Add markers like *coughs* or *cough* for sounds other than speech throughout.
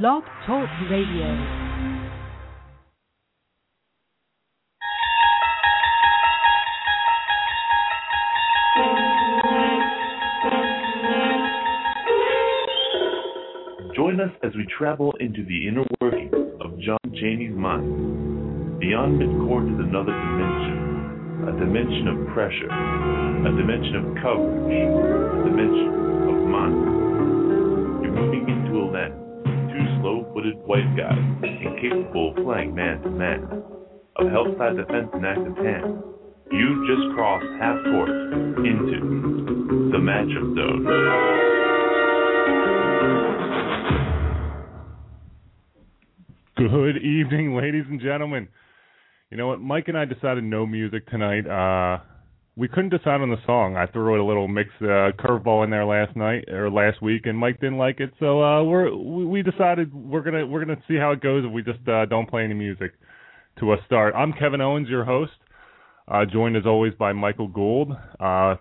Blog Talk Radio. Join us as we travel into the inner workings of John Chaney's mind. Beyond midcourt is another dimension, a dimension of pressure, a dimension of coverage, a dimension of mind. Slow-footed white guys, incapable of playing man-to-man, of help-side defense and active hand. You've just crossed half court into the matchup zone. Good evening, ladies and gentlemen. You know what? Mike and I decided no music tonight. Uh, we couldn't decide on the song. I threw a little mix uh, curveball in there last night or last week, and Mike didn't like it. So uh, we're we decided we're gonna we're gonna see how it goes if we just uh, don't play any music to a start. I'm Kevin Owens, your host, uh, joined as always by Michael Gould. Uh,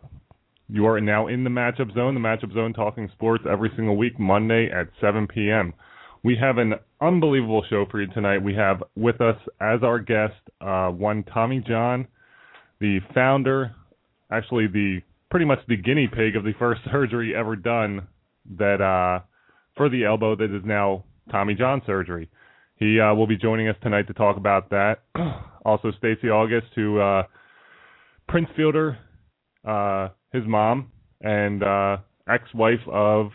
you are now in the matchup zone. The matchup zone, talking sports every single week, Monday at 7 p.m. We have an unbelievable show for you tonight. We have with us as our guest uh, one Tommy John, the founder, actually the pretty much the guinea pig of the first *laughs* surgery ever done that uh, for the elbow that is now Tommy John surgery. He uh, will be joining us tonight to talk about that. *clears throat* also, Stacy August, who uh, Prince Fielder, uh, his mom, and uh, ex-wife of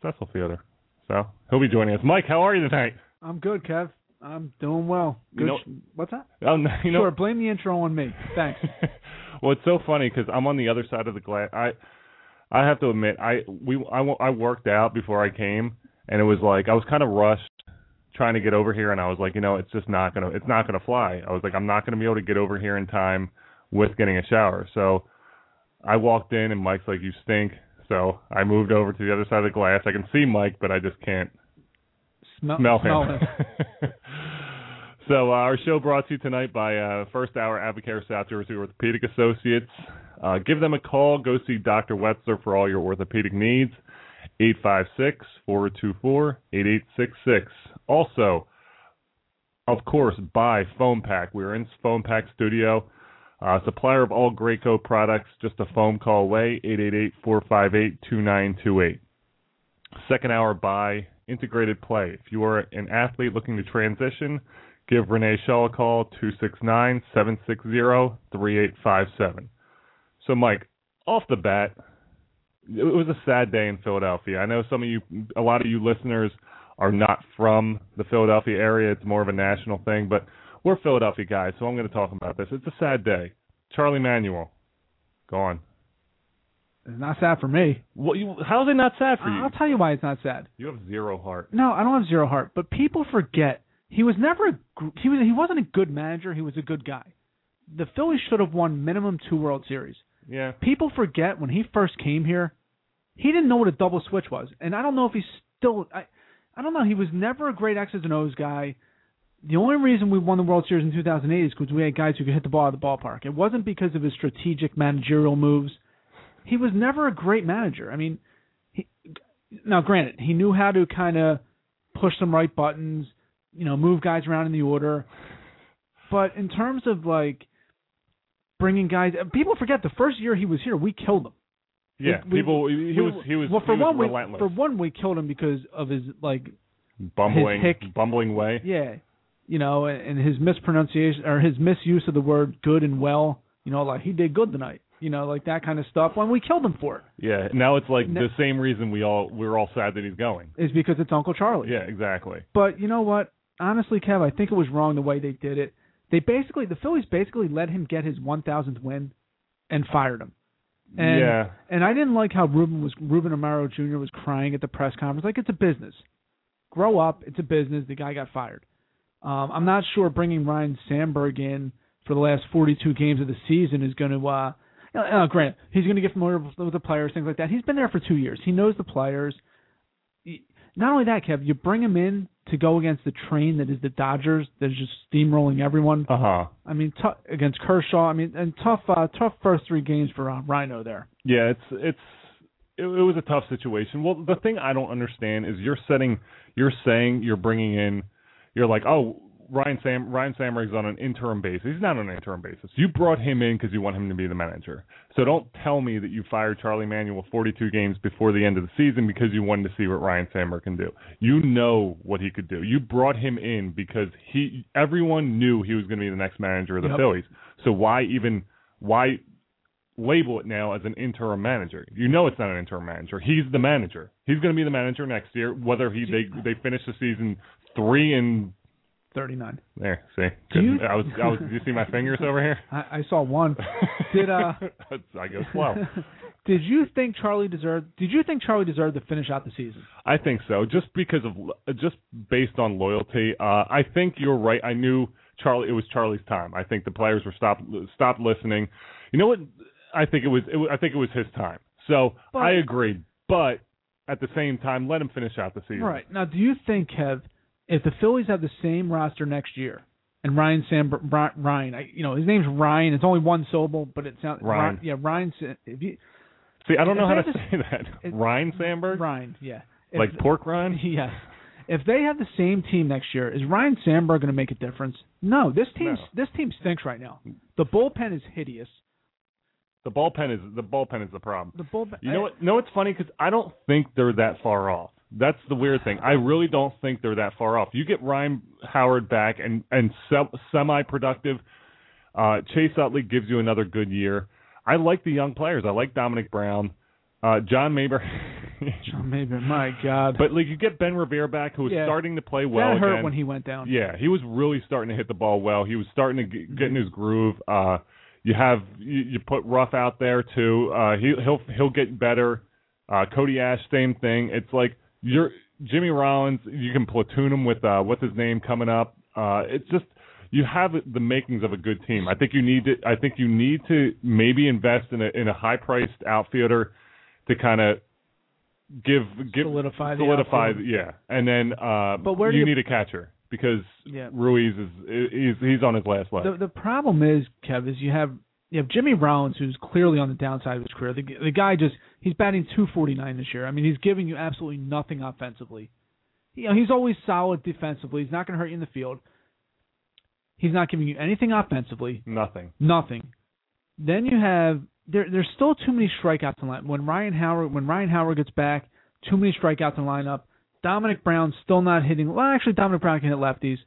Cecil Fielder. So he'll be joining us. Mike, how are you tonight? I'm good, Kev. I'm doing well. Good. You know- sh- What's that? Oh, no, you know, sure. Blame the intro on me. Thanks. *laughs* well, it's so funny because I'm on the other side of the glass. I I have to admit, I we I, I worked out before I came, and it was like I was kind of rushed trying to get over here, and I was like, you know, it's just not gonna it's not gonna fly. I was like, I'm not gonna be able to get over here in time with getting a shower. So I walked in, and Mike's like, you stink. So I moved over to the other side of the glass. I can see Mike, but I just can't Him. him. *laughs* so uh, our show brought to you tonight by uh, First Hour Advocare South Jersey Orthopedic Associates. Uh, give them a call. Go see Dr. Wetzler for all your orthopedic needs. 856-424-8866. Also, of course, buy Foam Pack. We're in Foam Pack Studio. Uh, supplier of all Graco products, just a phone call away, 888-458-2928. Second hour buy, integrated play. If you are an athlete looking to transition, give Renee Shell a call, 269-760-3857. So, Mike, off the bat, it was a sad day in Philadelphia. I know some of you, a lot of you listeners are not from the Philadelphia area. It's more of a national thing, but we're Philadelphia guys, so I'm going to talk about this. It's a sad day. Charlie Manuel, gone. It's not sad for me. What you, how is it not sad for you? I'll tell you why it's not sad. You have zero heart. No, I don't have zero heart. But people forget he was never a, he was he wasn't a good manager. He was a good guy. The Phillies should have won minimum two World Series. Yeah. People forget when he first came here, he didn't know what a double switch was, and I don't know if he's still. I, I don't know. He was never a great X's and O's guy. The only reason we won the World Series in 2008 is because we had guys who could hit the ball out of the ballpark. It wasn't because of his strategic managerial moves. He was never a great manager. I mean, he, now granted, he knew how to kind of push some right buttons, you know, move guys around in the order. But in terms of like bringing guys, people forget the first year he was here, we killed him. Yeah. We- People. He we- was. He was. well for was one relentless. we for one we killed him because of his like bumbling, his hick- bumbling way. yeah you know and and his mispronunciation or his misuse of the word good and well you know like he did good tonight you know like that kind of stuff when we killed him for it Yeah. Now it's like the same reason we all we're all sad that he's going. is because it's Uncle Charlie Yeah. Exactly. but you know what honestly Kev I think it was wrong the way they did it they basically the Phillies basically let him get his 1000th win and fired him and yeah. And I didn't like how Ruben was Ruben Amaro Jr. was crying at the press conference. Like it's a business. Grow up. It's a business. The guy got fired. Um, I'm not sure bringing Ryan Sandberg in for the last 42 games of the season is going to. Uh, uh, granted, he's going to get familiar with the players, things like that. He's been there for two years. He knows the players. Not only that, Kev, you bring him in to go against the train that is the Dodgers, that is just steamrolling everyone. Uh huh. I mean, t- against Kershaw. I mean, and tough, uh, tough first three games for uh, Ryno there. Yeah. It's it's it, it was a tough situation. Well, the thing I don't understand is you're setting, you're saying you're bringing in, you're like, oh, Ryan Sam Ryan Samberg's on an interim basis. He's not on an interim basis. You brought him in because you want him to be the manager. So don't tell me that you fired Charlie Manuel 42 games before the end of the season because you wanted to see what Ryan Sandberg can do. You know what he could do. You brought him in because he everyone knew he was going to be the next manager of the Yep. Phillies. So why even why label it now as an interim manager? You know it's not an interim manager. He's the manager. He's going to be the manager next year, whether he they they finish the season three and 39. there. See, you- I was I was. Do you see my fingers over here? *laughs* I, I saw one. Did, uh, *laughs* I go slow. *laughs* did you think Charlie deserved? Did you think Charlie deserved to finish out the season? I think so, just because of just based on loyalty. Uh, I think you're right. I knew Charlie. It was Charlie's time. I think the players were stopped stopped listening. You know what? I think it was. It, I think it was his time. So But- I agree, but at the same time, let him finish out the season. Right now, do you think Kev, if the Phillies have the same roster next year, and Ryan Sam Ryan, I, you know his name's Ryan. It's only one syllable, but it sounds Ryan. Ry- yeah, Ryan. If you, See, I don't know how to have say that. *laughs* it- Ryan Sandberg, Ryan, yeah. If- like pork rind. *laughs* Yes. If they have the same team next year, is Ryan Sandberg going to make a difference? No. This team, No. this team stinks right now. The bullpen is hideous. The bullpen is the bullpen is the problem. The bullpen. You know what? No, it's funny because I don't think they're that far off. That's the weird thing. I really don't think they're that far off. You get Ryan Howard back and and se- semi-productive. Uh, Chase Utley gives you another good year. I like the young players. I like Dominic Brown, uh, John Maber. *laughs* John Maybe, my God. but like you get Ben Revere back, who was Yeah. starting to play well that hurt again. when he went down. Yeah, he was really starting to hit the ball well. He was starting to get, get in his groove. Uh, you have you, you put Ruf out there too. Uh, he, he'll he'll get better. Uh, Cody Asche, same thing. It's like you're Jimmy Rollins. You can platoon him with uh, what's his name coming up. Uh, it's just you have the makings of a good team. I think you need to. I think you need to maybe invest in a in a high priced outfielder to kind of give give Solidify the solidify yeah, and then uh, But where do you you- need a catcher because Yeah. Ruiz is he's he's on his last leg. The the problem is, Kev, is you have you have Jimmy Rollins, who's clearly on the downside of his career. The, the guy just he's batting 249 this year. I mean, he's giving you absolutely nothing offensively. You know, he's always solid defensively. He's not going to hurt you in the field. He's not giving you anything offensively. Nothing. Nothing. Then you have there. There's still too many strikeouts in line. When Ryan Howard when Ryan Howard gets back, too many strikeouts in lineup. Dominic Brown still not hitting. Well, actually, Dominic Brown can hit lefties.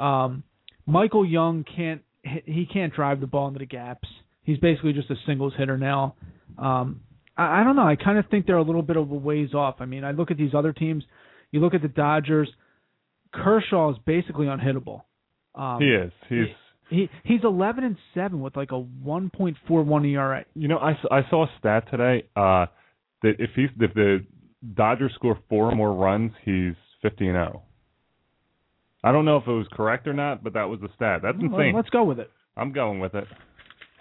Um, Michael Young can't. He can't drive the ball into the gaps. He's basically just a singles hitter now. Um, I, I don't know. I kind of think they're a little bit of a ways off. I mean, I look at these other teams. You look at the Dodgers. Kershaw is basically unhittable. Um, he is. He's. he he's eleven and seven with like a one point four one ERA. You know, I, I saw a stat today uh, that if he's if the Dodgers score four more runs, he's fifty and zero. I don't know if it was correct or not, but that was the stat. That's Well, insane. let's go with it. I'm going with it.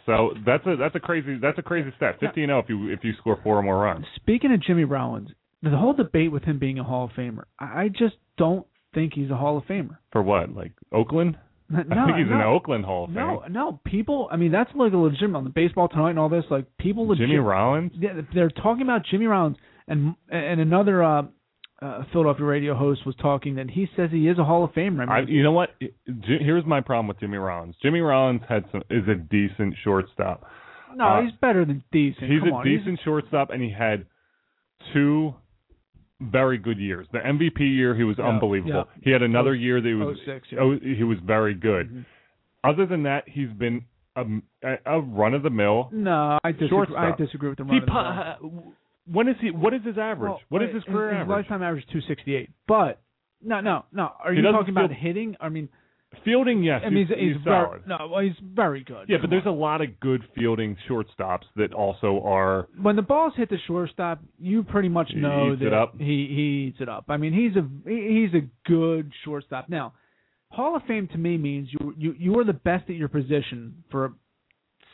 So that's a that's a crazy that's a crazy stat. Fifty and zero if you if you score four or more runs. Speaking of Jimmy Rollins, the whole debate with him being a Hall of Famer, I I just don't think he's a Hall of Famer. For what? Like Oakland? No, *laughs* I think he's no, an Oakland Hall of Fame. No, no, people. I mean, that's like a legitimate on the baseball tonight and all this. Like people, legit, Jimmy Rollins. Yeah, they're talking about Jimmy Rollins, and and another uh, uh, Philadelphia radio host was talking that he says he is a Hall of Famer. I I, you know what? Here's my problem with Jimmy Rollins. Jimmy Rollins had some is a decent shortstop. no, uh, he's better than decent. He's Come a on, he's- decent shortstop, and he had two very good years. The MVP year, he was Yeah, unbelievable. yeah. He had another year that he was 06, yeah. oh, he was very good. Mhm. Other than that, he's been a, a run of the mill. No, I disagree. Shortstop. I disagree with the He of the mill. When is he? What is his average? Well, what is his career his, average? lifetime average 268. But no, no, no. Are He you talking about hitting? I mean, Fielding, yes, I mean, he's, he's, he's very solid. no, well, he's very good. Yeah, but there's a lot of good fielding shortstops that also are. when the balls hit the shortstop, you pretty much know that he he eats it up. I mean, he's a he's a good shortstop. Now, Hall of Fame to me means you you you are the best at your position for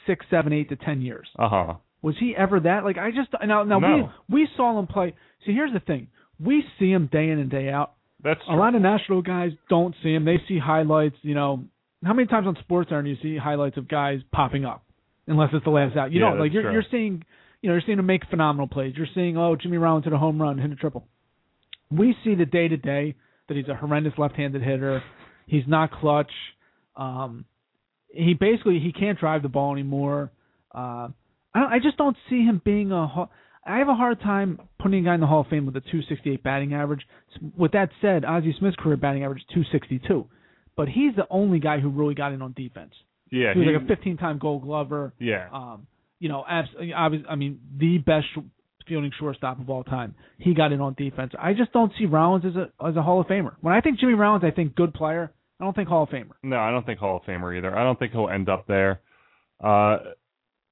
six, seven, eight to ten years. Uh huh. Was he ever that? Like I just now now No. we we saw him play. See, here's the thing: we see him day in and day out. That's true. A lot of national guys don't see him. They see highlights. You know, how many times on Sports do you see highlights of guys popping up? Unless it's the last out. You Yeah, know, like you're true. you're seeing you know you're seeing him make phenomenal plays. You're seeing oh Jimmy Rollins hit a home run, hit a triple. We see the day to day that he's a horrendous left-handed hitter. He's not clutch. Um, he basically he can't drive the ball anymore. Uh, I don't, I just don't see him being a. I have a hard time putting a guy in the Hall of Fame with a 268 batting average. With that said, Ozzie Smith's career batting average is 262, but he's the only guy who really got in on defense. Yeah, he was he- like a 15-time Gold Glover. yeah. Um, you know, abs- I mean, the best fielding shortstop of all time. He got in on defense. I just don't see Rollins as a as a Hall of Famer. When I think Jimmy Rollins, I think good player. I don't think Hall of Famer. No, I don't think Hall of Famer either. I don't think he'll end up there. Uh,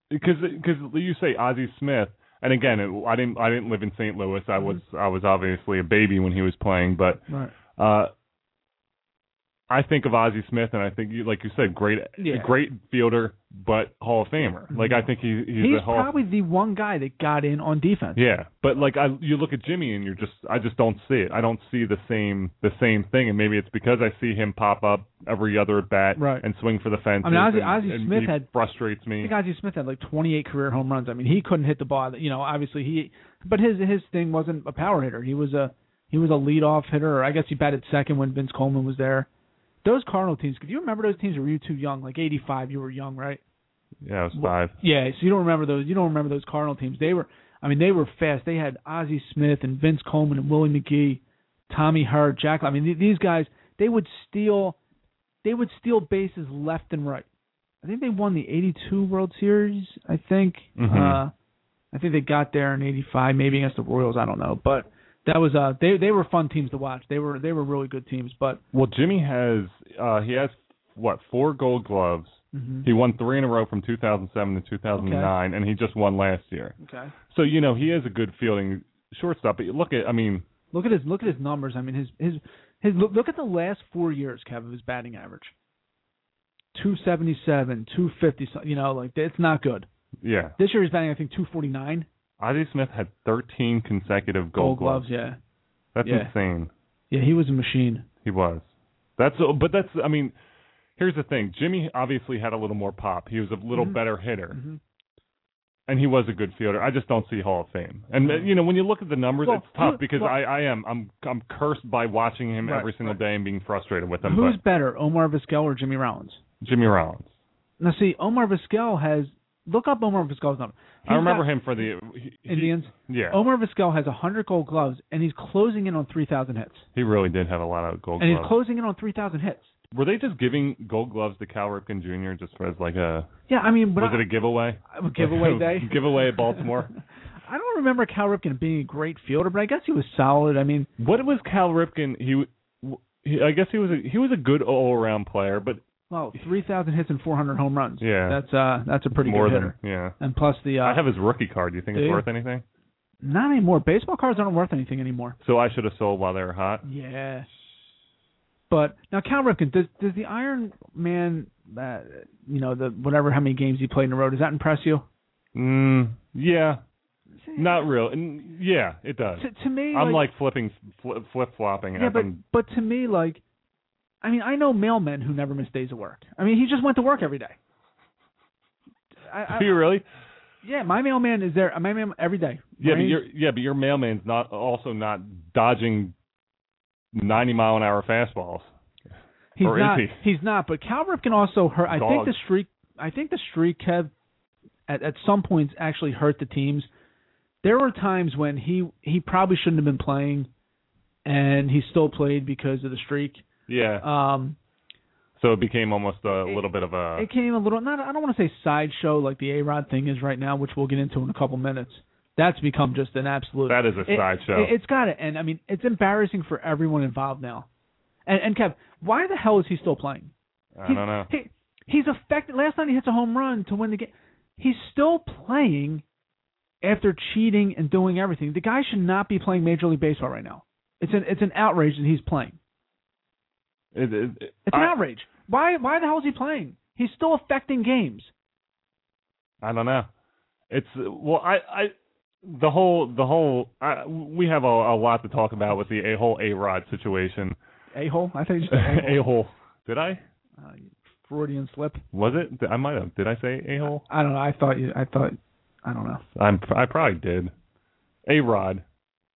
because because you say Ozzie Smith, and again, it, I didn't I didn't live in St. Louis. I was I was obviously a baby when he was playing, but Right. uh, I think of Ozzie Smith, and I think you like you said, great Yeah. great fielder, but Hall of Famer. Mm-hmm. Like I think he, he's, He's a Hall. probably the one guy that got in on defense. yeah, but like I, you look at Jimmy, and you're just, I just don't see it. I don't see the same, the same thing, and maybe it's because I see him pop up every other at bat Right. and swing for the fence. I mean, Ozzie- and, Ozzie and Smith had- frustrates I me. think Ozzie Smith had like 28 career home runs. I mean, he couldn't hit the ball. You know, obviously he, but his his thing wasn't a power hitter. He was a he was a leadoff hitter. Or I guess he batted second when Vince Coleman was there. Those Cardinal teams. Do you remember those teams? Were you too young? Like 85, you were young, right? Yeah, it was five. Yeah, so you don't remember those. You don't remember those Cardinal teams. They were, I mean, they were fast. They had Ozzie Smith and Vince Coleman and Willie McGee, Tommy Herr, Jack. I mean, th- these guys, they would steal, they would steal bases left and right. I think they won the '82 World Series. I think. Mhm. Uh, I think they got there in '85, maybe against the Royals. I don't know, but that was uh, they they were fun teams to watch. They were they were really good teams. But Well, Jimmy has, uh, he has what four Gold Gloves. mhm. He won three in a row from 2007 to 2009, and he just won last year. okay. So you know he is a good fielding shortstop. But look at, I mean, Look at his look at his numbers. I mean, his his his look, look at the last four years, Kev, of his batting average. Two seventy seven, two fifty. You know, like it's not good. yeah, This year he's batting, I think, two forty nine. Ozzie Smith had 13 consecutive Gold, gloves. Yeah, That's Yeah. insane. yeah, he was a machine. He was. That's but that's I mean, here's the thing. Jimmy obviously had a little more pop. He was a little Mhm. better hitter, Mhm. and he was a good fielder. I just don't see Hall of Fame. And you know when you look at the numbers, Well, it's tough who- because well- I I am I'm I'm cursed by watching him Right, every single right. day and being frustrated with him. Who's better, Omar Vizquel or Jimmy Rollins? Jimmy Rollins. Now, see, Omar Vizquel has look up Omar Vizquel's number. I remember got- him for the he, he- Indians. yeah, Omar Vizquel has hundred Gold Gloves, and he's closing in on three thousand hits. he really did have a lot of gold gloves. And he's closing in on three thousand hits. Were they just giving gold gloves to Cal Ripken Jr. just for as like a Yeah, I mean, was I, it a giveaway? a giveaway *laughs* day? giveaway at Baltimore. *laughs* I don't remember Cal Ripken being a great fielder, but I guess he was solid. I mean, What was Cal Ripken? He, w- he I guess he was a he was a good all around player, but well, three thousand hits and four hundred home runs. Yeah. that's uh, that's a pretty more good than hitter. yeah. And plus the uh, I have his rookie card. Do you think it's worth anything? not anymore. Baseball cards aren't worth anything anymore. So I should have sold while they were hot. Yeah. But now Cal Ripken, does does the Iron Man, uh, you know, the whatever how many games he played in a row, does that impress you? Mm, yeah, not real. And yeah, it does. To, to me, I'm like flipping fl- flip flopping. yeah, but but to me, like, I mean, I know mailmen who never miss days of work. I mean, he just went to work every day. I, I, Do *laughs* you really? yeah, my mailman is there. My mailman every day. Yeah, but your yeah, but your mailman's not also not dodging ninety mile an hour fastballs. He's Or not. he? He's not. But Cal Ripken also hurt. I think the streak. I think the streak, Kev, at at some points actually hurt the teams. There were times when he he probably shouldn't have been playing, and he still played because of the streak. Yeah. Um, so it became almost a it- little bit of a it came a little. Not. I don't want to say sideshow like the A Rod thing is right now, which we'll get into in a couple minutes. That's become just an absolute. that is a it- sideshow. It, it's got it, and I mean it's embarrassing for everyone involved now. And and Kev, why the hell is he still playing? I He's- don't know. He, he's affected. Last night he hits a home run to win the game. He's still playing after cheating and doing everything. The guy should not be playing Major League Baseball right now. It's an it's an outrage that he's playing. It, it, it- It's an outrage. Why why the hell is he playing? He's still affecting games. I don't know. It's well, I, I, the whole, the whole. I, we have a, a lot to talk about with the a whole A Rod situation. A hole. I think you said A hole. *laughs* Did I? uh, Freudian slip. Was it? I might have. Did I say a hole? I don't know. I thought you. I thought I don't know. I'm I probably did. A Rod,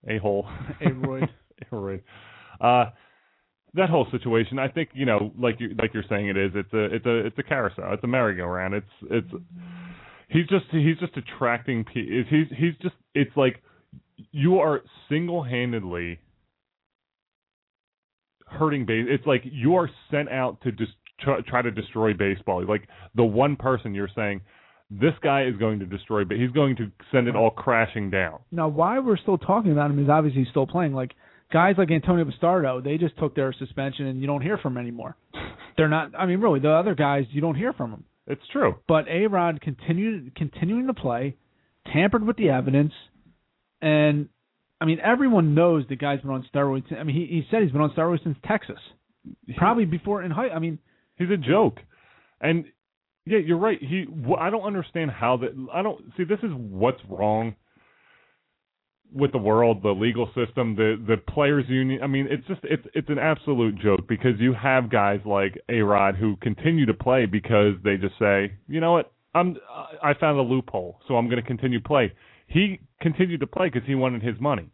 a hole, A-Royd. *laughs* A-Royd. Uh, that whole situation, I think you know, like you like you're saying, it is. It's a it's a it's a carousel. It's a merry-go-round. It's it's. He's just he's just attracting. pe- He's he's just. It's like you are single-handedly hurting base. It's like you are sent out to just try, try to destroy baseball. Like the one person you're saying, this guy is going to destroy, but he's going to send it all crashing down. Now, why we're still talking about him is obviously he's still playing. Like guys like Antonio Bastardo, they just took their suspension and you don't hear from them anymore. *laughs* They're not. I mean, really, the other guys you don't hear from them. It's true. But A Rod continued continuing to play, tampered with the evidence, and I mean everyone knows the guy's been on steroids. I mean he he said he's been on steroids since Texas, probably before in high. I mean He's a joke, and yeah, you're right. He. wh- I don't understand how that. I don't see. This is what's wrong with the world, the legal system, the the players union. I mean, it's just it's it's an absolute joke because you have guys like A Rod who continue to play because they just say, you know what, I'm I found a loophole, so I'm going to continue play. He continued to play because he wanted his money.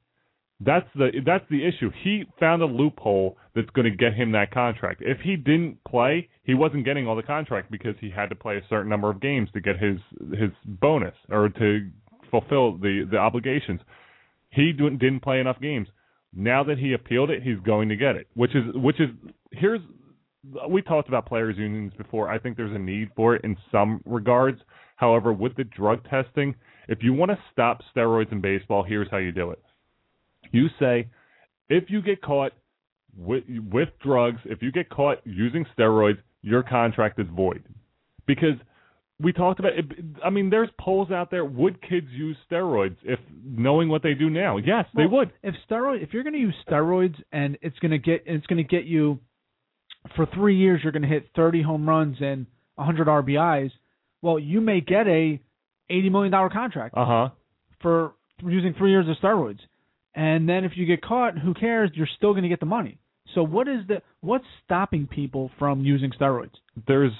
That's the that's the issue. He found a loophole that's going to get him that contract. If he didn't play, he wasn't getting all the contract because he had to play a certain number of games to get his his bonus or to fulfill the the obligations. He didn't play enough games. Now that he appealed it, he's going to get it. Which is which is here's we talked about players unions before. I think there's a need for it in some regards. However, with the drug testing, if you want to stop steroids in baseball, here's how you do it. You say, if you get caught with, with drugs, if you get caught using steroids, your contract is void. Because we talked about, it, I mean, there's polls out there. Would kids use steroids if knowing what they do now? Yes, they would. if steroid if you're going to use steroids and it's going to get it's going to get you for 3 years you're going to hit 30 home runs and 100 RBIs, well, you may get a 80 million dollar contract Uh huh. for using 3 years of steroids. And then if you get caught, who cares? You're still going to get the money. So what is the what's stopping people from using steroids? there's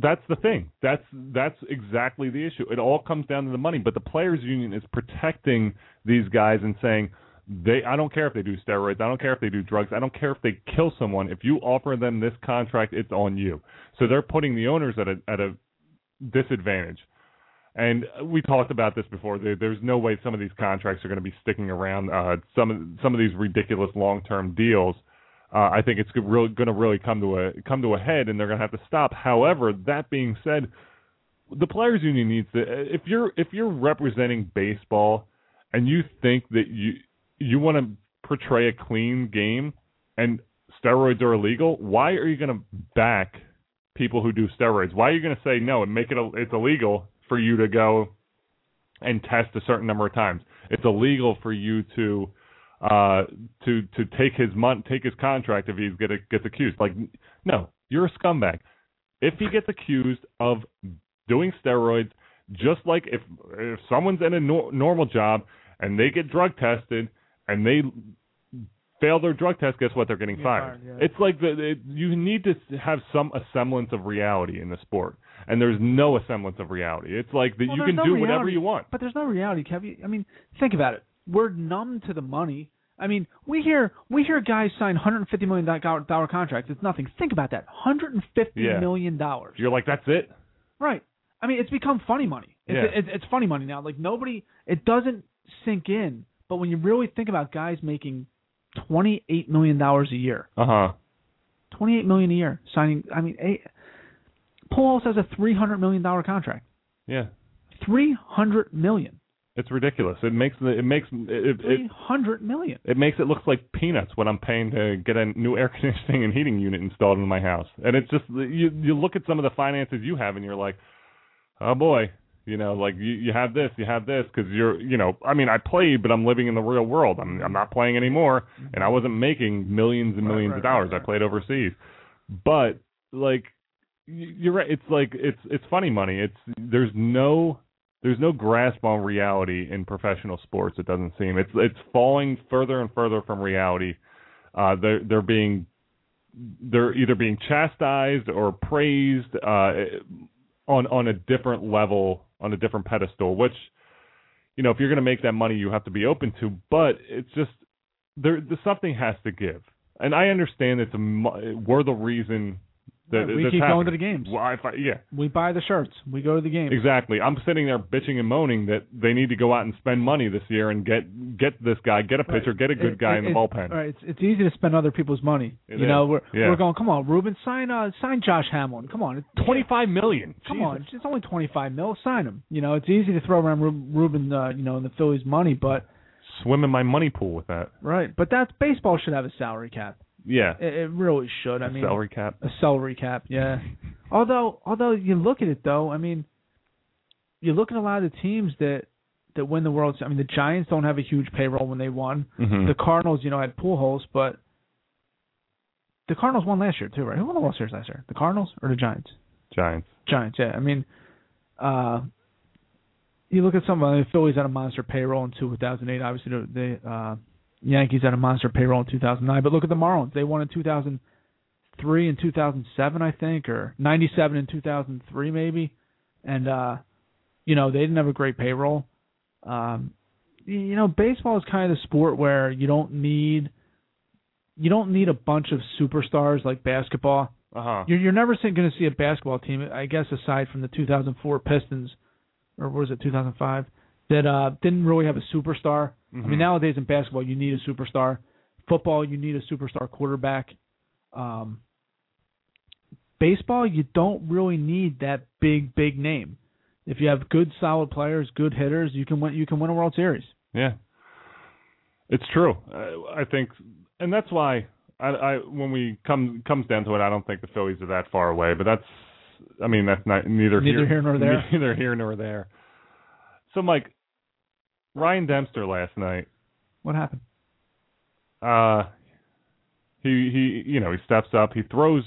that's the thing. That's that's exactly the issue. It all comes down to the money. But the players union is protecting these guys and saying they I don't care if they do steroids, I don't care if they do drugs, I don't care if they kill someone. If you offer them this contract, it's on you. So they're putting the owners at a at a disadvantage. And we talked about this before. There's no way some of these contracts are going to be sticking around. Uh, some of some of these ridiculous long-term deals. Uh, I think it's really going to really come to a come to a head, and they're going to have to stop. However, that being said, the players' union needs to. If you're if you're representing baseball, and you think that you you want to portray a clean game, and steroids are illegal, why are you going to back people who do steroids? Why are you going to say no and make it a, it's illegal for you to go and test a certain number of times? It's illegal for you to uh to to take his mon- take his contract if he's gonna gets accused. Like no, you're a scumbag. If he gets accused of doing steroids, just like if if someone's in a nor- normal job and they get drug tested and they fail their drug test, guess what? They're getting Get fired. fired, yeah. It's like the it, you need to have some semblance of reality in the sport, and there's no semblance of reality. It's like that Well, you can no do whatever you want. But there's no reality, Kev. I mean, think about it. We're numb to the money. I mean, we hear we hear guys sign 150 million dollar dollar contracts. It's nothing. Think about that. 150 Yeah. million dollars. You're like that's it. Right. I mean, it's become funny money. It's, Yeah. it's, it's funny money now. Like nobody, it doesn't sink in. But when you really think about guys making 28 million dollars a year, Uh huh. 28 million a year signing. I mean, a, Pujols has a 300 million dollar contract. Yeah. 300 million. It's ridiculous. It makes the it makes it it, 300 million. it makes it look like peanuts when I'm paying to get a new air *laughs* conditioning and heating unit installed in my house. And it's just you you look at some of the finances you have and you're like, oh boy, you know, like you you have this, you have this because you're you know, I mean, I played, but I'm living in the real world. I'm I'm not playing anymore, mm-hmm. and I wasn't making millions and millions right, of dollars. right. I played overseas, but like you're right. It's like it's it's funny money. It's there's no there's no grasp on reality in professional sports. It doesn't seem it's it's falling further and further from reality. Uh, they're they're being they're either being chastised or praised uh, on on a different level, on a different pedestal, which you know, if you're going to make that money, you have to be open to. But it's just there. the something has to give, and I understand it's a we're the reason Right, we keep going to the games. Well, I yeah, We buy the shirts. We go to the games. exactly. I'm sitting there bitching and moaning that they need to go out and spend money this year and get get this guy, get a pitcher, get a good It- guy it- in the bullpen. Right, it's it's easy to spend other people's money. It you know, we're Yeah. we're going. Come on, Ruben, sign uh sign Josh Hamilton. Come on, it's Twenty five million. Come on, it's only twenty five mil. Sign him. You know, it's easy to throw around Ruben, uh, you know, in the Phillies' money, but swim in my money pool with that. right. But that's baseball should have a salary cap. Yeah, It, it really should. I A mean, salary cap. a salary cap. Yeah. *laughs* although although you look at it though, I mean, you look at a lot of the teams that that win the World. I mean, the Giants don't have a huge payroll when they won. Mhm. The Cardinals, you know, had Pujols, but the Cardinals won last year too, right? Who won the World Series last year? The Cardinals or the Giants? Giants. Giants, yeah. I mean, uh, you look at some of the Phillies had a monster payroll in 2008. Obviously, the, the uh, Yankees had a monster payroll in 2009. But look at the Marlins; they won in 2003 and 2007, I think, or 97 and 2003, maybe. And uh, you know, they didn't have a great payroll. Um, you know, baseball is kind of the sport where you don't need you don't need a bunch of superstars like basketball. Uh huh. You're you're never going to see a basketball team, I guess, aside from the 2004 Pistons, or was it 2005, that uh didn't really have a superstar. I Mhm. mean, nowadays in basketball, you need a superstar. Football, you need a superstar quarterback. Um, baseball, you don't really need that big, big name. If you have good, solid players, good hitters, you can win. You can win a World Series. Yeah, it's true. I, I think, and that's why I, I when we come comes down to it, I don't think the Phillies are that far away. But that's, I mean, that's not neither Neither here nor there. *laughs* Neither here nor there. So, Mike, Ryan Dempster last night, What happened? uh, he he you know he steps up, he throws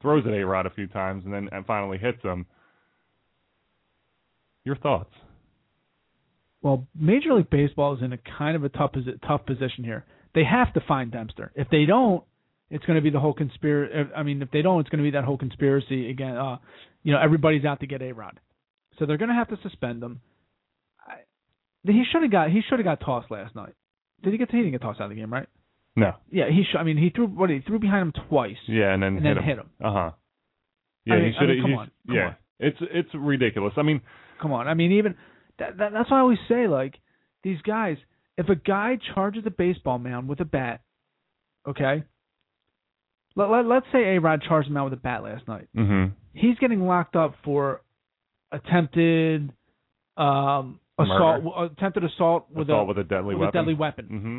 throws at A Rod a few times, and then and finally hits him. Your thoughts? Well, Major League Baseball is in a kind of a tough tough position here. They have to find Dempster. If they don't, it's going to be the whole conspiracy. I mean, if they don't, it's going to be that whole conspiracy again. Uh, you know, everybody's out to get A Rod, so they're going to have to suspend him. I, he should have got he should have got tossed last night. Did he get he didn't get tossed out of the game, right? No. Yeah, he should. I mean, he threw what he threw behind him twice. Yeah, and then And hit then him. hit him. Uh huh. Yeah, I mean- he I should. mean, come on, come yeah, on. it's it's ridiculous. I mean, Come on. I mean, even that, that that's why I always say like these guys. If a guy charges a baseball mound with a bat, okay. Let, let let's say A Rod charged him out with a bat last night. hmm He's getting locked up for attempted um assault, Murder. attempted assault with assault a with a deadly with a weapon. deadly weapon. hmm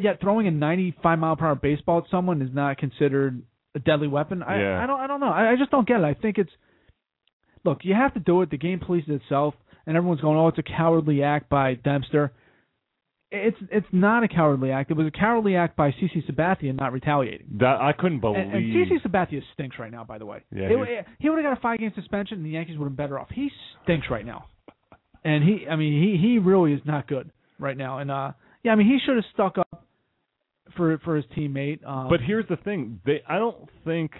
Yet throwing a 95 mile per hour baseball at someone is not considered a deadly weapon. I Yeah. I don't I don't know. I, I just don't get it. I think it's look, you have to do it. The game polices itself, and everyone's going, "Oh, it's a cowardly act by Dempster." It's it's not a cowardly act. It was a cowardly act by CC Sabathia not retaliating. That I couldn't believe. And, and CC Sabathia stinks right now. By the way, Yeah, He- he would have got a five game suspension, and the Yankees would have been better off. He stinks right now, and he I mean he he really is not good right now. And uh yeah, I mean he should have stuck up for for his teammate. Um, But here's the thing: they, I don't think.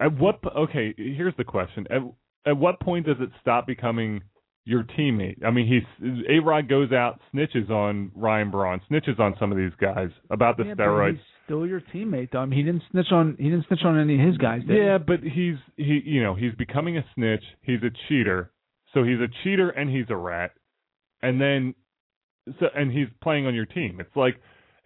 At what? Okay, here's the question: at at what point does it stop becoming your teammate? I mean, he's A Rod goes out, snitches on Ryan Braun, snitches on some of these guys about the yeah, steroids. he's still your teammate though. I mean he didn't snitch on he didn't snitch on any of his guys. Did he? Yeah, but he's he you know he's becoming a snitch. He's a cheater. So he's a cheater and he's a rat. And then so and he's playing on your team. It's like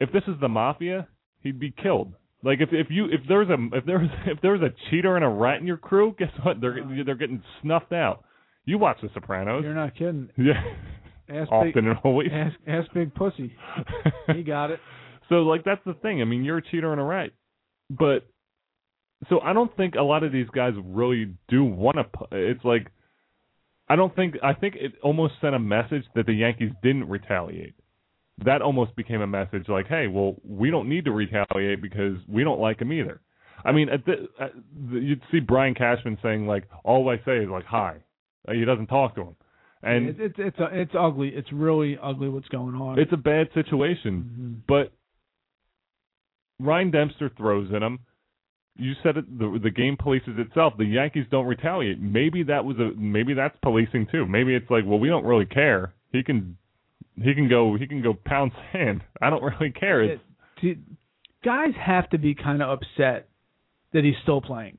if this is the mafia, he'd be killed. Like if if you if there's a if there's *laughs* if there's a cheater and a rat in your crew, guess what? They're they're getting snuffed out. You watch The Sopranos. You're not kidding. *laughs* Yeah. Ask Often big, and always. ask ask big pussy. He got it. *laughs* So like that's the thing. I mean, you're a cheater and a rat. But so I don't think a lot of these guys really do want to. It's like I don't think. I think it almost sent a message that the Yankees didn't retaliate. That almost became a message like, hey, well, we don't need to retaliate because we don't like him either. I mean, at the, at the, you'd see Brian Cashman saying like, all I say is like, hi. Uh, He doesn't talk to him, and it's it's it's, it's ugly. It's really ugly what's going on. it's a bad situation. Mhm. But Ryan Dempster throws in him. You said it. The the game polices itself. The Yankees don't retaliate. Maybe that was a maybe that's policing too. Maybe it's like, well, we don't really care. he can he can go he can go pound *laughs* sand. I don't really care. It's, It- guys have to be kind of upset that he's still playing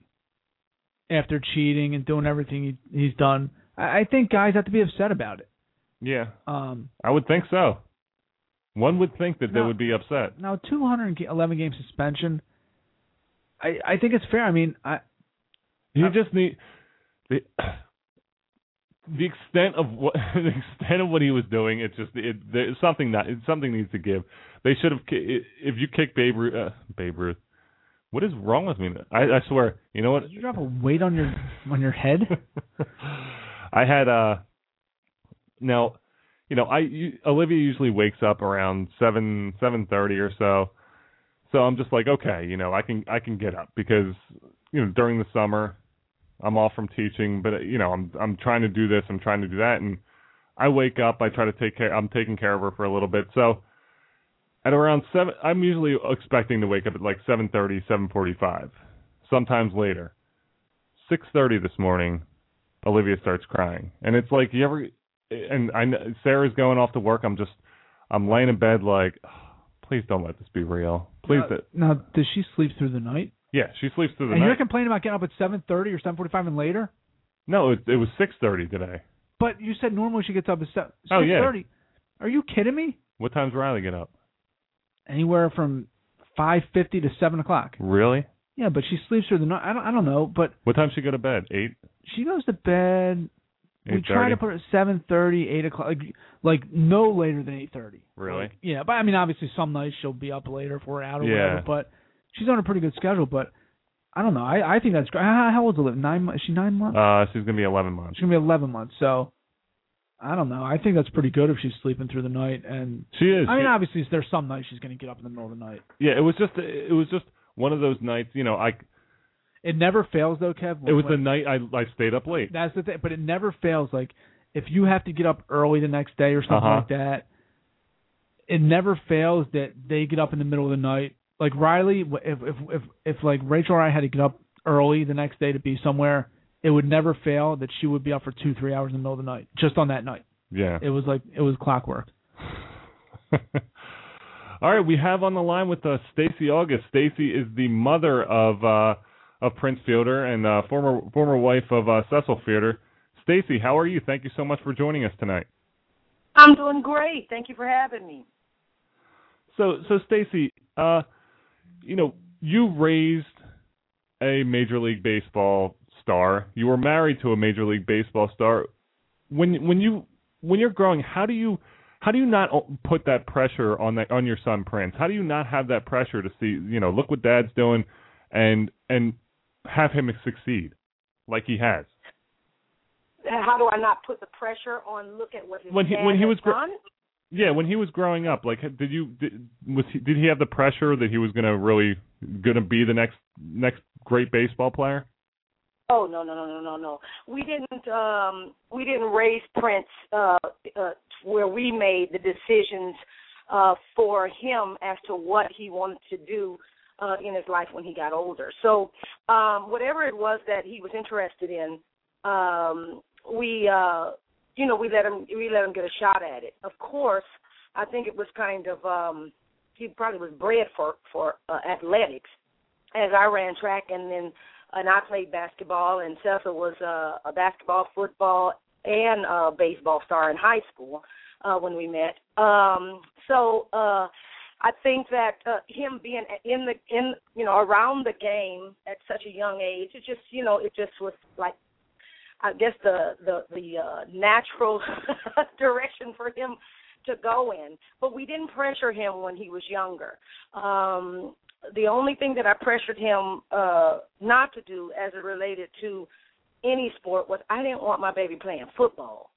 after cheating and doing everything he, he's done. I, I think guys have to be upset about it. yeah, Um, I would think so. One would think that they would be upset. now, 211 game suspension. I I think it's fair. I mean, I You Uh, just need the *coughs* the extent of what *laughs* the extent of what he was doing. It's just it, there's something that it, something needs to give. They should have if you kick Babe Ruth. Uh, Babe Ruth. What is wrong with me? I, I swear. You know what? did you drop a weight on your on your head? *laughs* I had uh now you know I you, Olivia usually wakes up around seven seven thirty or so, so I'm just like okay you know I can I can get up because you know during the summer I'm off from teaching but you know I'm I'm trying to do this I'm trying to do that and I wake up I try to take care I'm taking care of her for a little bit so at around seven I'm usually expecting to wake up at like seven thirty seven forty five sometimes later six thirty this morning Olivia starts crying, and it's like you ever, and I Sarah's going off to work. I'm just, I'm laying in bed like, please don't let this be real. Please, now, now, does she sleep through the night? yeah, she sleeps through the and night. you're complaining about getting up at 7:30 or 7:45 and later? no, it, it was six thirty today. But you said normally she gets up at se- 6:30. Oh, yeah. Are you kidding me? What time's Riley get up? Anywhere from 5:50 to 7 o'clock. Really? Yeah, but she sleeps through the night. I don't. I don't know, but What time she go to bed? Eight. she goes to bed. We try to put her at seven thirty, eight o'clock, like, like no later than eight thirty. Really? Yeah, but I mean, obviously, some nights she'll be up later if we're out or Yeah. whatever. But she's on a pretty good schedule. But I don't know. I I think that's great. How, how old's Olivia? Nine months? Is she nine months? Uh, she's gonna be eleven months. she's gonna be eleven months. So I don't know. I think that's pretty good if she's sleeping through the night. And She is. I mean, She- obviously, there's some nights she's gonna get up in the middle of the night. yeah, it was just, it was just one of those nights. You know, I, It never fails though, Kev. it was the night I, I stayed up late. That's the thing, but it never fails. Like if you have to get up early the next day or something Uh-huh. like that, it never fails that they get up in the middle of the night. Like Riley, if if if if like Rachel or I had to get up early the next day to be somewhere, it would never fail that she would be up for two three hours in the middle of the night just on that night. Yeah. It was like it was clockwork. *laughs* All right, we have on the line with us Stacy August. Stacy is the mother of uh, of Prince Fielder and uh, former former wife of uh, Cecil Fielder. Stacy, how are you? Thank you so much for joining us tonight. I'm doing great. Thank you for having me. So, so Stacy, uh, you know, you raised a Major League Baseball star. You were married to a Major League Baseball star. When when you when you're growing, how do you how do you not put that pressure on that on your son Prince? How do you not have that pressure to see, you know, look what Dad's doing, and and have him succeed like he has? How do I not put the pressure on? Look at what his When he- when he was gr- done. Yeah, when he was growing up, like, did you did, was he, did he have the pressure that he was going to really going to be the next next great baseball player? Oh no no no no no no. We didn't um we didn't raise Prince uh, uh where we made the decisions uh for him as to what he wanted to do uh in his life when he got older. So um whatever it was that he was interested in, um we uh you know, we let him we let him get a shot at it. Of course, I think it was kind of um he probably was bred for for uh, athletics as I ran track and then and I played basketball and Cecil was uh, a basketball, football and uh baseball star in high school uh when we met. Um so uh I think that uh, him being in the in you know around the game at such a young age, it just you know it just was like I guess the the the uh, natural *laughs* direction for him to go in. But we didn't pressure him when he was younger. Um, the only thing that I pressured him uh, not to do, as it related to any sport, was I didn't want my baby playing football.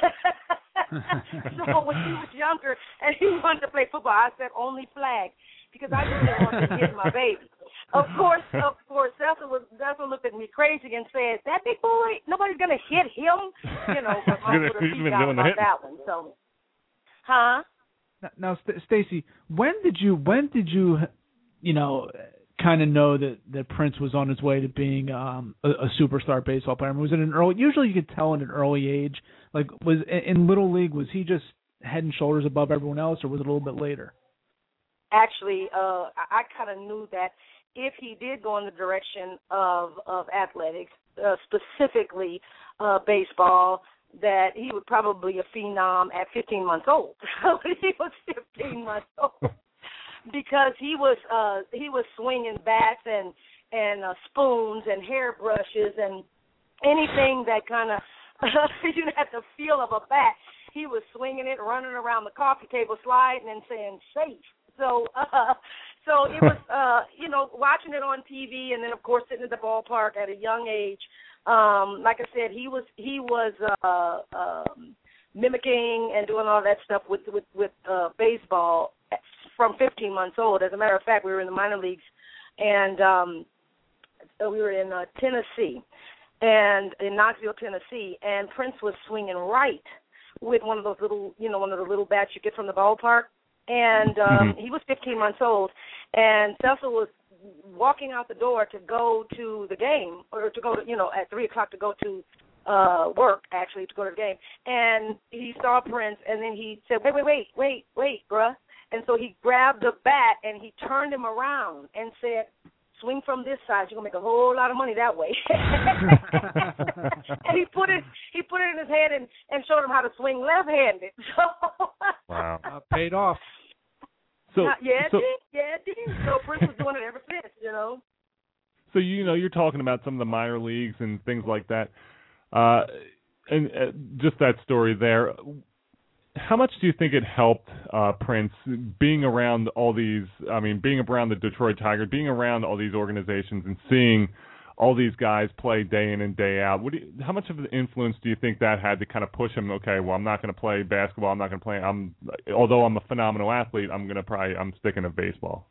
*laughs* *laughs* so when he was younger and he wanted to play football, I said only flag because I didn't want to hit my baby. Of course, of course, Cecil was Cecil looked at me crazy and said, "That big boy, nobody's gonna hit him." You know, but I *laughs* He's put a been out doing the about that one. So, huh? Now, St- Stacy, when did you when did you you know kind of know that that Prince was on his way to being um, a, a superstar baseball player? I mean, was it an early? Usually, you could tell in an early age. Like, was in little league, was he just head and shoulders above everyone else, or was it a little bit later? Actually, uh, I, I kind of knew that if he did go in the direction of of athletics, uh, specifically uh, baseball, that he would probably a phenom at 15 months old. *laughs* he was 15 months old *laughs* because he was uh he was swinging bats and and uh, spoons and hairbrushes and anything that kind of *laughs* you had the feel of a bat. He was swinging it, running around the coffee table, sliding and saying safe. So, uh, *laughs* so it was, *laughs* uh, you know, watching it on TV, and then of course sitting at the ballpark at a young age. Um, like I said, he was he was uh, um, mimicking and doing all that stuff with with with uh, baseball from 15 months old. As a matter of fact, we were in the minor leagues, and um, we were in uh, Tennessee, and in Knoxville, Tennessee, and Prince was swinging right with one of those little, you know, one of the little bats you get from the ballpark, and um, mm-hmm. he was 15 months old, and Cecil was walking out the door to go to the game or to go to you know at three o'clock to go to uh work actually to go to the game and he saw Prince and then he said wait wait wait wait wait bruh and so he grabbed the bat and he turned him around and said, swing from this side, you're gonna make a whole lot of money that way. *laughs* and he put it he put it in his hand and, and showed him how to swing left handed. *laughs* So Wow. Uh, paid off. So yeah, so, it did, yeah, it did. So Prince was doing it ever since, you know. So you know, you're talking about some of the minor leagues and things like that. Uh and uh, just that story there how much do you think it helped uh, Prince being around all these? I mean, being around the Detroit Tigers, being around all these organizations, and seeing all these guys play day in and day out. What do you, how much of an influence do you think that had to kind of push him? Okay, well, I'm not going to play basketball. I'm not going to play. I'm although I'm a phenomenal athlete, I'm going to probably I'm sticking to baseball.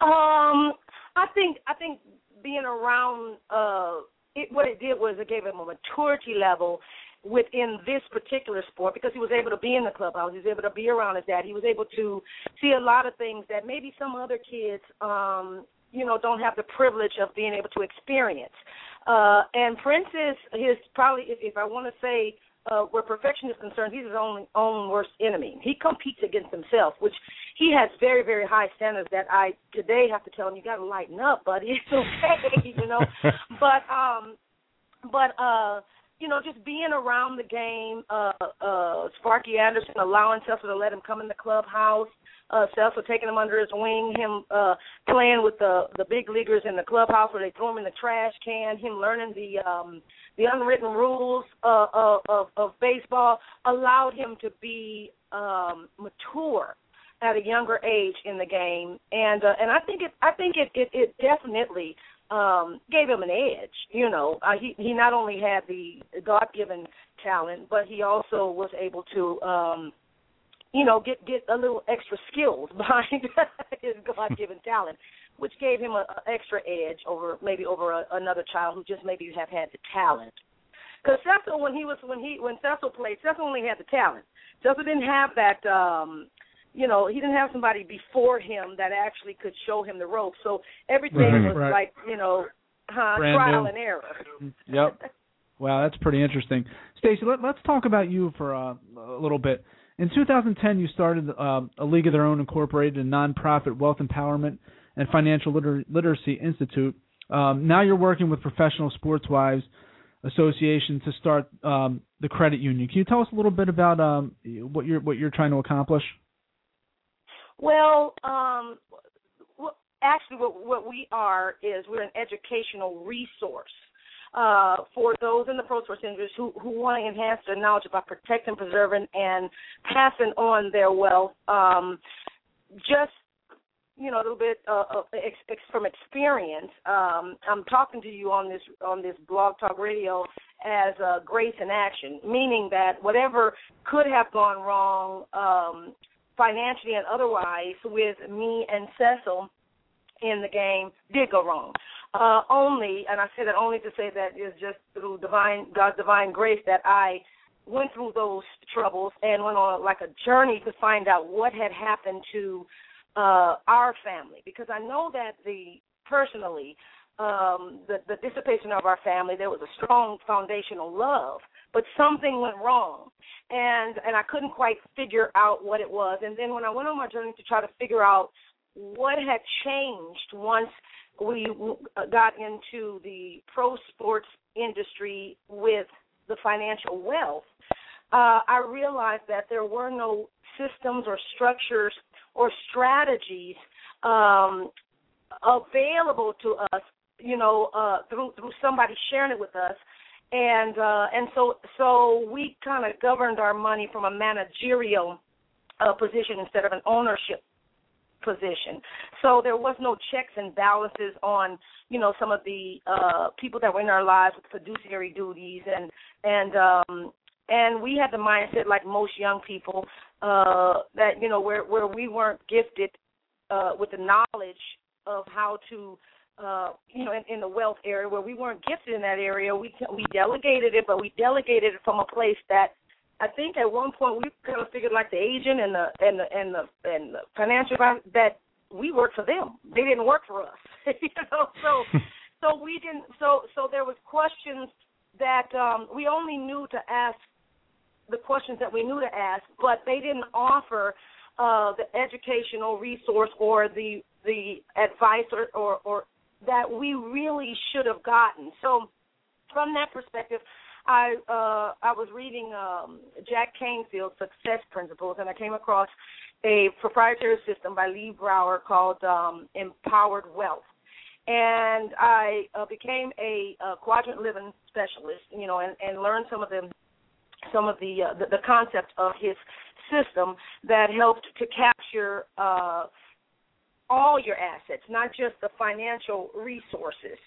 Um, I think I think being around uh, it, what it did was it gave him a maturity level within this particular sport because he was able to be in the clubhouse, he was able to be around his dad, he was able to see a lot of things that maybe some other kids, um, you know, don't have the privilege of being able to experience. Uh, and Prince is his probably, if, if I want to say, uh, where perfection is concerned, he's his own own worst enemy. He competes against himself, which he has very very high standards that I today have to tell him you got to lighten up, buddy. *laughs* It's okay, *laughs* you know. *laughs* but um, but uh you know, just being around the game, uh uh Sparky Anderson allowing Cecil to let him come in the clubhouse, uh taking him under his wing, him uh playing with the the big leaguers in the clubhouse where they throw him in the trash can, him learning the um the unwritten rules uh, of, of of baseball allowed him to be um mature at a younger age in the game. And uh, and I think it I think it it, it definitely um gave him an edge you know. Uh, he he not only had the god given talent but he also was able to um you know get get a little extra skills *laughs* behind his god given talent which gave him a, a extra edge over maybe over a, another child who just maybe have had the talent. Because Cecil when he was when he when Cecil played Cecil only had the talent. Cecil didn't have that um you know, he didn't have somebody before him that actually could show him the ropes. So everything right, was right. like, you know, uh, Brand trial new. and error. *laughs* Yep. Wow, that's pretty interesting. Stacy, let, us talk about you for uh, a little bit. In 2010, you started uh, a League of Their Own Incorporated, a nonprofit wealth empowerment and financial liter- literacy institute. Um, now you're working with Professional Sports Wives Association to start um, the credit union. Can you tell us a little bit about um, what you're what you're trying to accomplish? Well, um, actually, what, what we are is we're an educational resource uh, for those in the pro sports industry who, who want to enhance their knowledge about protecting, preserving, and passing on their wealth. Um, just you know a little bit uh, ex- ex- from experience. Um, I'm talking to you on this on this blog talk radio as uh, grace in action, meaning that whatever could have gone wrong. Um, financially and otherwise with me and Cecil in the game did go wrong. Uh, only, and I say that only to say that is just through divine God's divine grace that I went through those troubles and went on like a journey to find out what had happened to uh, our family because I know that the personally um, the, the dissipation of our family there was a strong foundational love, but something went wrong, and and I couldn't quite figure out what it was. And then when I went on my journey to try to figure out what had changed once we got into the pro sports industry with the financial wealth, uh, I realized that there were no systems or structures or strategies um, available to us, you know, uh, through through somebody sharing it with us, and uh, and so so we kind of governed our money from a managerial uh, position instead of an ownership position. So there was no checks and balances on, you know, some of the uh people that were in our lives with fiduciary duties and and um and we had the mindset like most young people uh that you know where where we weren't gifted uh with the knowledge of how to uh you know in, in the wealth area where we weren't gifted in that area we we delegated it but we delegated it from a place that I think at one point we kind of figured like the agent and the and the and the and the financial that we worked for them. They didn't work for us. *laughs* you know, so *laughs* so we didn't so so there was questions that um we only knew to ask the questions that we knew to ask, but they didn't offer uh the educational resource or the the advice or or, or that we really should have gotten. So from that perspective, I uh, I was reading um, Jack Canfield's Success Principles, and I came across a proprietary system by Lee Brower called um, Empowered Wealth. And I uh, became a, a quadrant living specialist, you know, and, and learned some of the some of the, uh, the the concept of his system that helped to capture uh, all your assets, not just the financial resources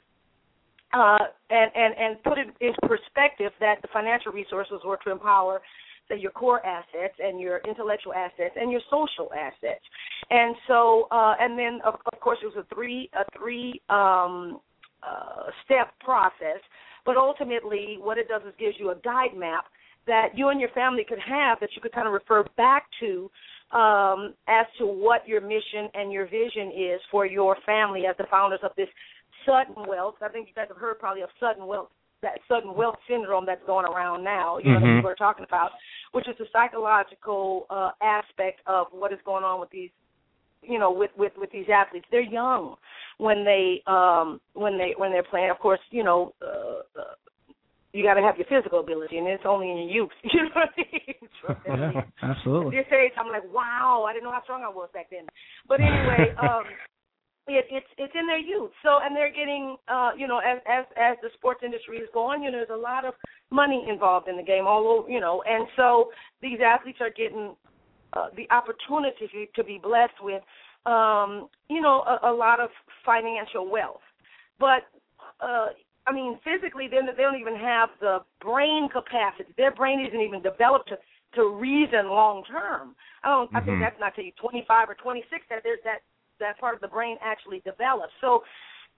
uh, and, and, and put it in perspective that the financial resources were to empower say, your core assets and your intellectual assets and your social assets. And so, uh, and then of, of course, it was a three a three um, uh, step process. But ultimately, what it does is gives you a guide map that you and your family could have that you could kind of refer back to um, as to what your mission and your vision is for your family as the founders of this sudden wealth. I think you guys have heard probably of sudden wealth, that sudden wealth syndrome that's going around now. You know, mm-hmm. that people are talking about, which is the psychological uh, aspect of what is going on with these, you know, with with with these athletes. They're young when they um when they when they're playing. Of course, you know. Uh, uh, you got to have your physical ability, and it's only in your youth. *laughs* You know what I mean? yeah, absolutely. At this age, I'm like, wow, I didn't know how strong I was back then. But anyway, *laughs* um, it, it's it's in their youth. So and they're getting uh, you know as as as the sports industry is going, you know, there's a lot of money involved in the game, all over, you know, and so these athletes are getting uh, the opportunity to be blessed with um, you know a, a lot of financial wealth, but. Uh, I mean, physically, they they don't even have the brain capacity. Their brain isn't even developed to to reason long term. I don't. Mm-hmm. I think mm-hmm. that's not till you 25 or 26 that there's that that part of the brain actually develops. So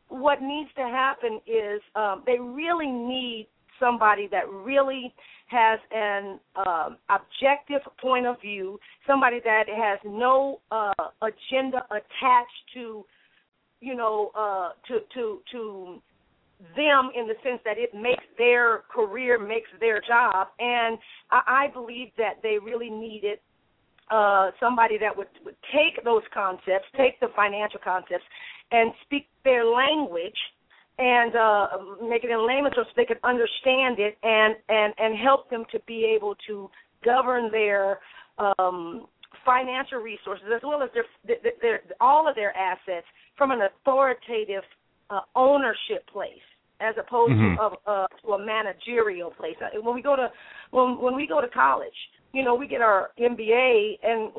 what needs to happen is um, they really need somebody that really has an um, objective point of view, somebody that has no uh, agenda attached to, you know, uh, to to to them in the sense that it makes their career, makes their job, and I, I believe that they really needed uh, somebody that would, would take those concepts, take the financial concepts, and speak their language and uh, make it in layman's terms so they could understand it and, and, and help them to be able to govern their um, financial resources as well as their, their, their all of their assets from an authoritative uh, ownership place as opposed mm-hmm. to, uh, to a managerial place. Uh, when we go to when when we go to college, you know, we get our MBA and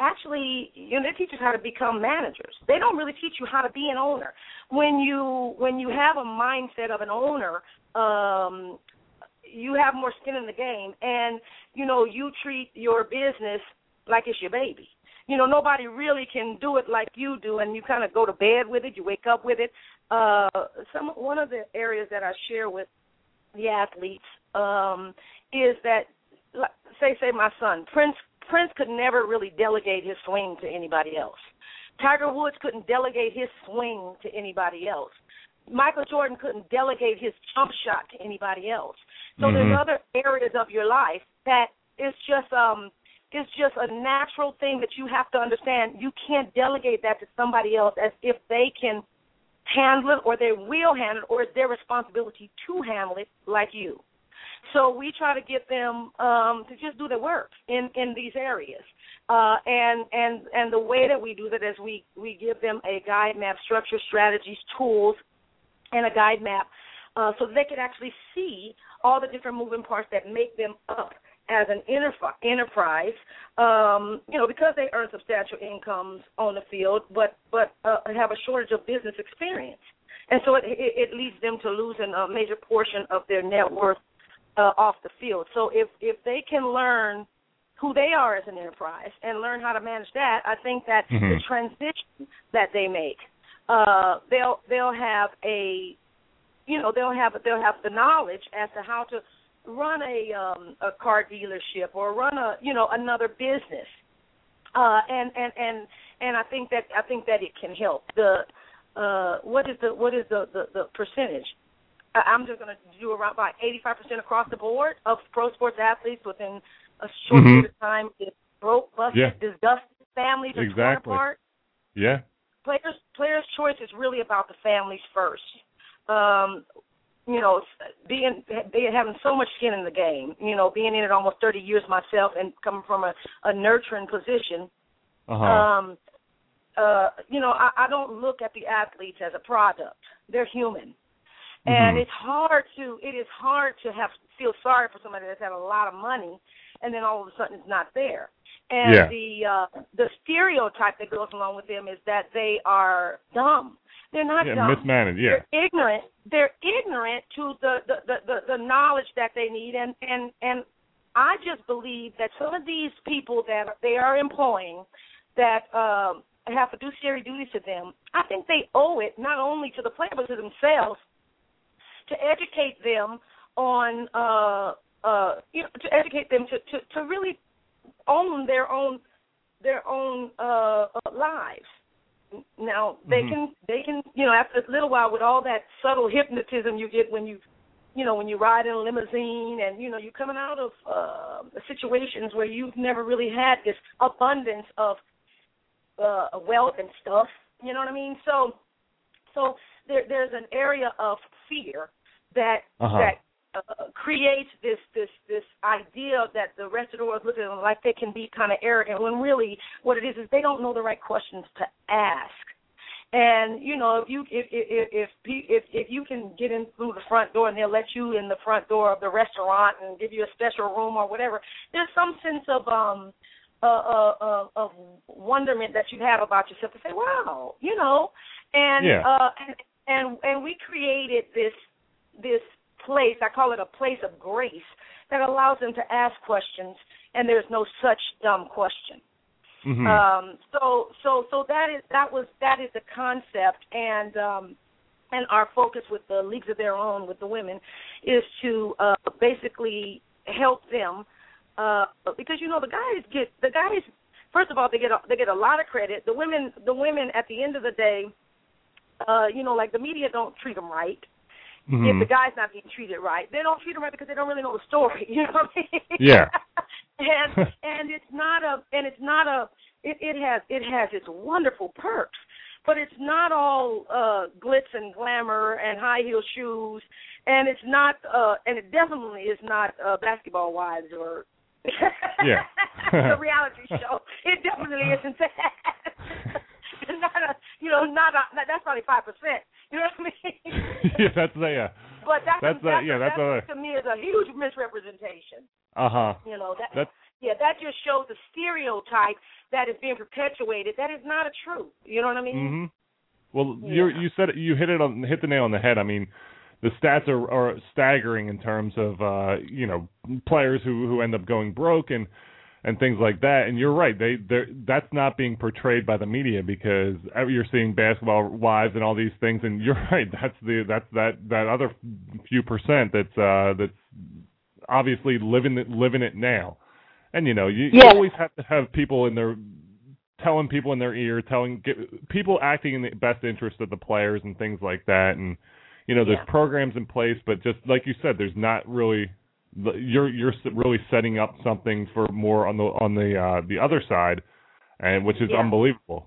actually you know they teach us how to become managers they don't really teach you how to be an owner when you when you have a mindset of an owner um you have more skin in the game and you know you treat your business like it's your baby you know nobody really can do it like you do and you kind of go to bed with it you wake up with it uh some one of the areas that i share with the athletes um is that say say my son Prince Prince could never really delegate his swing to anybody else. Tiger Woods couldn't delegate his swing to anybody else. Michael Jordan couldn't delegate his jump shot to anybody else. So Mhm. there's other areas of your life that it's just um it's just a natural thing that you have to understand. You can't delegate that to somebody else as if they can handle it or they will handle it or it's their responsibility to handle it like you. So we try to get them um, to just do their work in in these areas. Uh, and and and the way that we do that is we we give them a guide map, structure, strategies, tools, and a guide map, uh, so they can actually see all the different moving parts that make them up as an enterprise. Um, you know, because they earn substantial incomes on the field, but but uh, have a shortage of business experience, and so it, it, it leads them to losing a major portion of their net worth uh, off the field. So if if they can learn who they are as an enterprise and learn how to manage that, I think that Mhm. the transition that they make, uh, they'll they'll have a, you know, they'll have they'll have the knowledge as to how to run a um, a car dealership or run a you know another business, uh, and and and and I think that I think that it can help. The uh, what is the what is the the, the percentage? I- I'm just going to do around about 85% across the board of pro sports athletes within a short Mhm. period of time is broke, busted, Yeah. disgusted, families are torn Exactly. apart. Yeah. Players players' choice is really about the families first. Um, you know, being being having so much skin in the game. You know, being in it almost 30 years myself and coming from a, a nurturing position. Uh-huh. Um, uh, you know, I, I don't look at the athletes as a product. They're human. And Mhm. it's hard to it is hard to have feel sorry for somebody that's had a lot of money and then all of a sudden it's not there. And Yeah. the uh the stereotype that goes along with them is that they are dumb. They're not yeah, dumb. mismanaged. Yeah. They're ignorant. They're ignorant to the the, the, the the knowledge that they need and and and I just believe that some of these people that they are employing that um have fiduciary duties to them, I think they owe it not only to the player but to themselves to educate them on uh uh you know to educate them to to, to really own their own their own uh, uh lives now they Mhm. can they can you know after a little while with all that subtle hypnotism you get when you you know when you ride in a limousine and you know you're coming out of uh situations where you've never really had this abundance of uh wealth and stuff you know what i mean so so there there's an area of fear that Uh-huh. that uh, creates this this this idea that the rest of the world looks at them like they can be kind of arrogant when really what it is is they don't know the right questions to ask. And you know if you if if if if if you can get in through the front door and they'll let you in the front door of the restaurant and give you a special room or whatever, there's some sense of um uh, uh, uh, of wonderment that you have about yourself to say, wow, you know, and Yeah. uh, and and and we created this this place. I call it a place of grace that allows them to ask questions, and there's no such dumb question. Mhm. Um, so so so that is that was that is the concept, and um, and our focus with the leagues of their own with the women is to uh, basically help them uh, because you know the guys get the guys first of all they get a, they get a lot of credit. The women the women at the end of the day, uh, you know, like the media don't treat them right if Mhm. the guy's not being treated right. They don't treat him right because they don't really know the story. *laughs* You know what I mean? Yeah. *laughs* and *laughs* and it's not a and it's not a it, it has it has its wonderful perks, but it's not all uh glitz and glamour and high heel shoes, and it's not uh and it definitely is not uh basketball wives or Yeah. the reality show. It definitely isn't that. not a you know not a that's probably five percent. You know what I mean? *laughs* yeah, that's the yeah. But that's That's a, a- yeah, a, that's a- to me is a huge misrepresentation. Uh huh. You know that That's yeah, that just shows the stereotype that is being perpetuated. That is not a truth. You know what I mean? Mm hmm Well, Yeah. you you said it, you hit it on hit the nail on the head. I mean, the stats are are staggering in terms of uh, you know players who who end up going broke and and things like that. And you're right. They that's not being portrayed by the media because you're seeing basketball wives and all these things. And *laughs* you're right. That's the that's that that other few percent that's uh that's obviously living it living it now. And you know you, you always have to have people in their telling people in their ear, telling get, people acting in the best interest of the players and things like that. And you know, there's Yeah. programs in place, but just like you said, there's not really you're you're really setting up something for more on the on the uh the other side, and which is Yeah. unbelievable.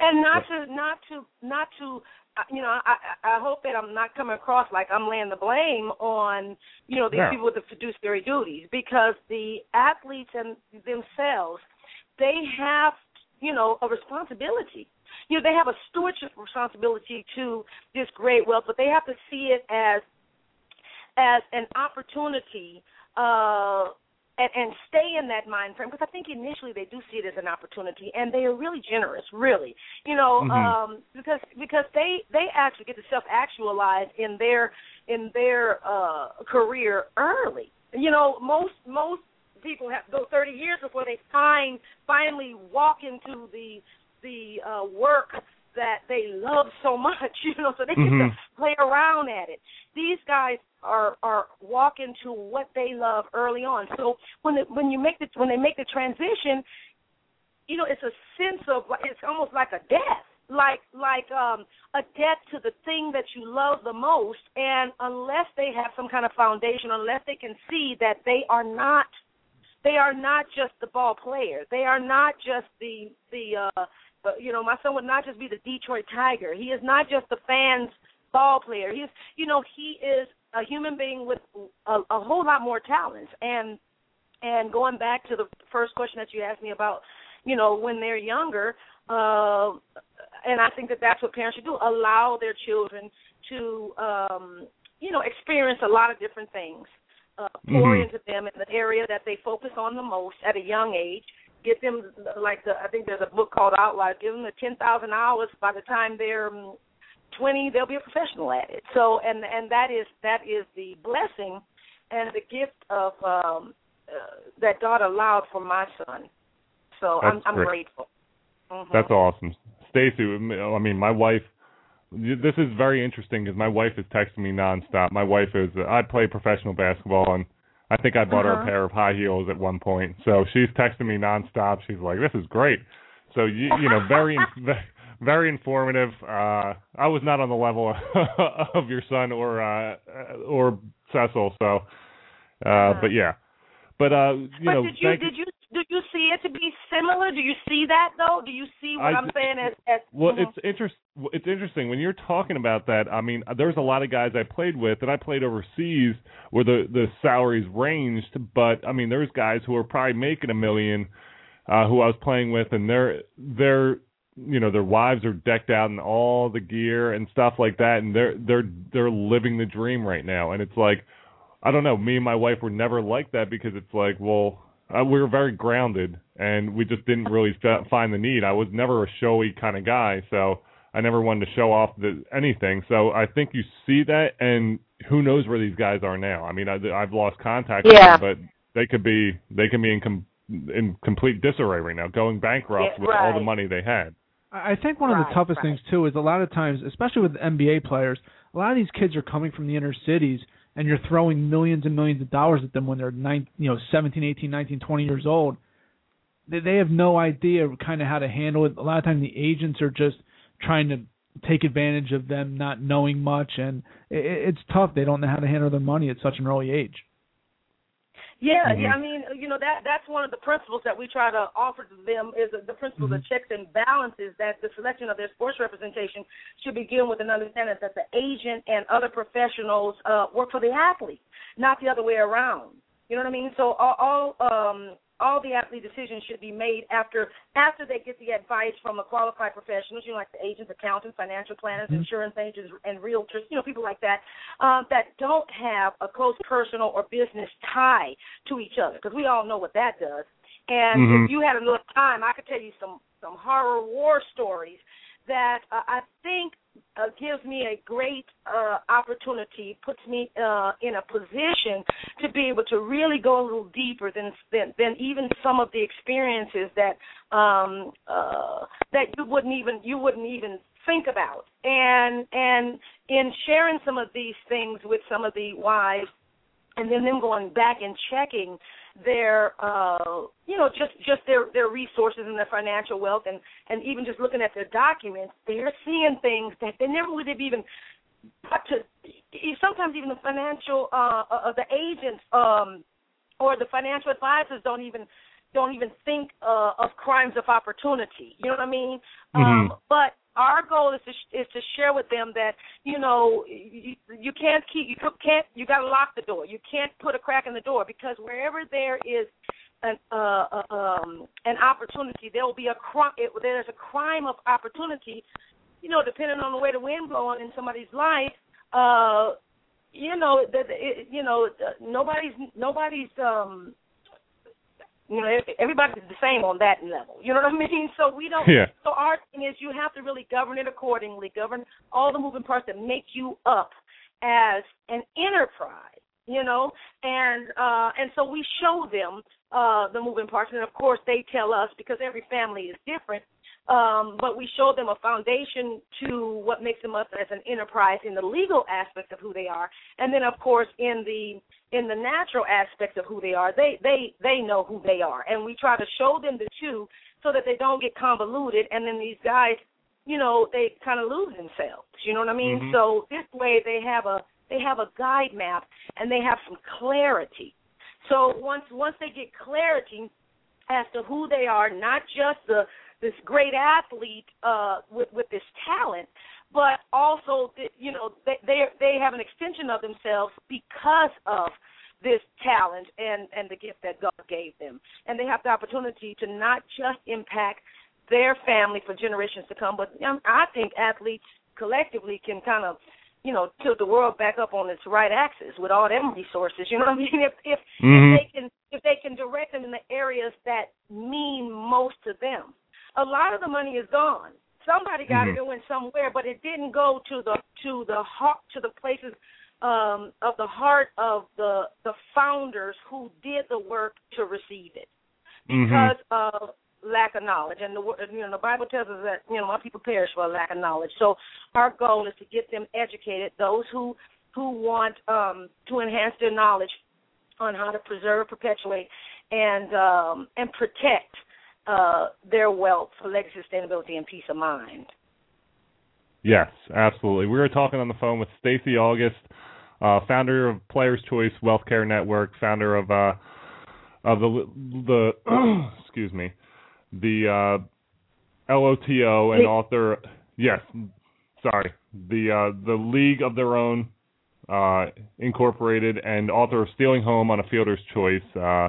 and not to not to not to uh, you know I I I hope that I'm not coming across like I'm laying the blame on you know these Yeah. people with the fiduciary duties because the athletes and themselves they have you know a responsibility you know they have a stewardship responsibility to this great wealth but they have to see it as as an opportunity uh and, and stay in that mind frame because I think initially they do see it as an opportunity and they are really generous, really. You know, Mhm. um because because they they actually get to self actualize in their in their uh career early. You know, most most people have go 30 years before they find finally walk into the the uh work that they love so *laughs* much, you know, so they get Mhm. to play around at it. These guys are are walk into what they love early on. So when the, when you make the when they make the transition, you know, it's a sense of it's almost like a death. Like like um a death to the thing that you love the most and unless they have some kind of foundation, unless they can see that they are not they are not just the ball player. They are not just the the uh uh, you know, my son would not just be the Detroit Tiger. He is not just the fans ball player. He's you know, he is a human being with a, a whole lot more talents. And and going back to the first question that you asked me about, you know, when they're younger, uh, and I think that that's what parents should do: allow their children to, um, you know, experience a lot of different things. Uh, pour Mhm. into them in the area that they focus on the most at a young age. Get them like the I think there's a book called Outliers. Give them the ten thousand hours. By the time they're um, twenty, they'll be a professional at it. So and and that is that is the blessing and the gift of um, uh, that God allowed for my son. So I'm That's I'm great. grateful. Mhm. That's awesome, Stacy. I mean, my wife. This is very interesting because my wife is texting me nonstop. My wife is. I play professional basketball, and I think I bought her Uh-huh. a pair of high heels at one point. So she's texting me nonstop. She's like, "This is great." So you you know, very *laughs* very informative. Uh I was not on the level *laughs* of your son or uh or Cecil. So, uh, but yeah, but uh, you but know, did you thank did you did you see it to be similar? Do you see that though? Do you see what I am saying as as Well, mhm. it's interest. It's interesting when you're talking about that. I mean, there's a lot of guys I played with, and I played overseas where the the salaries ranged. But I mean, there's guys who are probably making a million, uh, who I was playing with, and they're they're you know their wives are decked out in all the gear and stuff like that, and they're they're they're living the dream right now. And it's like, I don't know. Me and my wife were never like that because it's like, well, uh, we were very grounded, and we just didn't really find the need. I was never a showy kind of guy, so I never wanted to show off the, anything. So I think you see that, and who knows where these guys are now? I mean, I, I've lost contact Yeah. with them, but they could be they can be in com- in complete disarray right now, going bankrupt Yeah, with all the money they had. I think one of the Right, toughest right. things too is a lot of times, especially with NBA players, a lot of these kids are coming from the inner cities, and you're throwing millions and millions of dollars at them when they're nine, you know, 17, 18, 19, 20 years old. They they have no idea kind of how to handle it. A lot of times the agents are just trying to take advantage of them not knowing much, and it, it's tough. They don't know how to handle their money at such an early age. Yeah, Mhm. yeah. I mean, you know that that's one of the principles that we try to offer to them is the principle of checks and balances. That the selection of their sports representation should begin with an understanding that the agent and other professionals uh, work for the athlete, not the other way around. You know what I mean? So all, all um all the athlete decisions should be made after after they get the advice from a qualified professionals, you know, like the agents, accountants, financial planners, insurance agents, and realtors, you know, people like that, um, that don't have a close personal or business tie to each other, because we all know what that does. And Mhm. if you had enough time, I could tell you some some horror war stories that uh, I think uh, gives me a great uh, opportunity, puts me uh, in a position to be able to really go a little deeper than than, than even some of the experiences that um, uh, that you wouldn't even you wouldn't even think about. And and in sharing some of these things with some of the wives and then them going back and checking their uh you know just just their their resources and their financial wealth and and even just looking at their documents they're seeing things that they never would have even got to sometimes even the financial uh uh the agents um or the financial advisors don't even don't even think uh, of crimes of opportunity. You know what I mean? Mm-hmm. Um, but our goal is to is to share with them that you know you, you can't keep you can't you got to lock the door. You can't put a crack in the door because wherever there is an uh, uh, um, an opportunity, there will be a crime. There's a crime of opportunity. You know, depending on the way the wind blowing in somebody's life, uh, you know, that you know, nobody's nobody's um you know, everybody's the same on that level. You know what I *laughs* mean? So we don't. Yeah. So our thing is, you have to really govern it accordingly. Govern all the moving parts that make you up as an enterprise. You know, and uh and so we show them uh the moving parts, and of course they tell us because every family is different um, but we show them a foundation to what makes them up as an enterprise in the legal aspect of who they are, and then of course in the in the natural aspect of who they are, they they they know who they are, and we try to show them the two so that they don't get convoluted, and then these guys, you know, they kind of lose themselves. You know what I mean? Mhm. So this way they have a they have a guide map and they have some clarity. So once once they get clarity as to who they are, not just the this great athlete uh, with with this talent, but also you know they they they have an extension of themselves because of this talent and and the gift that God gave them, and they have the opportunity to not just impact their family for generations to come, but I think athletes collectively can kind of you know tilt the world back up on its right axis with all them resources. You know what I mean? *laughs* If if, Mhm. if they can if they can direct them in the areas that mean most to them a lot of the money is gone. Somebody got Mhm. it going somewhere, but it didn't go to the to the heart to the places um, of the heart of the the founders who did the work to receive it Mhm. because of lack of knowledge. And the you know the Bible tells us that you know my people perish for a lack of knowledge. So our goal is to get them educated. Those who who want um, to enhance their knowledge on how to preserve, perpetuate, and um, and protect uh, their wealth for legacy, sustainability, and peace of mind. Yes, absolutely. We were talking on the phone with Stacy August, uh, founder of Players Choice Wealth Care Network, founder of uh, of the the *clears throat* excuse me, the uh, LOTO, and Wait. author. Yes, sorry, the uh, the League of Their Own uh, Incorporated, and author of Stealing Home on a Fielder's Choice. Uh,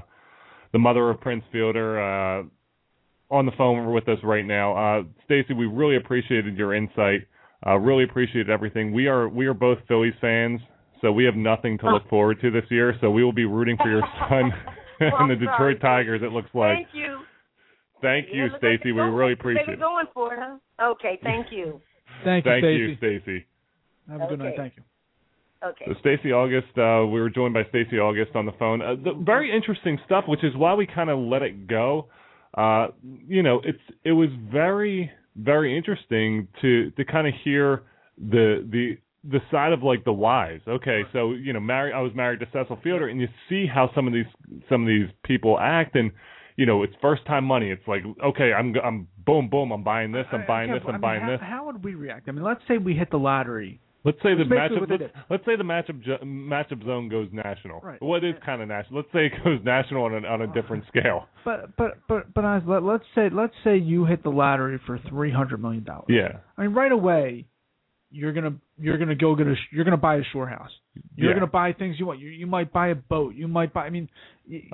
the mother of Prince Fielder. On the phone with us right now. Uh, Stacy, we really appreciated your insight. Uh, really appreciated everything. We are we are both Phillies fans, so we have nothing to look forward to this year. So we will be rooting for your *laughs* son Well, and the I'm Detroit. Tigers. It looks like. Thank you. Thank you, looks like Stacy. they're We going- really They appreciate were it. going for it, huh? Okay, thank you. *laughs* Thank you, Thank Stacy. you, Stacy. Have a good night. Thank you. Okay. So Stacy August, uh, we were joined by Stacy August on the phone. Uh, the very interesting stuff, which is why we kind of let it go. Uh, you know, it's it was very very interesting to to kind of hear the the the side of like the whys. Okay, so you know, married I was married to Cecil Fielder, and you see how some of these some of these people act, and you know, it's first time money. It's like okay, I'm I'm boom boom, I'm buying this, I'm buying Yeah, this, I'm I buying mean, how, this. How would we react? I mean, let's say we hit the lottery. Let's say the matchup. Let's, let's say the matchup ju- matchup zone goes national. Right. Well, it is kind of national. Let's say it goes national on a, on a different uh, scale. But but but but I, let, let's say let's say you hit the lottery for three hundred million dollars. Yeah. I mean, right away, you're gonna you're gonna go get a sh- you're gonna buy a shore house. You're Yeah. gonna buy things you want. You you might buy a boat. You might buy. I mean,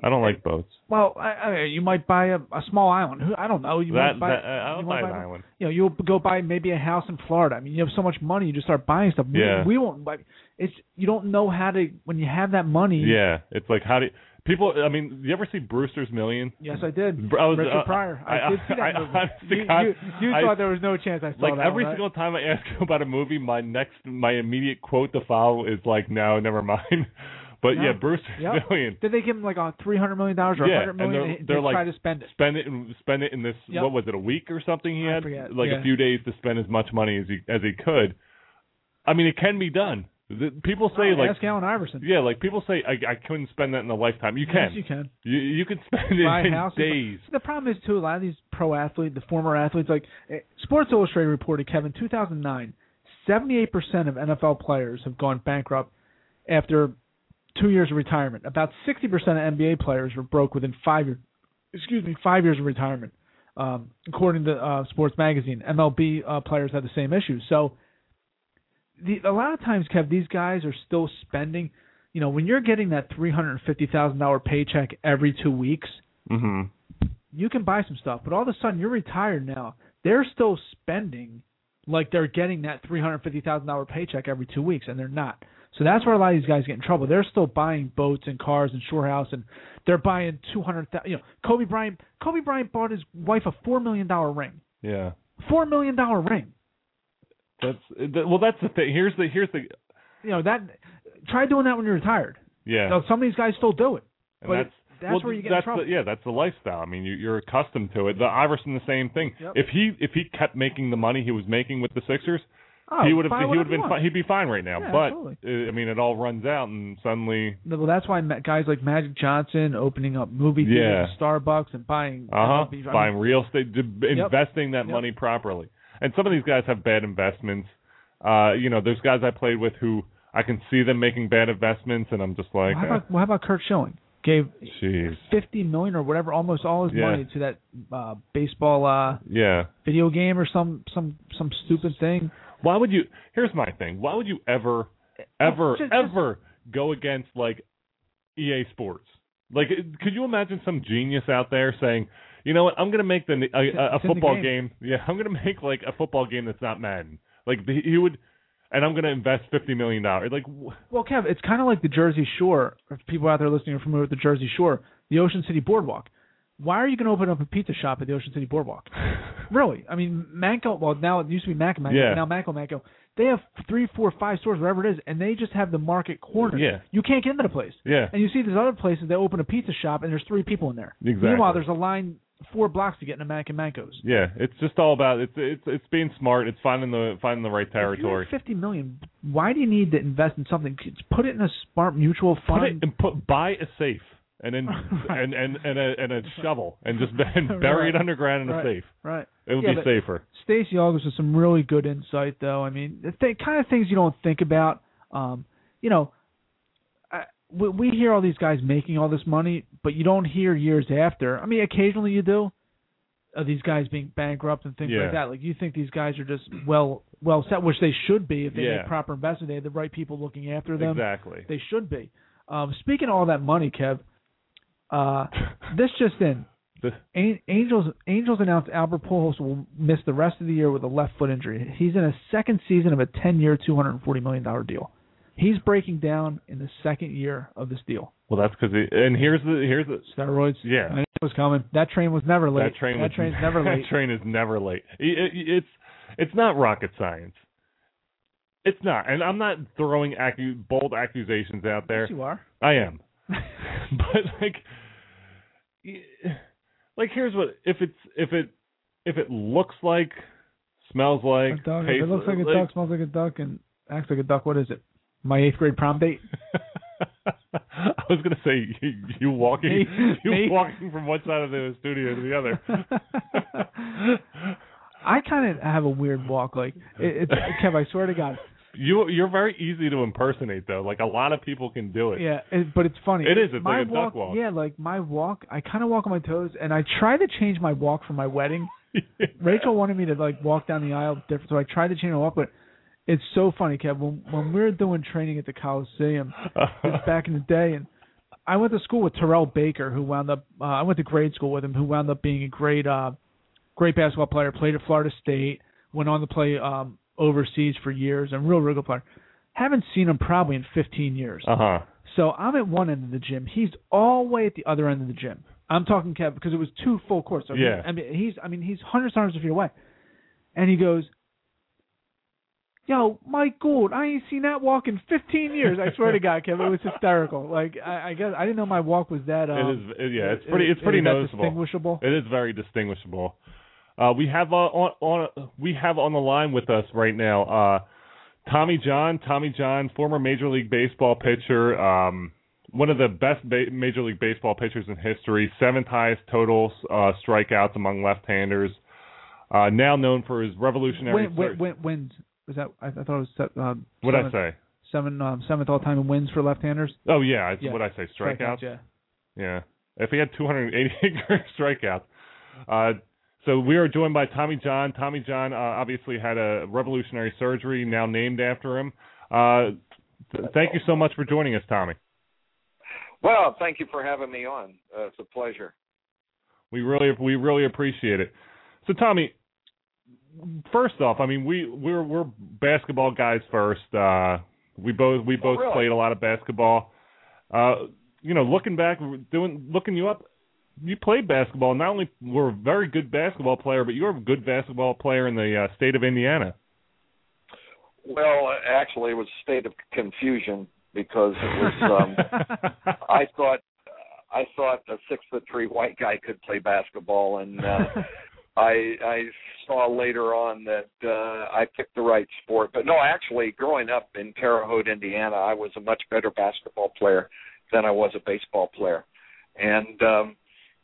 I don't like boats. Well, I, I mean, you might buy a, a small island. Who I don't know. You that uh, might buy. that I you don't might buy an buy- island. You know, you'll go buy maybe a house in Florida. I mean, you have so much money, you just start buying stuff. We, Yeah. we won't. buy It's you don't know how to when you have that money. Yeah, it's like how do you, people? I mean, you ever see Brewster's Million? Yes, I did. I was, Richard uh, Pryor. I, I- did see that I- movie. you, God, you, you thought there was no chance I saw Like that. every one, right? single time I ask you about a movie, my next my immediate quote to follow is like, "No, never mind." *laughs* But No. yeah, Brewster's Yep. Million. Did they give him like a three hundred million dollars or a Yeah, hundred and million? they're- and they're they like- try to spend it. spend it and spend it in this Yep. what was it a week or something he I had forget, like yeah. a few days to spend as much money as he as he could i mean it can be done The, people say Oh, like ask Allen Iverson. yeah, like people say I I couldn't spend that in a lifetime. You Yes, can. you can. You you can spend it in houses. days. The problem is too a lot of these pro athletes, the former athletes, like eh, Sports Illustrated reported, Kevin, 2009, 78 percent of NFL players have gone bankrupt after two years of retirement. About 60 percent of NBA players were broke within five years. Excuse me, five years of retirement, um, according to uh, Sports Magazine. MLB uh, players had the same issue. So, the, a lot of times, Kev, these guys are still spending. You know, when you're getting that three hundred fifty thousand dollar paycheck every two weeks Mhm. you can buy some stuff, but all of a sudden you're retired now. They're still spending like they're getting that three hundred fifty thousand dollar paycheck every two weeks, and they're not. So that's where a lot of these guys get in trouble. They're still buying boats and cars and shore house, and they're buying two hundred. You know, Kobe Bryant. Kobe Bryant bought his wife a four million dollar ring. Yeah. Four million dollar ring. That's that, well. That's the thing. Here's the here's the You know that. Try doing that when you're retired. yeah. Now, some of these guys still do it, and but that's that's well, where you get in that's trouble. The, yeah, that's the lifestyle. I mean, you, you're accustomed to it. The Iverson, the same thing. Yep. If he if he kept making the money he was making with the Sixers, oh, he would have he would have been want. fi- he'd be fine right now. Yeah, but absolutely. uh, I mean, it all runs out, and suddenly, Well, that's why guys like Magic Johnson opening up movie theaters, Yeah. Starbucks, and buying uh huh, MLB I mean, buying real estate, investing that Yep. money properly. And some of these guys have bad investments. Uh, you know, there's guys I played with who I can see them making bad investments, and I'm just like, Well, how eh, about, well, how about Curt Schilling? Gave jeez, fifty million or whatever, almost all his Yeah. money to that uh, baseball uh, yeah. video game or some some some stupid thing. Why would you? Here's my thing. Why would you ever, ever, Just- just- ever go against like EA Sports? Like, could you imagine some genius out there saying, you know what? I'm gonna make the a, a, football game. game. *laughs* Yeah, I'm gonna make like a football game that's not Madden. Like he would, and I'm gonna invest fifty million dollars. Like, wh- Well, Kev, it's kind of like the Jersey Shore. If people out there listening are familiar with the Jersey Shore, the Ocean City Boardwalk. Why are you going to open up a pizza shop at the Ocean City Boardwalk? *laughs* really? I mean, Manco. Well, now it used to be Mack and Manco. Yeah. Now Manco Manco. They have three, four, five stores, whatever it is, and they just have the market corner. Yeah. You can't get into the place. yeah, And you see these other places they open a pizza shop and there's three people in there. Exactly. Meanwhile, there's a line four blocks to get into Mack and Manco's. yeah. It's just all about it's it's it's being smart. It's finding the finding the right territory. Fifty million. Why do you need to invest in something? Put it in a smart mutual fund. Put it and put buy a safe and then *laughs* Right. and and and a and a shovel and just *laughs* and *laughs* bury it underground in a Right. safe. right. It would Yeah, be safer. Stacy August with some really good insight, though. I mean, the th- kind of things you don't think about. Um, you know, we, we hear all these guys making all this money, but you don't hear years after. I mean, occasionally you do. Of these guys being bankrupt and things Yeah. like that. Like you think these guys are just well well set, which they should be if they Yeah. make proper investment. They have the right people looking after them. Exactly. They should be. Um, speaking of all that money, Kev, uh, *laughs* this just in. Angels Angels announced Albert Pujols will miss the rest of the year with a left foot injury. He's in a second season of a 10-year, 240 million dollar deal. He's breaking down in the second year of this deal. well, that's because and here's the here's the Steroids. Yeah. I knew it was coming. That train was never late. that train That was, train's never *laughs* late. That train is never late. It- it- it's it's not rocket science. It's not, and I'm not throwing accu- bold accusations out there. Yes, you are. I am, *laughs* but like, like here's what if it's if it if it looks like, smells like, A duck. If it looks like a duck, smells like a duck, and acts like a duck. What is it? My eighth grade prom date. *laughs* I was gonna say you, you walking, *laughs* you walking from one side of the studio to the other. *laughs* I kind of have a weird walk. Like it, it's Kev. I swear to God. you you're very easy to impersonate though. Like a lot of people can do it. Yeah, it, but it's funny. It is, it's my like a duck walk, walk. Yeah, like my walk. I kind of walk on my toes, and I try to change my walk for my wedding. Rachel wanted me to like walk down the aisle different, so I tried to change my walk. But it's so funny, Kev. When when we were doing training at the Coliseum, back in the day, and I went to school with Terrell Baker, who wound up. Uh, I went to grade school with him, who wound up being a great, uh, great basketball player. Played at Florida State, went on to play um, overseas for years, and real, real good player. Haven't seen him probably in 15 years. Uh huh. So I'm at one end of the gym. He's all the way at the other end of the gym. I'm talking Kev because it was two full courts. So he- Yeah. I mean he's I mean he's hundreds hundreds of feet away, and he goes, "Yo, my God, I ain't seen that walk in 15 years." I swear to God, Kevin, it was hysterical. Like I, I guess I didn't know my walk was that. Um, it is. It, yeah, it's it- pretty. It's pretty noticeable. distinguishable. It is very distinguishable. Uh, we have uh, on on we have on the line with us right now uh, Tommy John, Tommy John, former Major League Baseball pitcher, um, one of the best ba- Major League Baseball pitchers in history, seventh highest total uh, strikeouts among left-handers. Uh, now known for his revolutionary. Win, win, wins. Was that? I, I thought it was. Uh, what I say? Seven, um, seventh all-time in wins for left-handers. Oh yeah, Yeah. what I say? Strikeouts. Strikeouts, Yeah. Yeah. If he had 288 *laughs* strikeouts. Uh, so we are joined by Tommy John. Tommy John uh, obviously had a revolutionary surgery now named after him. Uh, th- thank you so much for joining us, Tommy. Well, thank you for having me on. Uh, it's a pleasure. We really we really appreciate it. So Tommy, first off, I mean we we're we're basketball guys first. Uh, we both we both really? played a lot of basketball. Uh, you know, looking back, doing looking you up, you played basketball. Not only were a very good basketball player, but you were a good basketball player in the uh, state of Indiana. Well, actually, it was a state of confusion because it was. Um, *laughs* I thought I thought a six foot three white guy could play basketball, and uh, I I saw later on that uh, I picked the right sport. But no, actually, growing up in Terre Haute, Indiana, I was a much better basketball player than I was a baseball player, and um,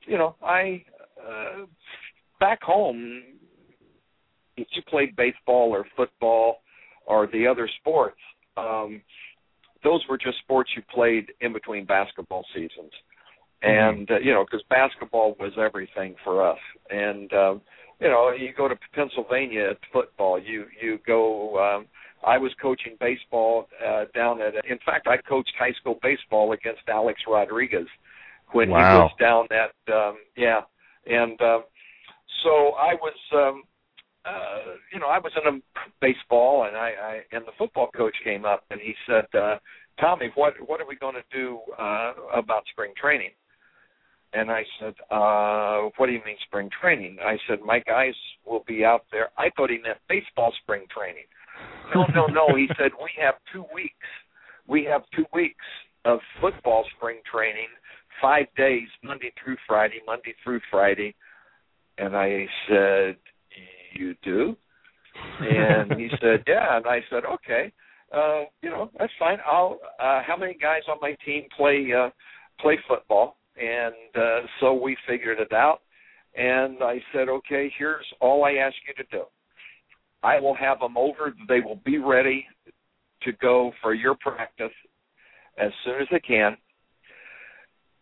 you know, I uh, back home, if you played baseball or football or the other sports. Um, those were just sports you played in between basketball seasons and uh, you know because basketball was everything for us. And um you know you go to pennsylvania at football you you go um i was coaching baseball uh down at in fact i coached high school baseball against alex rodriguez when Wow. he was down at um yeah. And um so i was um uh you know i was in a baseball and i i and the football coach came up and he said uh tommy what what are we going to do uh about spring training and I said, uh, what do you mean spring training? I said, my guys will be out there. I thought he meant baseball spring training. No, no, no. He *laughs* said, we have two weeks. We have two weeks of football spring training, five days, Monday through Friday, Monday through Friday. And I said, you do? And he *laughs* said, yeah. And I said, okay. Uh, you know, that's fine. I'll, uh, how many guys on my team play, uh, play football? And uh, so we figured it out. And I said, okay, here's all I ask you to do. I will have them over. They will be ready to go for your practice as soon as they can.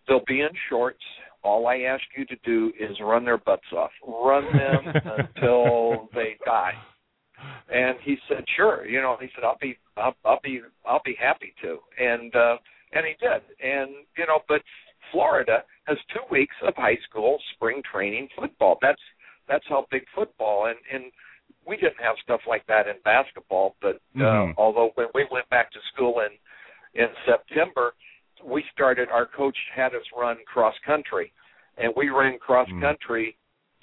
They'll be in shorts. All I ask you to do is run their butts off. Run them *laughs* until they die. And he said, "Sure." You know, he said, "I'll be, I'll, I'll be, I'll be happy to." And uh, and he did. And you know, but Florida has two weeks of high school spring training football. That's that's how big football and and we didn't have stuff like that in basketball. But uh, Mhm. although when we went back to school in in September, we started. Our coach had us run cross country, and we ran cross country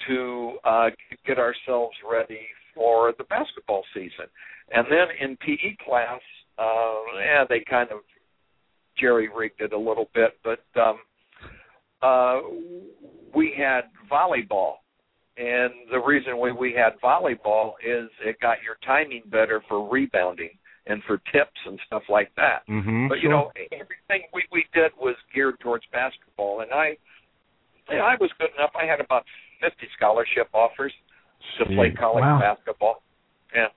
to uh, get ourselves ready for the basketball season. And then in PE class, uh, yeah, they kind of jerry rigged it a little bit, but um, uh, we had volleyball. And the reason why we had volleyball is it got your timing better for rebounding and for tips and stuff like that. Mm-hmm. But you know, everything we we did was geared towards basketball, and I, you know, I was good enough. I had about fifty scholarship offers to play college Wow. basketball. Yeah.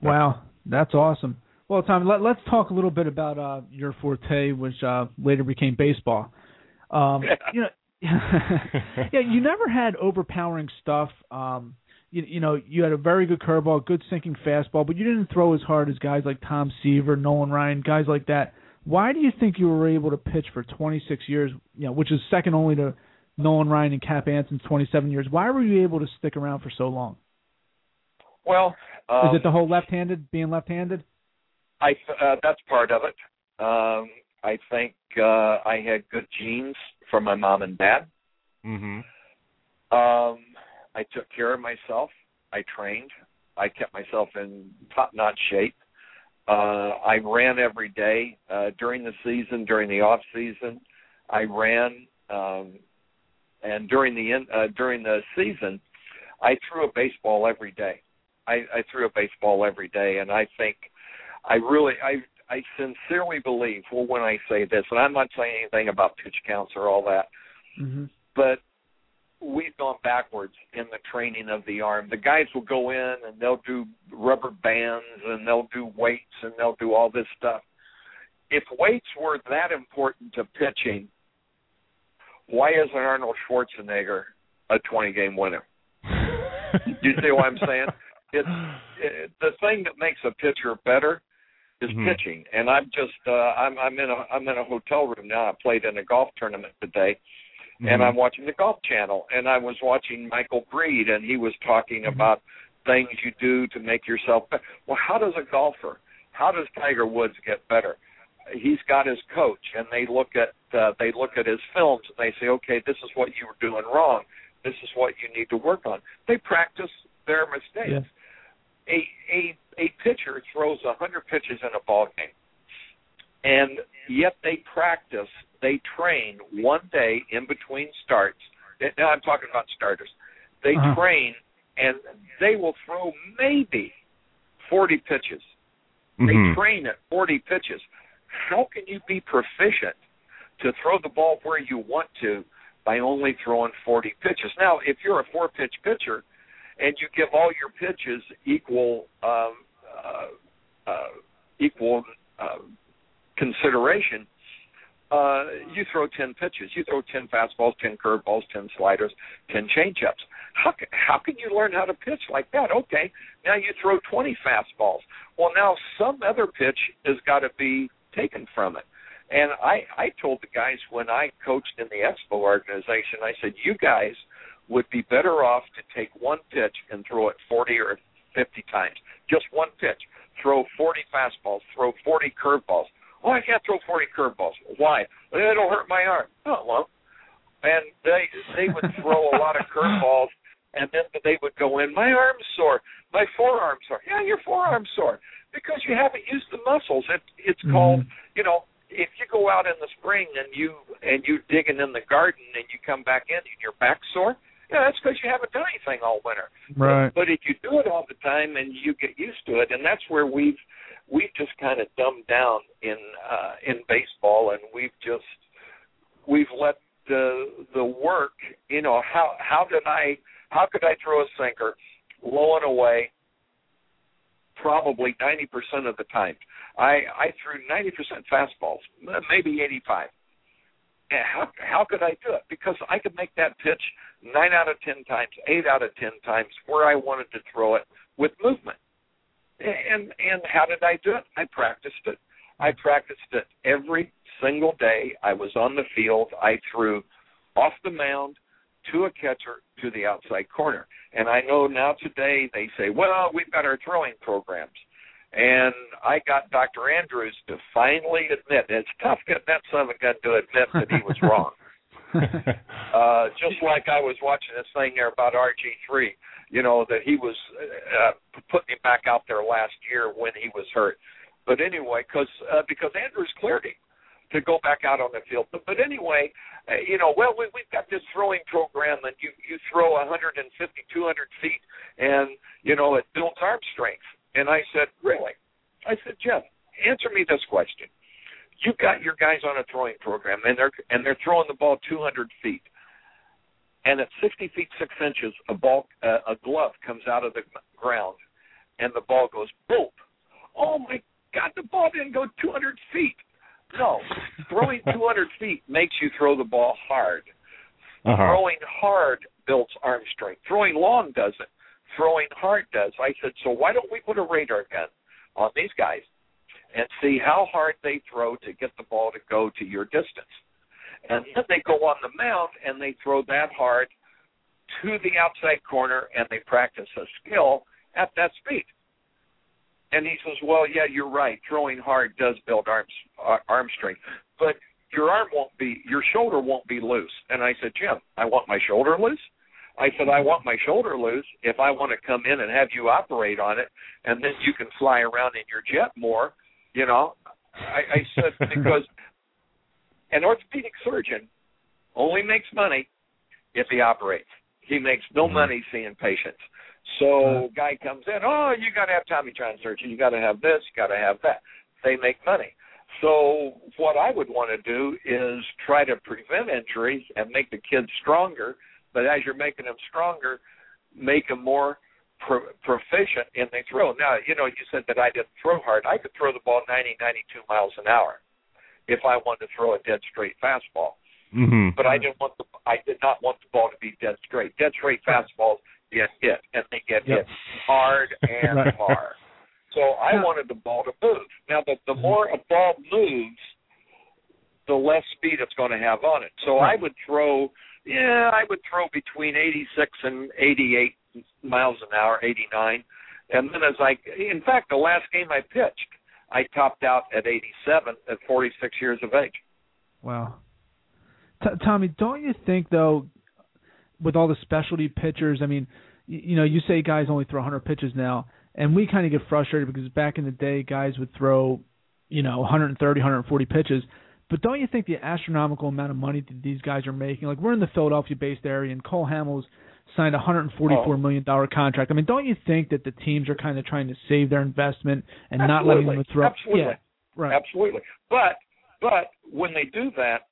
Wow, that's awesome. Well, Tom, let, let's talk a little bit about uh, your forte, which uh, later became baseball. Um, *laughs* you know, *laughs* yeah, you never had overpowering stuff. Um, you, you know, you had a very good curveball, good sinking fastball, but you didn't throw as hard as guys like Tom Seaver, Nolan Ryan, guys like that. Why do you think you were able to pitch for 26 years? You know, which is second only to Nolan Ryan and Cap Anson's 27 years. Why were you able to stick around for so long? Well, um, is it the whole left-handed, being left-handed? I uh, that's part of it. Um, I think uh, I had good genes from my mom and dad. mm-hmm. Um, I took care of myself. I trained. I kept myself in top-notch shape. Uh, I ran every day uh, during the season, during the off season. I ran, um, and during the in, uh, during the season, I threw a baseball every day. I, I threw a baseball every day, and I think I really, I, I sincerely believe. Well, when I say this, and I'm not saying anything about pitch counts or all that, hmm but we've gone backwards in the training of the arm. The guys will go in and they'll do rubber bands and they'll do weights and they'll do all this stuff. If weights were that important to pitching, why isn't Arnold Schwarzenegger a 20 game winner? *laughs* You see what I'm saying? It's it, the thing that makes a pitcher better is Mhm. pitching. And I'm just uh I'm I'm in a I'm in a hotel room now. I played in a golf tournament today and Mhm. I'm watching the Golf Channel, and I was watching Michael Breed, and he was talking about things you do to make yourself better. Well, how does a golfer? How does Tiger Woods get better? He's got his coach, and they look at uh, they look at his films, and they say, okay, this is what you were doing wrong. This is what you need to work on. They practice their mistakes. A a a pitcher throws a hundred pitches in a ball game, and yet they practice, they train one day in between starts. Now I'm talking about starters. They Uh-huh. train, and they will throw maybe forty pitches. They Mhm. train at 40 pitches. How can you be proficient to throw the ball where you want to by only throwing 40 pitches? Now, if you're a four pitch pitcher and you give all your pitches equal um, uh, uh, equal uh, consideration, uh, you throw 10 pitches. You throw 10 fastballs, 10 curveballs, 10 sliders, 10 changeups. How can, how can you learn how to pitch like that? Okay, now you throw 20 fastballs. Well, now some other pitch has got to be taken from it. And I, I told the guys when I coached in the Expo organization, I said, you guys would be better off to take one pitch and throw it 40 or 50 times. Just one pitch. Throw 40 fastballs, throw 40 curveballs. Oh, I can't throw 40 curveballs. Why? It'll hurt my arm. Oh, won't. And they they would throw a lot of curveballs, and then they would go in. My arm's sore. My forearm's sore. Yeah, your forearm's sore because you haven't used the muscles. It, it's Mhm. called, you know, if you go out in the spring and you and you digging in the garden and you come back in and your back's sore, yeah, that's because you haven't done anything all winter. Right. But if you do it all the time and you get used to it, and that's where we've we've just kind of dumbed down in uh, in baseball, and we've just we've let the the work. You know how how did I how could I throw a sinker low and away? Probably ninety percent of the time, I I threw ninety percent fastballs, maybe eighty five. How how could I do it? Because I could make that pitch nine out of ten times, eight out of ten times where I wanted to throw it with movement. And and how did I do it? I practiced it. I practiced it every single day. I was on the field. I threw off the mound to a catcher to the outside corner. And I know now today they say, well, we've got our throwing programs. And I got Dr. Andrews to finally admit it's tough getting that son of a gun to admit that he was wrong. *laughs* uh, just like I was watching this thing there about RG3, you know, that he was uh, putting him back out there last year when he was hurt. But anyway, cause, uh, because Andrews cleared him to go back out on the field. But, but anyway, uh, you know, well, we, we've got this throwing program and you, you throw 150, 200 feet and, you know, it builds arm strength. And I said, really? I said, Jeff, answer me this question. You've got your guys on a throwing program and they're and they're throwing the ball 200 feet. And at 60 feet 6 inches a ball uh, a glove comes out of the ground and the ball goes boom. Oh my god the ball didn't go 200 feet. No. Throwing 200 *laughs* feet makes you throw the ball hard. Uh-huh. throwing hard builds arm strength. Throwing long doesn't throwing hard does i said so why don't we put a radar gun on these guys and see how hard they throw to get the ball to go to your distance. And then they go on the mound and they throw that hard to the outside corner and they practice a skill at that speed. And he says, "Well, yeah, you're right. Throwing hard does build arm uh, arm strength, but your arm won't be, your shoulder won't be loose." And I said, "Jim, I want my shoulder loose." I said, I want my shoulder loose if I want to come in and have you operate on it, and then you can fly around in your jet more you know, I, I said *laughs* because an orthopedic surgeon only makes money if he operates. He makes no Mhm. money seeing patients. So guy comes in, oh, you got to have Tommy John surgery. You got to have this. You got to have that. They make money. So what I would want to do is try to prevent injuries and make the kids stronger. But as you're making them stronger, make them more pro- proficient in the throw. Now, you know, you said that I didn't throw hard. I could throw the ball 90, 92 miles an hour if I wanted to throw a dead straight fastball. Mm-hmm. But I didn't want the I did not want the ball to be dead straight. Dead straight fastballs get hit, and they get Yep. hit hard *laughs* and Right. far. So I Now- wanted the ball to move. Now, the the more a ball moves, the less speed it's going to have on it. So I would throw, yeah, I would throw between 86 and 88 miles an hour, 89. And then as I, in fact, the last game I pitched, I topped out at 87 at 46 years of age. Wow. T- Tommy, don't you think though, with all the specialty pitchers, I mean, you, you know, you say guys only throw 100 pitches now, and we kind of get frustrated because back in the day, guys would throw, you know, 130, 140 pitches. But don't you think the astronomical amount of money that these guys are making? Like we're in the Philadelphia-based area, and Cole Hamels signed a 144 Oh. million dollar contract. I mean, don't you think that the teams are kind of trying to save their investment and not letting them Absolutely. throw? Absolutely. Yeah, right. Absolutely. But but when they do that,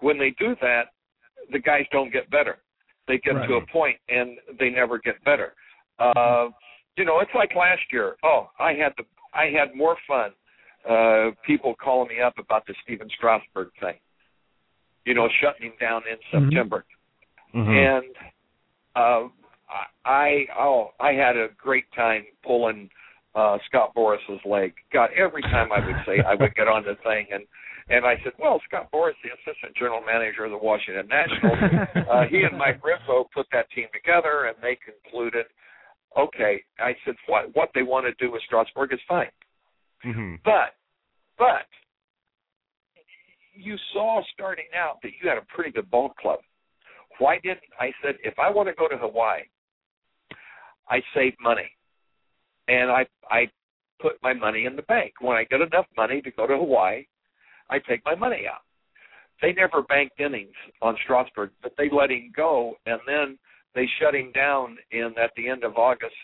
when they do that, the guys don't get better. They get Right. to a point and they never get better. Uh, you know, it's like last year. Oh, I had the I had more fun. Uh, people calling me up about the Stephen Strasburg thing. You know, shutting him down in Mhm. September Mm-hmm. and uh, I oh I had a great time pulling uh, Scott Boras's leg. God, every time I would say I would get on the thing and and I said, well, Scott Boras, the assistant general manager of the Washington Nationals, *laughs* uh, he and Mike Rizzo put that team together and they concluded, okay. I said, what what they want to do with Strasburg is fine, mm-hmm. but but you saw starting out that you had a pretty good ball club. Why didn't I said if I want to go to Hawaii, I save money, and I I put my money in the bank. When I get enough money to go to Hawaii, I take my money out. They never banked innings on Strasburg, but they let him go, and then they shut him down in at the end of August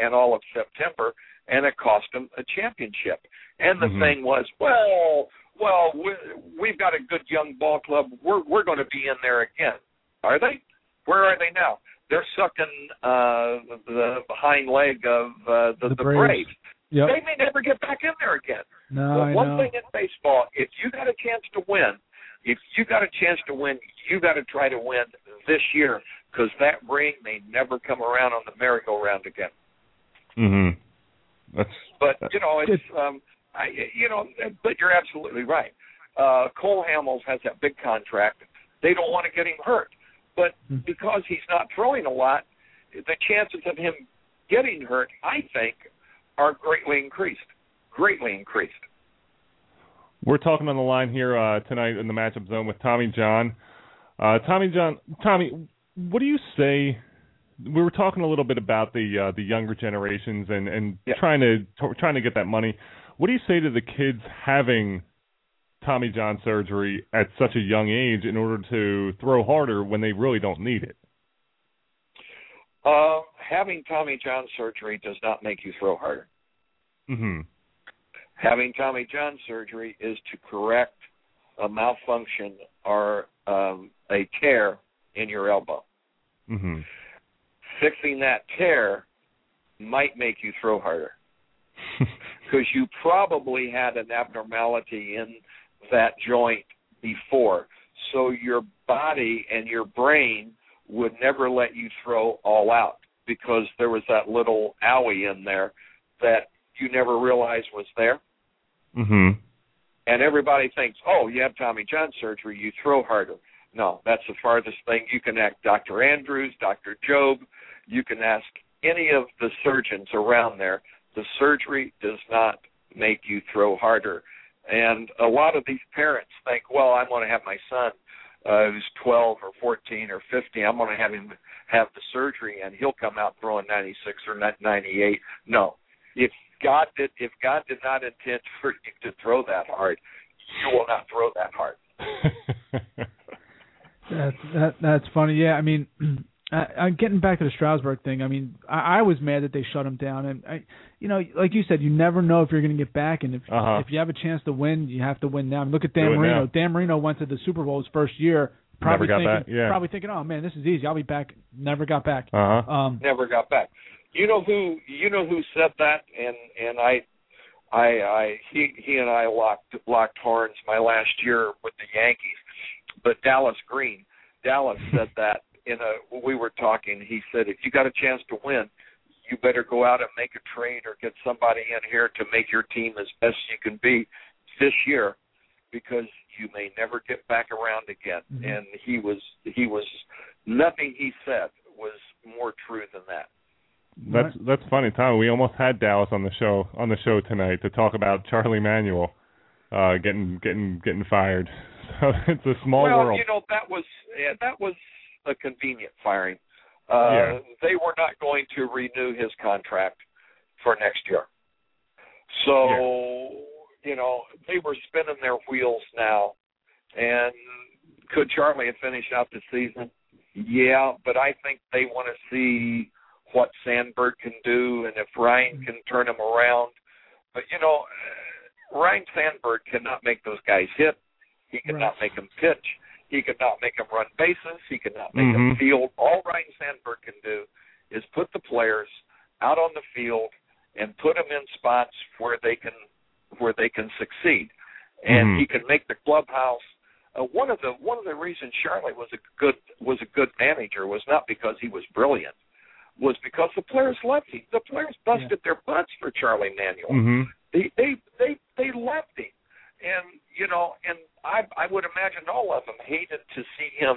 and all of September, and it cost them a championship. And the Mhm. thing was, well, well, we, we've got a good young ball club. We're we're going to be in there again. Are they? Where are they now? They're sucking uh, the hind leg of uh, the, The the, Braves. Braves. Yep. They may never get back in there again. No, one thing in baseball, if you got a chance to win, if you got a chance to win, you got to try to win this year because that ring may never come around on the merry-go-round again. Mm-hmm. That's But you know, it's um, I you know, but you're absolutely right. Uh, Cole Hamels has that big contract. They don't want to get him hurt, but Hmm. because he's not throwing a lot, the chances of him getting hurt, I think, are greatly increased. Greatly increased. We're talking on the line here uh, tonight in the matchup zone with Tommy John. Uh, Tommy John, Tommy, what do you say? We were talking a little bit about the uh, the younger generations and and Yeah. trying to trying to get that money. What do you say to the kids having Tommy John surgery at such a young age in order to throw harder when they really don't need it? Uh, having Tommy John surgery does not make you throw harder. Mm-hmm. Having Tommy John surgery is to correct a malfunction or um, a tear in your elbow. Mm-hmm. Fixing that tear might make you throw harder *laughs* because you probably had an abnormality in that joint before. So your body and your brain would never let you throw all out because there was that little owie in there that you never realized was there. mm-hmm. And everybody thinks, oh, you have Tommy John surgery, you throw harder. No, that's the farthest thing. You can act. Dr. Andrews, Dr. Jobe, you can ask any of the surgeons around there. The surgery does not make you throw harder. And a lot of these parents think, well, I'm going to have my son uh, who's 12 or 14 or 15. I'm going to have him have the surgery, and he'll come out throwing 96 or 98. No, if God did, if God did not intend *laughs* for you to throw that hard, you will not throw that hard. *laughs* That's that, that's funny. Yeah, I mean, *clears throat* Uh, uh, getting back to the Strasburg thing, I mean, I, I was mad that they shut him down, and I, you know, like you said, you never know if you're going to get back, and if Uh-huh. if you have a chance to win, you have to win now. Look at Dan Do Marino. now. Dan Marino went to the Super Bowl his first year, probably Never got thinking, back, yeah. probably thinking, oh man, this is easy. I'll be back. Never got back. Uh huh. Um, never got back. You know who you know who said that, and and I, I, I he he and I locked locked horns my last year with the Yankees, but Dallas Green, Dallas said *laughs* that in a we were talking. He said if you got a chance to win, you better go out and make a trade or get somebody in here to make your team as best you can be this year, because you may never get back around again. Mhm. And he was he was nothing he said was more true than that. That's that's funny, Tom. We almost had Dallas on the show on the show tonight to talk about Charlie Manuel uh, getting getting getting fired. *laughs* So it's a small well, world. you know that was yeah, that was a convenient firing. Uh, Yeah. They were not going to renew his contract for next year, so you know they were spinning their wheels now. And could Charlie have finished out the season? Yeah, but I think they want to see what Sandberg can do and if Ryan can turn him around. But you know, uh, Ryan Sandberg cannot make those guys hit. He cannot make them pitch. He cannot make them run bases. He cannot make them Mhm. field. All Ryan Sandberg can do is put the players out on the field and put them in spots where they can where they can succeed. And Mhm. he can make the clubhouse. Uh, one of the one of the reasons Charlie was a good was a good manager was not because he was brilliant, was because the players loved him. The players busted their butts for Charlie Manuel hmm they they they they left him and you know and i i would imagine all of them hated to see him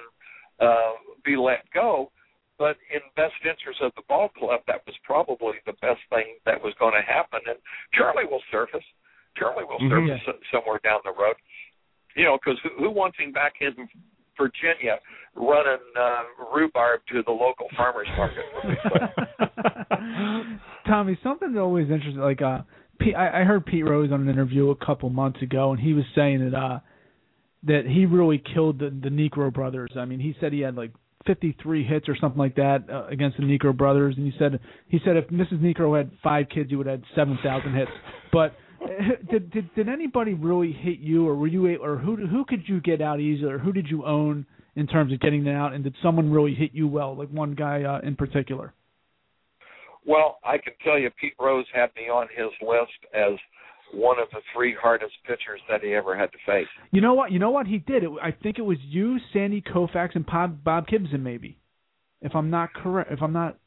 uh be let go but in best interest of the ball club that was probably the best thing that was going to happen and charlie will surface charlie will Mhm. surface some- somewhere down the road you know because who, who wants him back in virginia running uh rhubarb to the local farmers market for Pete's sake. Tommy, something that always interesting. Like, uh, Pete, I, I heard Pete Rose on an interview a couple months ago, and he was saying that uh, that he really killed the the Niekro brothers. I mean, he said he had like 53 hits or something like that uh, against the Niekro brothers, and he said he said if Mrs. Niekro had five kids, he would have had 7,000 hits. But *laughs* did did did anybody really hit you, or were you, a- or who who could you get out easily, or who did you own in terms of getting them out, and did someone really hit you well, like one guy uh, in particular? Well, I can tell you, Pete Rose had me on his list as one of the three hardest pitchers that he ever had to face. You know what? You know what he did? It, I think it was you, Sandy Koufax, and Bob, Bob Gibson, maybe. If I'm not correct, if I'm not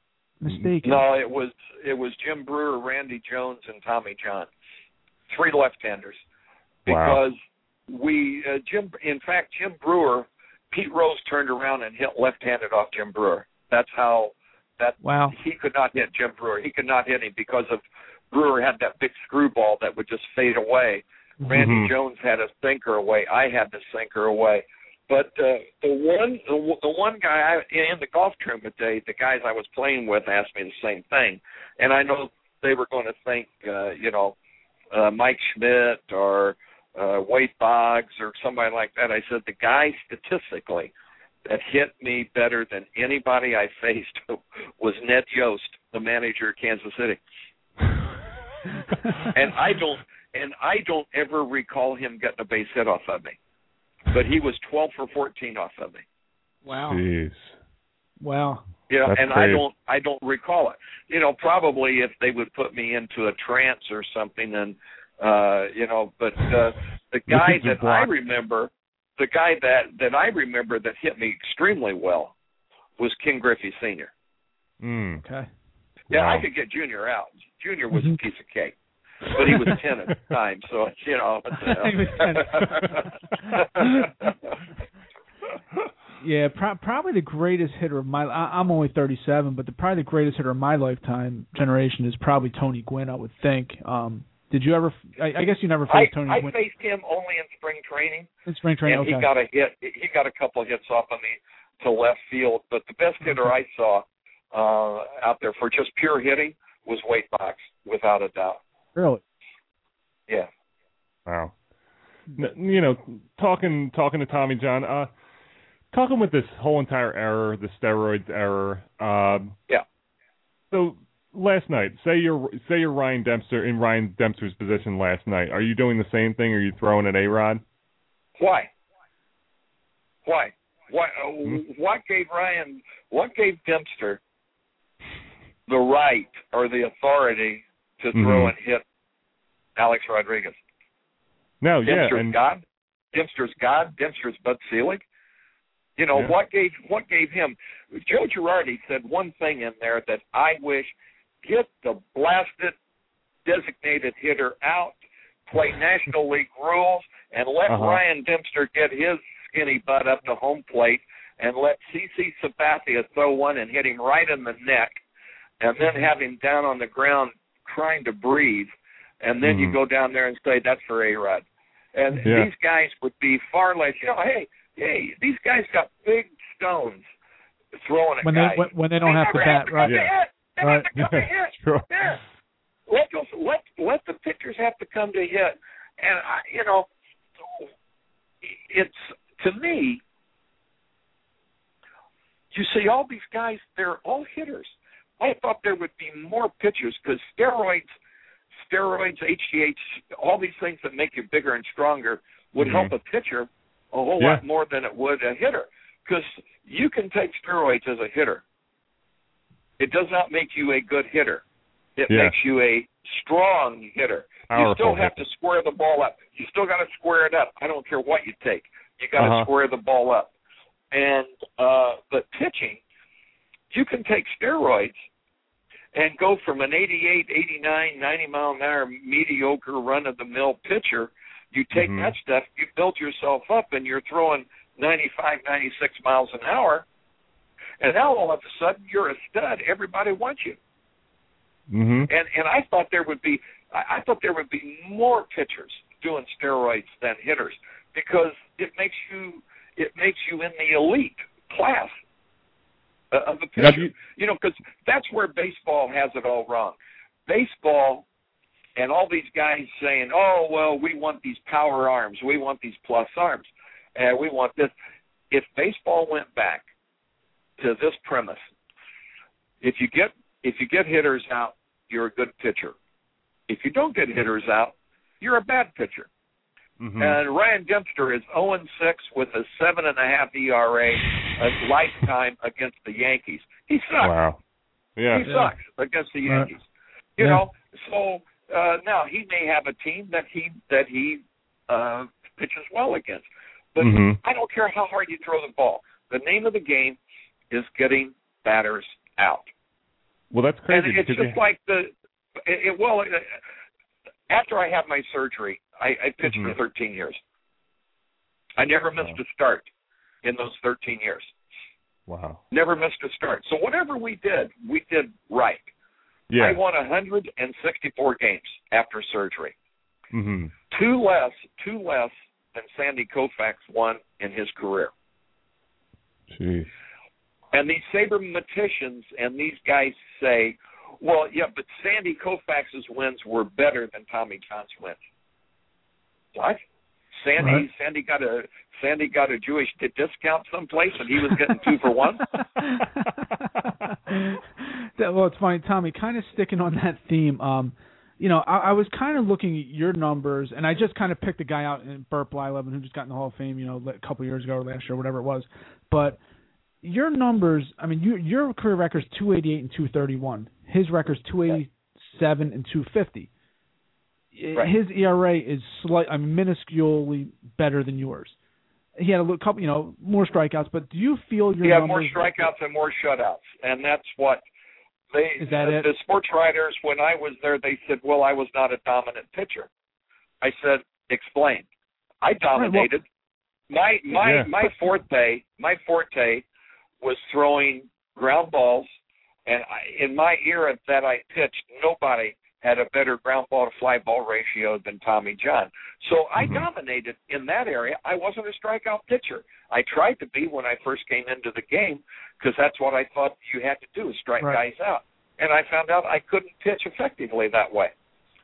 mistaken. No, it was it was Jim Brewer, Randy Jones, and Tommy John, three left-handers. Wow. Because we uh, Jim, in fact, Jim Brewer, Pete Rose turned around and hit left-handed off Jim Brewer. That's how that Wow. he could not hit Jim Brewer. He could not hit him because of Brewer had that big screwball that would just fade away. Randy Mhm. Jones had a sinker away. I had the sinker away. But uh, the one the, one- the one guy I, in the golf tournament day, the guys I was playing with asked me the same thing, and I know they were going to think, uh, you know, uh, Mike Schmidt or uh, Wade Boggs or somebody like that. I said the guy statistically that hit me better than anybody I *laughs* faced was Ned Yost, the manager of Kansas City. *laughs* and I don't and I don't ever recall him getting a base hit off of me. But he was 12 for 14 off of me. wow. Jeez. Wow. You know, That's and I don't I don't recall it. You know, probably if they would put me into a trance or something and uh you know, but uh the guy Look at the that I remember the guy that that I remember that hit me extremely well was Ken Griffey Sr. Mm. Okay. Yeah, Wow. I could get Junior out. Junior was Mhm. a piece of cake. But he was ten at the time, so you know it's, *laughs* He was 10. Yeah, pro- probably the greatest hitter of my. I- I'm only 37, but the probably the greatest hitter of my lifetime generation is probably Tony Gwynn. I would think. Um, did you ever? I, I guess you never I, faced Tony Gwynn I Gwynn faced him only in spring training, in spring training. and okay. he got a hit. He got a couple of hits off of me to left field. But the best hitter I saw uh, out there for just pure hitting was Wade Boggs, without a doubt. really. Yeah. Wow. You know, talking talking to Tommy John. Uh, talking with this whole entire error, the steroids error. Um, Yeah. So last night, say you're say you're Ryan Dempster in Ryan Dempster's position last night. Are you doing the same thing? Are you throwing at A Rod? Why? Why? Why? Uh, Hmm? What gave Ryan? What gave Dempster the right or the authority to throw Mhm. and hit Alex Rodriguez? No, yeah, Dempster's and God. Dempster's God. Dempster's Bud Selig. You know Yeah. what gave what gave him? Joe Girardi said one thing in there that I wish get the blasted designated hitter out, play National *laughs* League rules, and let Uh-huh. Ryan Dempster get his skinny butt up to home plate, and let CC Sabathia throw one and hit him right in the neck, and then have him down on the ground trying to breathe, and then you Mhm. go down there and say that's for A Rod. And Yeah. these guys would be far less. You know, hey, hey, these guys got big stones throwing at when they guys. when, when they don't have to never bat, to right? come to Yeah. hit. They Right. have to come to *laughs* hit. Sure. Yeah. Let those let let the pitchers have to come to hit, and I, you know, it's to me. You see, all these guys, they're all hitters. I thought there would be more pitchers because steroids, steroids, HGH, all these things that make you bigger and stronger would Mhm. help a pitcher a whole Yeah. lot more than it would a hitter. Because you can take steroids as a hitter. It does not make you a good hitter. It Yeah. makes you a strong hitter. you still have hitter. to square the ball up. You still got to square it up. I don't care what you take. You got to Uh-huh. square the ball up. And uh but pitching, you can take steroids and go from an 88, 89, 90 mile an hour mediocre run of the mill pitcher. You take Mhm. that stuff, you build yourself up, and you're throwing 95, 96 miles an hour. And now all of a sudden you're a stud. Everybody wants you. Mhm. And and I thought there would be I thought there would be more pitchers doing steroids than hitters because it makes you it makes you in the elite class uh, of Now, pitcher. you- you know, because that's where baseball has it all wrong. Baseball and all these guys saying, "Oh, well, we want these power arms, we want these plus arms, and we want this." If baseball went back to this premise, if you get if you get hitters out, you're a good pitcher. If you don't get hitters out, you're a bad pitcher. Mhm. And Ryan Dempster is 0 and 6 with a seven and a half ERA, a lifetime against the Yankees. He sucks. wow. Yeah. He sucks against the Right. Yankees. You Yeah. know, so uh now he may have a team that he that he uh pitches well against. But Mhm. I don't care how hard you throw the ball. The name of the game is getting batters out. Well, that's crazy And it's because just like the it, it well. It, after I had my surgery, I, I pitched Mhm. for 13 years. I never missed Wow. a start in those 13 years. wow. Never missed a start. So whatever we did, we did right. Yeah. I won 164 games after surgery. Mm-hmm. Two less, two less than Sandy Koufax won in his career. Jeez. And these sabermetricians and these guys say, well, yeah, but Sandy Koufax's wins were better than Tommy John's wins. What? Sandy Right. Sandy got a Sandy got a Jewish discount someplace and he was getting two for one? *laughs* that, well, it's funny, Tommy. Kind of sticking on that theme. Um, you know, I, I was kind of looking at your numbers, and I just kind of picked a guy out in Bert Blyleven who just got in the Hall of Fame. You know, a couple years ago or last year, whatever it was. But your numbers, I mean, you, your career record's 288 and 231. His record's 287 and 250. Right. His ERA is slight, I mean, minusculely better than yours. He had a little couple, you know, more strikeouts. But do you feel your He had more strikeouts and more shutouts, and that's what they. Is that it? The sports writers, when I was there, they said, "Well, I was not a dominant pitcher." I said, "Explain." I dominated. my my Yeah. my forte my forte was throwing ground balls, and I, in my era that I pitched, nobody had a better ground ball to fly ball ratio than Tommy John. So I Mhm. dominated in that area. I wasn't a strikeout pitcher. I tried to be when I first came into the game because that's what I thought you had to do is strike Right. guys out. And I found out I couldn't pitch effectively that way.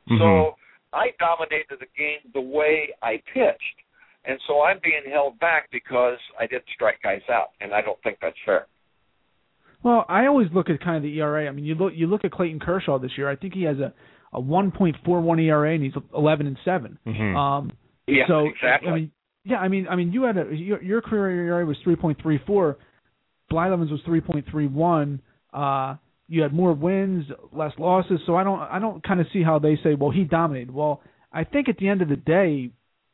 Mhm. So I dominated the game the way I pitched. and so I'm being held back because I didn't strike guys out, and I don't think that's fair. Well, I always look at kind of the ERA. I mean, you look you look at Clayton Kershaw this year. I think he has a a 1.41 ERA and he's 11 and 7. Mhm. Um, Yeah, so exactly. I mean, yeah, I mean, I mean, you had a your, your career ERA was 3.34. Blyleven's was 3.31. Uh, you had more wins, less losses. So I don't I don't kind of see how they say, well, he dominated. Well, I think at the end of the day,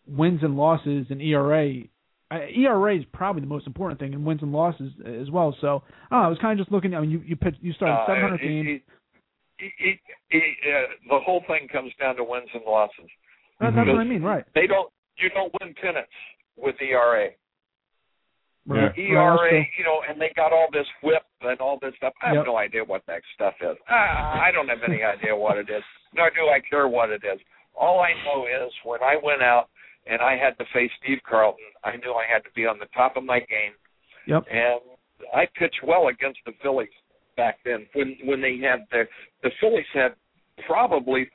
wins and losses and ERA. I- ERA is probably the most important thing, and wins and losses as well. So, I don't know, I was kind of just looking. I mean, you you pitched, you started Uh, 700 it- games. it- it- it- uh, the whole thing comes down to wins and losses. That- That's what I mean, right? They don't. You don't win pennants with ERA. Right. ERA, Right, you know, and they got all this whip and all this stuff. I have Yep. no idea what that stuff is. Ah, I don't have any idea what it is, nor do I care what it is. All I know is when I went out and I had to face Steve Carlton, I knew I had to be on the top of my game, Yep. and I pitched well against the Phillies back then. When when they had the the Phillies had probably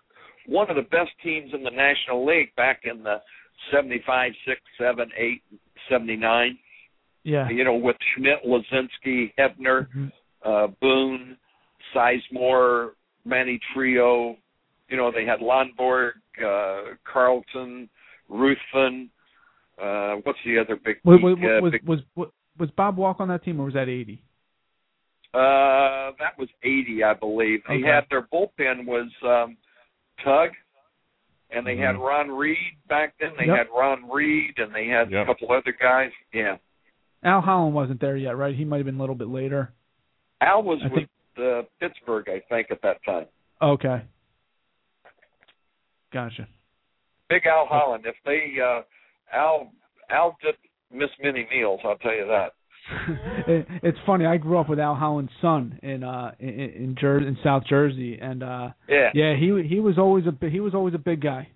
one of the best teams in the National League back in the seventy five, six, seven, eight, seventy nine Yeah. you know, with Schmidt, Luzinski, Hebner, Mhm. uh, Boone, Sizemore, Manny Trillo. You know, they had Lonborg, uh, Carlton, Ruthven. Uh, what's the other big? Was was uh, was, big- was was was Bob Walk on that team, or was that 80? Uh, that was 80, I believe. They Okay. had their bullpen was um, Tug, and they had Mhm. Ron Reed back then. They Yep. had Ron Reed, and they had Yep. a couple other guys. Yeah, Al Holland wasn't there yet, right? He might have been a little bit later. Al was I with think- uh, Pittsburgh, I think, at that time. Okay. Gotcha. Big Al Holland. If they uh Al Al did miss many meals, I'll tell you that. *laughs* it, it's funny. I grew up with Al Holland's son in uh in in, Jer- in South Jersey, and uh Yeah. yeah, he he was always a he was always a big guy.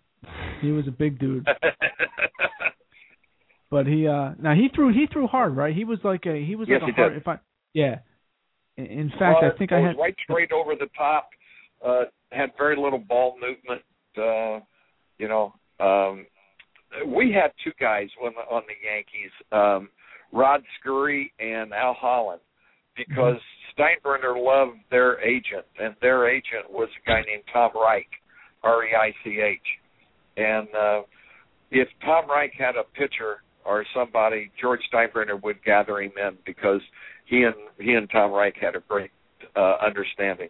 He was a big dude, *laughs* but he uh now he threw he threw hard, right? He was like a he was Yes, like a hard. did. If I yeah, in, in fact, I think I was had right straight over the top. Uh had very little ball movement. Uh you know, um we had two guys on the on the Yankees, um Rod Scurry and Al Holland, because Steinbrenner loved their agent, and their agent was a guy named Tom Reich, R E I C H. And uh, if Tom Reich had a pitcher or somebody, George Steinbrenner would gather him in because he and he and Tom Reich had a great uh, understanding.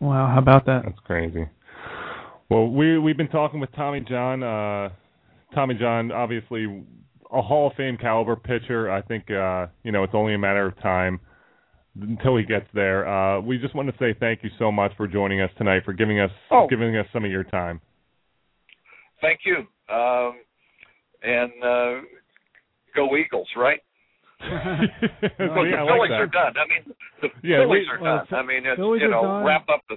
wow. How about that? That's crazy. Well, we we've been talking with Tommy John. Uh, Tommy John, obviously a Hall of Fame caliber pitcher. I think uh, you know it's only a matter of time until he gets there. Uh, we just want to say thank you so much for joining us tonight, for giving us Oh. giving us some of your time. Thank you. Um, and uh, go Eagles, right? *laughs* See, Because I the like Phillies that. are done. I mean, the Yeah, Phillies we- are well, done. I mean, it's, Phillies you know, done. wrap up the.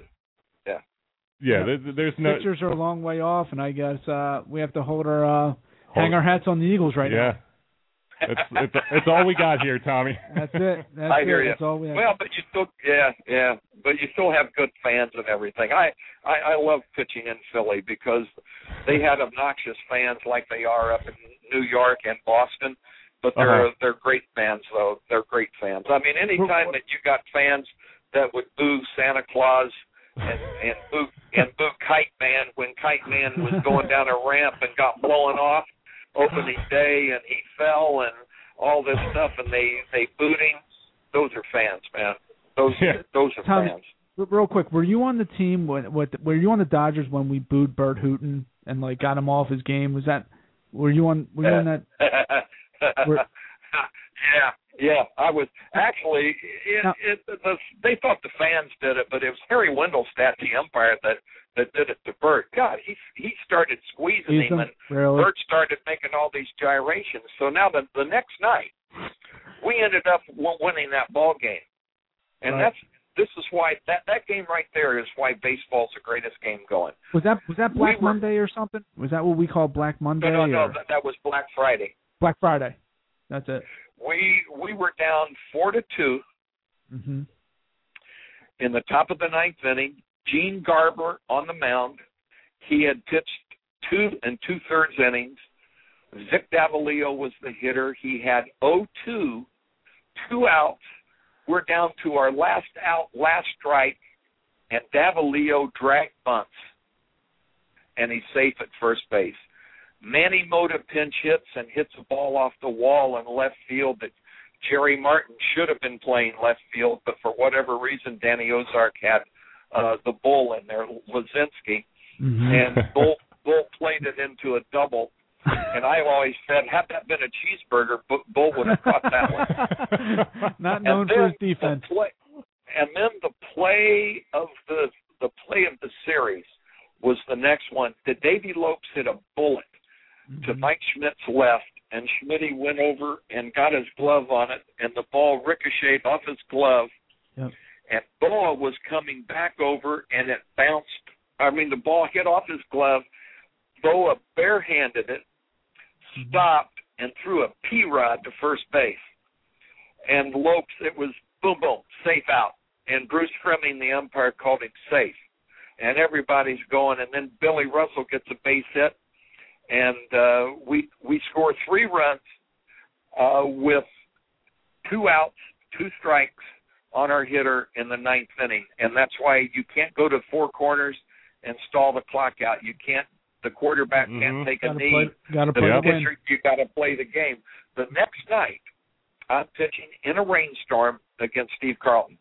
Yeah, there, there's no. pitchers are a long way off, and I guess uh we have to hold our uh hang our hats on the Eagles right yeah, it's, it's it's all we got here, Tommy. That's it. That's *laughs* I it. you. That's all we have. Well, but you still, yeah, yeah, but you still have good fans and everything. I, I, I love pitching in Philly because they had obnoxious fans like they are up in New York and Boston, but they're Uh-huh. they're great fans though. They're great fans. I mean, anytime that you got fans that would boo Santa Claus and and boo and boo Kite Man when Kite Man was going down a ramp and got blown off opening day and he fell and all this stuff and they they booed him. Those are fans, man. Those Yeah. those are fans. Real quick, were you on the team when what were you on the Dodgers when we booed Burt Hooton and like got him off his game? Was that were you on were you on that *laughs* We're- yeah, yeah. I was actually. It, Now- it, the, they thought the fans did it, but it was Harry Wendelstedt, the umpire, that that did it to Bert. God, he he started squeezing He's him, and really? Bert started making all these gyrations. So now the the next night, we ended up w- winning that ball game, and Right. that's this is why that that game right there is why baseball's the greatest game going. Was that was that We Black were- Monday or something? Was that what we call Black Monday No, no, no. That, that was Black Friday. Black Friday? That's it. We we were down four to two. Mhm. in the top of the ninth inning. Gene Garber on the mound. He had pitched two and two thirds innings. Vic Davalillo was the hitter. He had 0-2, two outs. We're down to our last out, last strike, and Davalillo drag bunts, and he's safe at first base. Manny Mota pinch hits and hits a ball off the wall in left field that Jerry Martin should have been playing left field, but for whatever reason, Danny Ozark had uh, the bull in there, Luzinski, Mm-hmm. and Bull Bull played it into a double. And I always said, had that been a cheeseburger, Bull would have caught that one. *laughs* Not And known for his defense. The play, and then the play of the the play of the series was the next one. The Davey Lopes hit a bullet to Mm-hmm. Mike Schmidt's left, and Schmidt went over and got his glove on it, and the ball ricocheted off his glove. Yep. And Bowa was coming back over, and it bounced. I mean, the ball hit off his glove. Bowa barehanded it, stopped, and threw a P rod to first base. And Lopes, it was boom, boom, safe out. And Bruce Froemming, the umpire, called him safe. And everybody's going, and then Billy Russell gets a base hit, and uh, we we score three runs uh, with two outs, two strikes on our hitter in the ninth inning, and that's why you can't go to four corners and stall the clock out. You can't. The quarterback Mhm. can't take a Gotta knee. play, gotta The play Yeah. the win. pitcher, you got to play the game. The next night, I'm pitching in a rainstorm against Steve Carlton,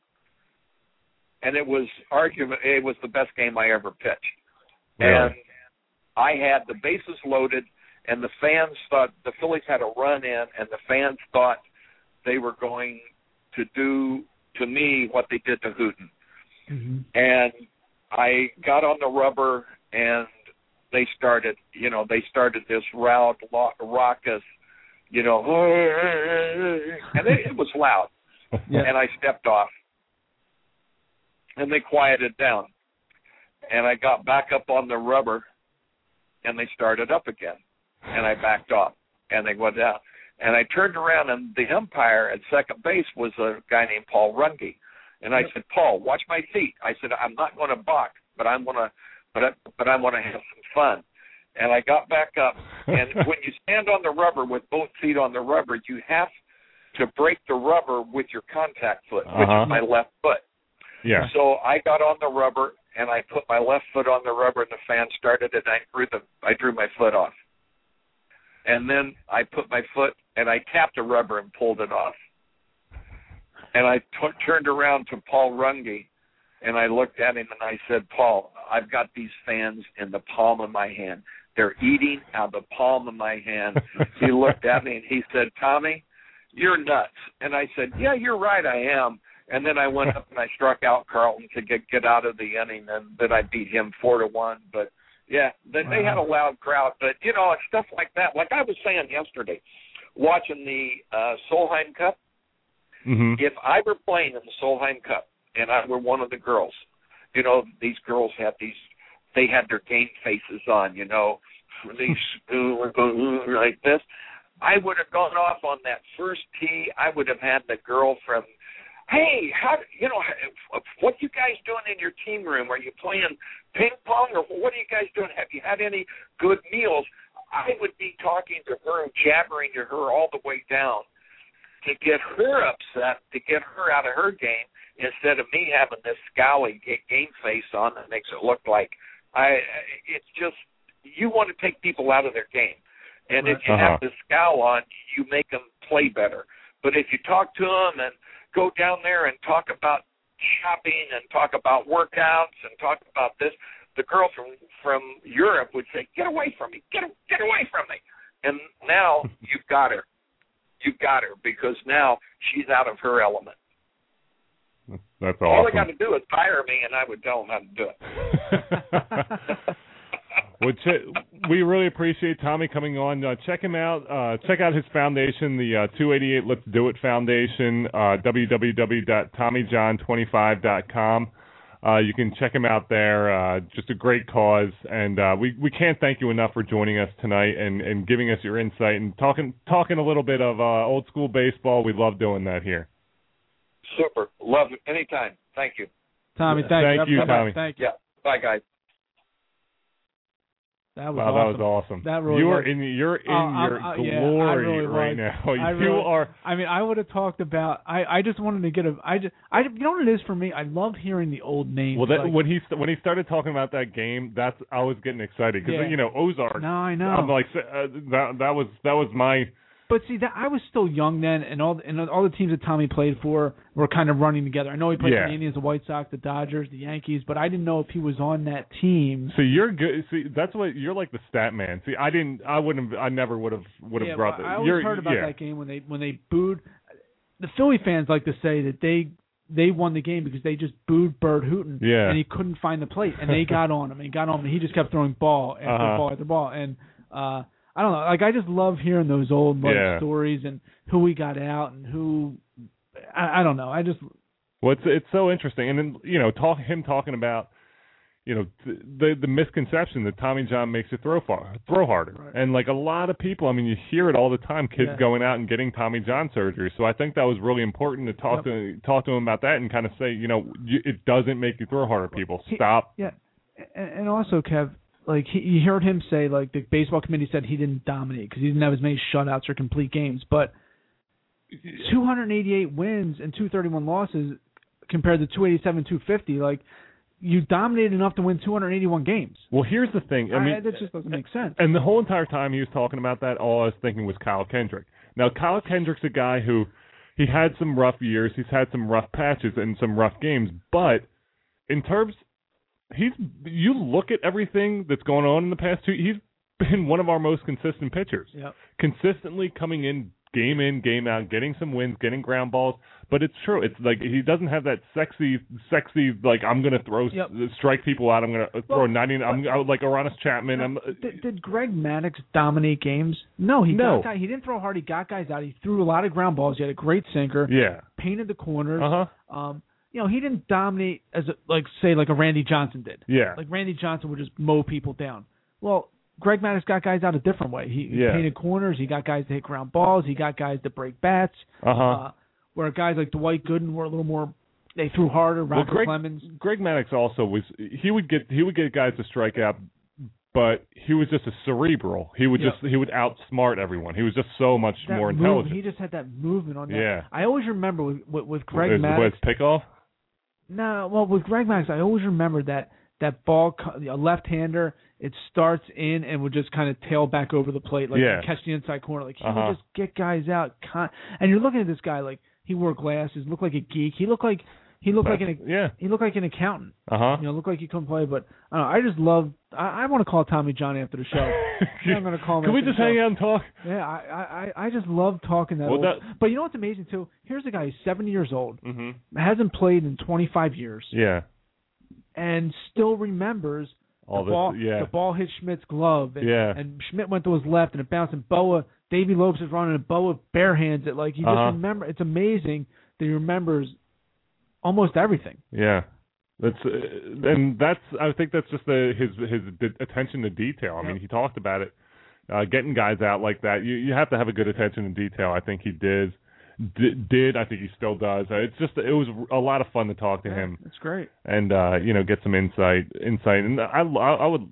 and it was argument. It was the best game I ever pitched, Really? and I had the bases loaded, and the fans thought the Phillies had a run in, and the fans thought they were going to do to me what they did to Hooton Mm-hmm. and I got on the rubber and they started, you know, they started this loud, raucous, you know, *laughs* and it, it was loud. Yeah. And I stepped off, and they quieted down, and I got back up on the rubber, and they started up again, and I backed off, and they went down, and I turned around, and the umpire at second base was a guy named Paul Runge, and I said, Paul, watch my feet. I said, I'm not going to balk, but I'm going to, but I, but I want to have some fun. And I got back up, and *laughs* when you stand on the rubber with both feet on the rubber, you have to break the rubber with your contact foot, which Uh-huh. is my left foot. yeah. So I got on the rubber and I put my left foot on the rubber and the fan started and I drew the I drew my foot off. And then I put my foot and I tapped the rubber and pulled it off. And I t- turned around to Paul Runge and I looked at him and I said, "Paul, I've got these fans in the palm of my hand. They're eating out of the palm of my hand." *laughs* he looked at me and he said, "Tommy, you're nuts." And I said, "Yeah, you're right, I am." And then I went up and I struck out Carlton to get get out of the inning, and then I beat him four to one. But yeah, they, they had a loud crowd. But you know, it's stuff like that. Like I was saying yesterday, watching the uh, Solheim Cup. Mhm. If I were playing in the Solheim Cup and I were one of the girls, you know, these girls had these, they had their game faces on, you know, these *laughs* like this. I would have gone off on that first tee. I would have had the girl from, hey, how you know, what you guys doing in your team room? Are you playing ping pong or what are you guys doing? Have you had any good meals? I would be talking to her and jabbering to her all the way down to get her upset, to get her out of her game, instead of me having this scowly game face on that makes it look like I. It's just you want to take people out of their game, and if you Uh-huh. have the scowl on, you make them play better. But if you talk to them and go down there and talk about shopping and talk about workouts and talk about this, the girl from from Europe would say, "Get away from me! Get get away from me!" And now *laughs* you've got her. You've got her because now she's out of her element. That's All they got to do is hire me, and I would tell them how to do it. *laughs* well, we really appreciate Tommy coming on. Uh, check him out. Uh, check out his foundation, the uh, 288 Let's Do It Foundation, uh, www.tommyjohn25.com. Uh, you can check him out there. Uh, just a great cause, and uh, we we can't thank you enough for joining us tonight and, and giving us your insight and talking talking a little bit of uh, old school baseball. We love doing that here. Super. Love it. Anytime. Thank you. Tommy, thank, Thank Have a you, good night. Tommy. Thank you. Yeah. Bye, guys. That was wow, awesome. that was awesome. That really you are in you're in I'm- your uh, yeah, glory really right was. now. *laughs* I you really- are I mean, I would have talked about. I I just wanted to get a. I just. I you know what it is for me. I love hearing the old names. well. That, like, when he when he started talking about that game, that's I was getting excited because Yeah. you know Ozark. no, I know. I'm like uh, that. That was that was my But see, that I was still young then, and all and all the teams that Tommy played for were kind of running together. I know he played Yeah. for the Indians, the White Sox, the Dodgers, the Yankees, but I didn't know if he was on that team. So you're good. See, that's what you're like the stat man. See, I didn't. I wouldn't. have I never would have would have yeah, brought well, that. I always you're, heard about yeah. that game when they when they booed. The Philly fans like to say that they they won the game because they just booed Burt Hooton, Yeah. and he couldn't find the plate, and they *laughs* got on him, and got on him, and he just kept throwing ball after Uh-huh. ball after ball, and uh I don't know, like I just love hearing those old like Yeah. stories and who we got out and who I, I don't know, I just Well, it's it's so interesting, and then you know, talk him talking about, you know, th- the the misconception that Tommy John makes you throw far, throw harder, Right. and like a lot of people, I mean, you hear it all the time, kids Yeah. going out and getting Tommy John surgery. So I think that was really important to talk to talk to him about that and kind of say, you know, you, it doesn't make you throw harder. People, He- stop. Yeah, and, and also Kev, like he, you heard him say, like the baseball committee said he didn't dominate because he didn't have as many shutouts or complete games, but 288 wins and 231 losses compared to 287, 250, like you dominated enough to win 281 games. Well, here's the thing. I mean, that just doesn't make sense. And the whole entire time he was talking about that, all I was thinking was Kyle Kendrick. Now, Kyle Kendrick's a guy who he had some rough years, he's had some rough patches and some rough games, but in terms he's you look at everything that's going on in the past two he's been one of our most consistent pitchers. Yep. Consistently coming in game in, game out, getting some wins, getting ground balls. But it's true. It's like he doesn't have that sexy, sexy like I'm gonna throw Yep. strike people out. I'm gonna throw Well, 90. I'm I, like Aroldis Chapman. I'm, Did, did Greg Maddux dominate games? No, he No. got he didn't throw hard. He got guys out. He threw a lot of ground balls. He had a great sinker. yeah. Painted the corners. Uh huh. Um, you know, he didn't dominate as a, like say like a Randy Johnson did. Yeah. Like Randy Johnson would just mow people down. Well, Greg Maddux got guys out a different way. He, he Yeah. painted corners. He got guys to hit ground balls. He got guys to break bats. Uh huh. Uh, where guys like Dwight Gooden were a little more. They threw harder. Well, Greg, Clemens. Greg Maddux also was he would get he would get guys to strike out, but he was just a cerebral. He would Yeah. just he would outsmart everyone. He was just so much That more move- intelligent. he just had that movement on that. Yeah. I always remember with with, with Greg Is- Maddux. was pickoff? No, well, with Greg Maddux, I always remember that that ball, a left-hander, it starts in and would just kind of tail back over the plate, like Yeah. catch the inside corner. Like he Uh-huh. would just get guys out. Con- and you're looking at this guy like he wore glasses, looked like a geek. He looked like he looked like an yeah. he looked like an accountant. Uh huh. You know, looked like he couldn't play. But I don't know. I just love. I, I want to call Tommy John after the show. *laughs* I'm gonna call him Can we just hang out and talk? Yeah, I, I I just love talking that. Well, old. that- But you know what's amazing too? Here's a guy who's 70 years old, Mm-hmm. hasn't played in 25 years Yeah. and still remembers All the this. ball. yeah. The ball hit Schmidt's glove, and, Yeah. and Schmidt went to his left, and it bounced. And Bowa, Davey Lopes is running, and Bowa barehands it. Like he Uh-huh. just remember. It's amazing that he remembers almost everything. Yeah. That's uh, and that's I think that's just the his his attention to detail. I mean, he talked about it, uh, getting guys out like that. You you have to have a good attention to detail. I think he did. D- did I think he still does. Uh, it's just it was a lot of fun to talk to him It's great. and uh, you know get some insight insight. And I I, I would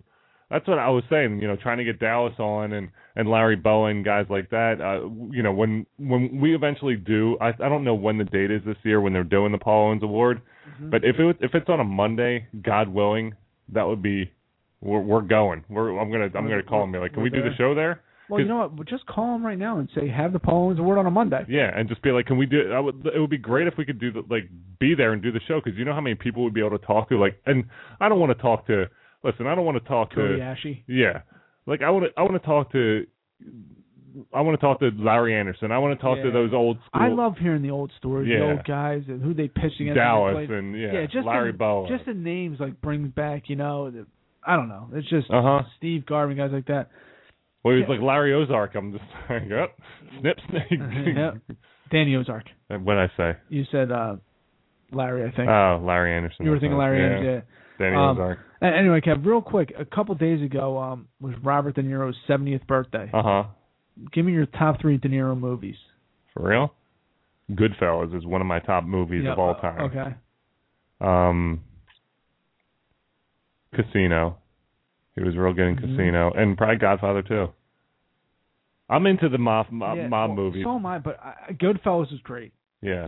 that's what I was saying. You know, trying to get Dallas on and and Larry Bowa guys like that. Uh, you know, when when we eventually do, I I don't know when the date is this year when they're doing the Paul Owens Award. But if it if it's on a Monday, God willing, that would be we're we're going. We're I'm gonna I'm gonna call him and be like, can We're we do the show there? Well, you know what? Well, Just call him right now and say have the Paul Owens Award on a Monday. Yeah, and just be like, can we do? It? I would. It would be great if we could do the like be there and do the show because you know how many people would be able to talk to. Like, and I don't want to talk to. Listen, I don't want to talk Cody to. Asche. Yeah, like I want to. I want to talk to. I want to talk to Larry Andersen. I want to talk to those old school. I love hearing the old stories, the old guys, and who they pitched against. Dallas played. and yeah, just Larry the, Bowa. Just the names like brings back, you know, the, I don't know. It's just uh huh. Steve Garvey, guys like that. Well, he was Yeah. like Larry Ozark. I'm just *laughs* like, up, snip, snake. *laughs* yeah. Danny Ozark. What I say? You said uh Larry, I think. Oh, Larry Andersen. you were thinking. Larry yeah. Andersen, yeah. Danny Um, Ozark. Anyway, Kev, real quick, a couple days ago um was Robert De Niro's 70th birthday. Uh huh. Give me your top three De Niro movies. For real? Goodfellas is one of my top movies Yeah, of all time. Okay. Um, Casino. He was real good in Mhm. Casino and probably Godfather too. I'm into the mob mob, Yeah, mob well, movies. So am I, but I, Goodfellas is great. yeah.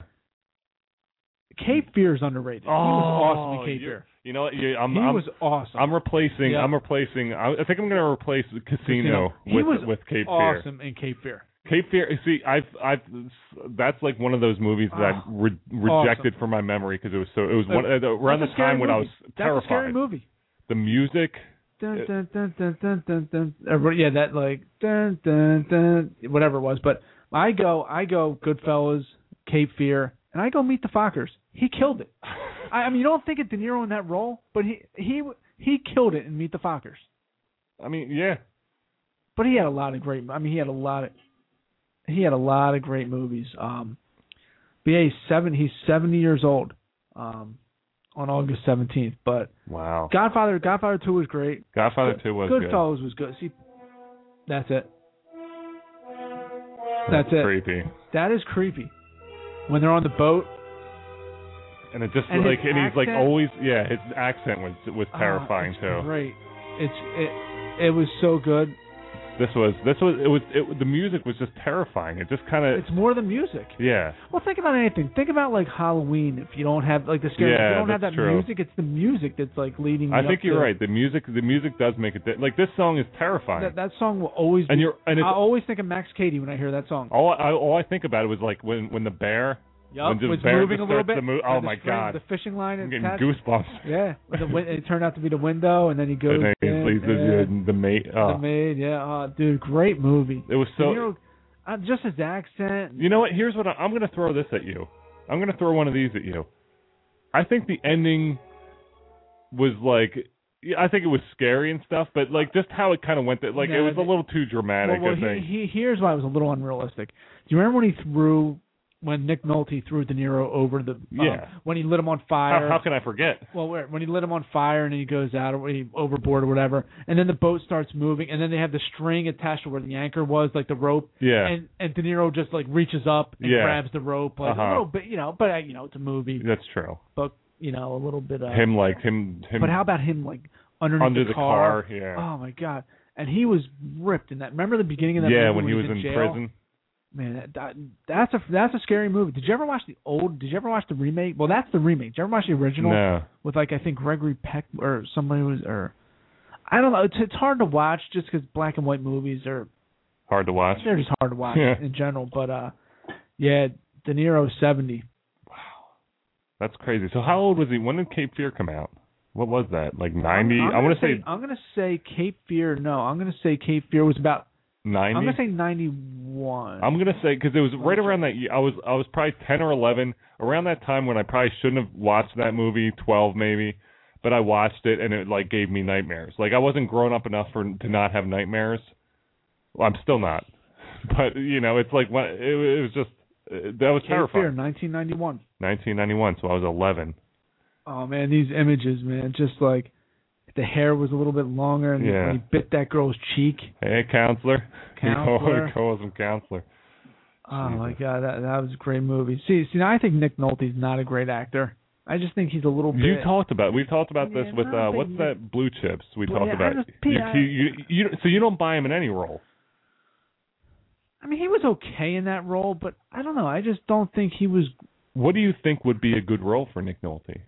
Cape Fear is underrated. he was awesome in Cape Oh, Fear. You know what? You, I'm, he I'm, was awesome. I'm replacing. Yeah. I'm replacing. I, I think I'm going to replace Casino, He with with Cape Fear. awesome in Cape Fear. Cape Fear. See, I've, I've, that's like one of those movies that I Oh, re- rejected from my memory because it was so. It was one uh, around the time when I was terrified. That's a scary movie. The music. Dun, dun, dun, dun, dun, dun, dun. Yeah, that like dun, dun, dun, whatever it was. But I go, I go Goodfellas, Cape Fear, and I go Meet the Fockers. He killed it. *laughs* I, I mean, you don't think of De Niro in that role, but he he he killed it in Meet the Fockers. I mean, yeah. But he had a lot of great. I mean, he had a lot of he had a lot of great movies. Um, but yeah, he's seven. He's seventy years old. Um, on August seventeenth. But Wow. Godfather, Godfather two was great. Godfather Two was good. Goodfellas was good. See, that's it. That's That's it. creepy. That is creepy. When they're on the boat, And it just And like and he's like always yeah his accent was was oh, terrifying it's too. Great. It's it. It was so good. This was this was it was it, the music was just terrifying. It just kind of It's more than music. yeah Well, think about anything. Think about like Halloween. If you don't have like the scary, if Yeah, you don't have that true. music, it's the music that's like leading. I think you're to- right. The music the music does make it like this song is terrifying. That that song will always. and be, you're and it's I always think of Max Cady when I hear that song. all I all I think about it was like when when the bear The was moving a little bit. move- oh my string- God. The fishing line I'm getting attached. goosebumps. *laughs* Yeah, the win- it turned out to be the window, and then he goes and then he in, the, the mate. Oh, The maid, yeah, oh, dude, great movie. it was so. Niro, uh, just his accent. You know what? Here's what I, I'm going to throw this at you. I'm going to throw one of these at you. I think the ending was like I think it was scary and stuff, but like just how it kind of went. There, like it was a little too dramatic. well, well, I think. he, he, here's why it was a little unrealistic. Do you remember when he threw when Nick Nolte threw De Niro over the um, Yeah. when he lit him on fire? how can I forget? well, where, when he lit him on fire and he goes out or he overboard or whatever, and then the boat starts moving, and then they have the string attached to where the anchor was, like the rope, Yeah, and and De Niro just like reaches up and Yeah. grabs the rope, like Uh-huh. a little bit, you know. But uh, you know, it's a movie, that's true. but you know, a little bit. of him like him him But how about him like underneath under the car? Yeah. Oh my god! And he was ripped in that. Remember the beginning of that yeah, movie when he was in jail? prison. Man, that, that, that's a that's a scary movie. Did you ever watch the old? Did you ever watch the remake? Well, that's the remake. Did you ever watch the original No. with like I think Gregory Peck or somebody was or I don't know. It's it's hard to watch just because black and white movies are Hard to watch. they're just hard to watch Yeah. in general. But uh, yeah, De Niro seventy. Wow, That's crazy. So how old was he? When did Cape Fear come out? What was that? Like 90? I'm, I'm I want to say I'm gonna say Cape Fear. No, I'm gonna say Cape Fear was about. 90. I'm gonna say ninety one. I'm gonna say because it was right around that year. I was I was probably 10 or 11 around that time when I probably shouldn't have watched that movie. 12 maybe, but I watched it and it like gave me nightmares. Like I wasn't grown up enough for to not have nightmares. Well, I'm still not, *laughs* but you know it's like when it, it was just uh, that was Cape Fear, terrifying. 1991. 1991, so I was 11. Oh man, these images, man, just like the hair was a little bit longer and Yeah. when he bit that girl's cheek. Hey, counselor. *laughs* Counselor. He calls him counselor. Oh my god, that that was a great movie. See, see, now I think Nick Nolte's not a great actor. I just think he's a little bit. You talked about we've talked about this with uh what's that blue chips we Well, talked yeah, about. I just- you, you, you, you, so you don't buy him in any role. I mean, he was okay in that role, but I don't know. I just don't think he was. What do you think would be a good role for Nick Nolte?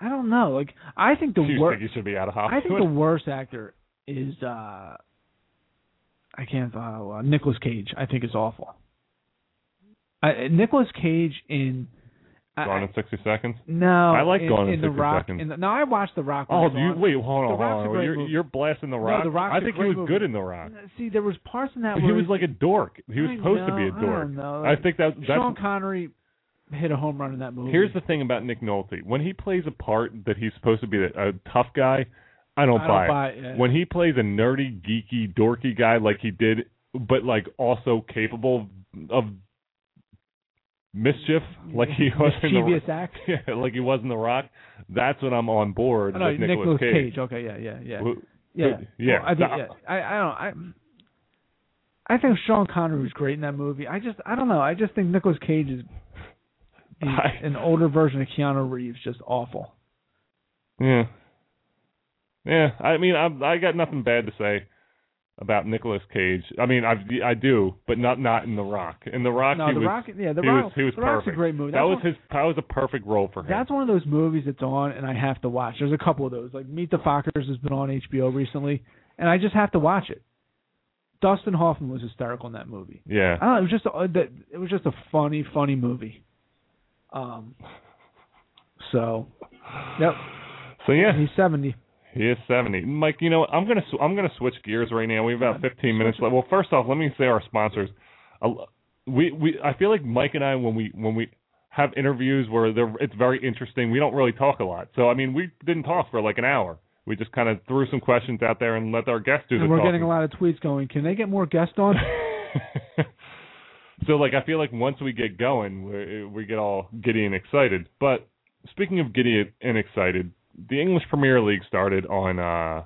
I don't know. Like I think the worst. he should be out of Hollywood. I think the worst actor is uh I can't uh, uh Nicolas Cage. I think is awful. I, Nicolas Cage in Gone in 60 Seconds. No, I like in, Gone in 60 Rock. Seconds. In the, no, I watched the Rock. Oh, you on. wait, hold on, The hold on. You're, you're blasting the No, Rock. The Rock's I think he was movie. good in the Rock. See, there was parts in that He was like a dork. He was I supposed to be a know, I dork. don't know. I think that that's Sean Connery hit a home run in that movie. Here's the thing about Nick Nolte. When he plays a part that he's supposed to be a, a tough guy, I don't I buy don't it. buy it. When he plays a nerdy, geeky, dorky guy like he did, but like also capable of mischief, like he *laughs* was in the act. *laughs* yeah, like he was in the Rock, that's when I'm on board Oh, no, with Nicolas Nicolas Cage. Cage. Okay, yeah, yeah, yeah. Yeah, yeah. Well, I think yeah. I I don't I. I think Sean Connery was great in that movie. I just I don't know. I just think Nicolas Cage is I- an older version of Keanu Reeves, just awful. yeah. Yeah, I mean, I I got nothing bad to say about Nicolas Cage. I mean, I I do, but not not in The Rock. In The Rock, no, he the was Rock. Yeah, the he Rock. was he was the Rock's perfect. a great movie. that That's was one, his that was a perfect role for him. That's one of those movies that's on, and I have to watch. There's a couple of those. Like Meet the Fockers has been on HBO recently, and I just have to watch it. Dustin Hoffman was hysterical in that movie. yeah. I don't know. It was just a, it was just a funny, funny movie. Um. So, yep. So yeah, He's seventy. He is seventy. Mike, you know? I'm gonna sw- I'm gonna switch gears right now. We have about 15 minutes left. Well, first off, let me say our sponsors. Uh, We we I feel like Mike and I when we when we have interviews where they're it's very interesting. We don't really talk a lot. So I mean, we didn't talk for like an hour. We just kind of threw some questions out there and let our guests do the And we're talking. getting a lot of tweets going. Can they get more guests on? *laughs* so like I feel like once we get going, we, we get all giddy and excited. But speaking of giddy and excited, the English Premier League started on. uh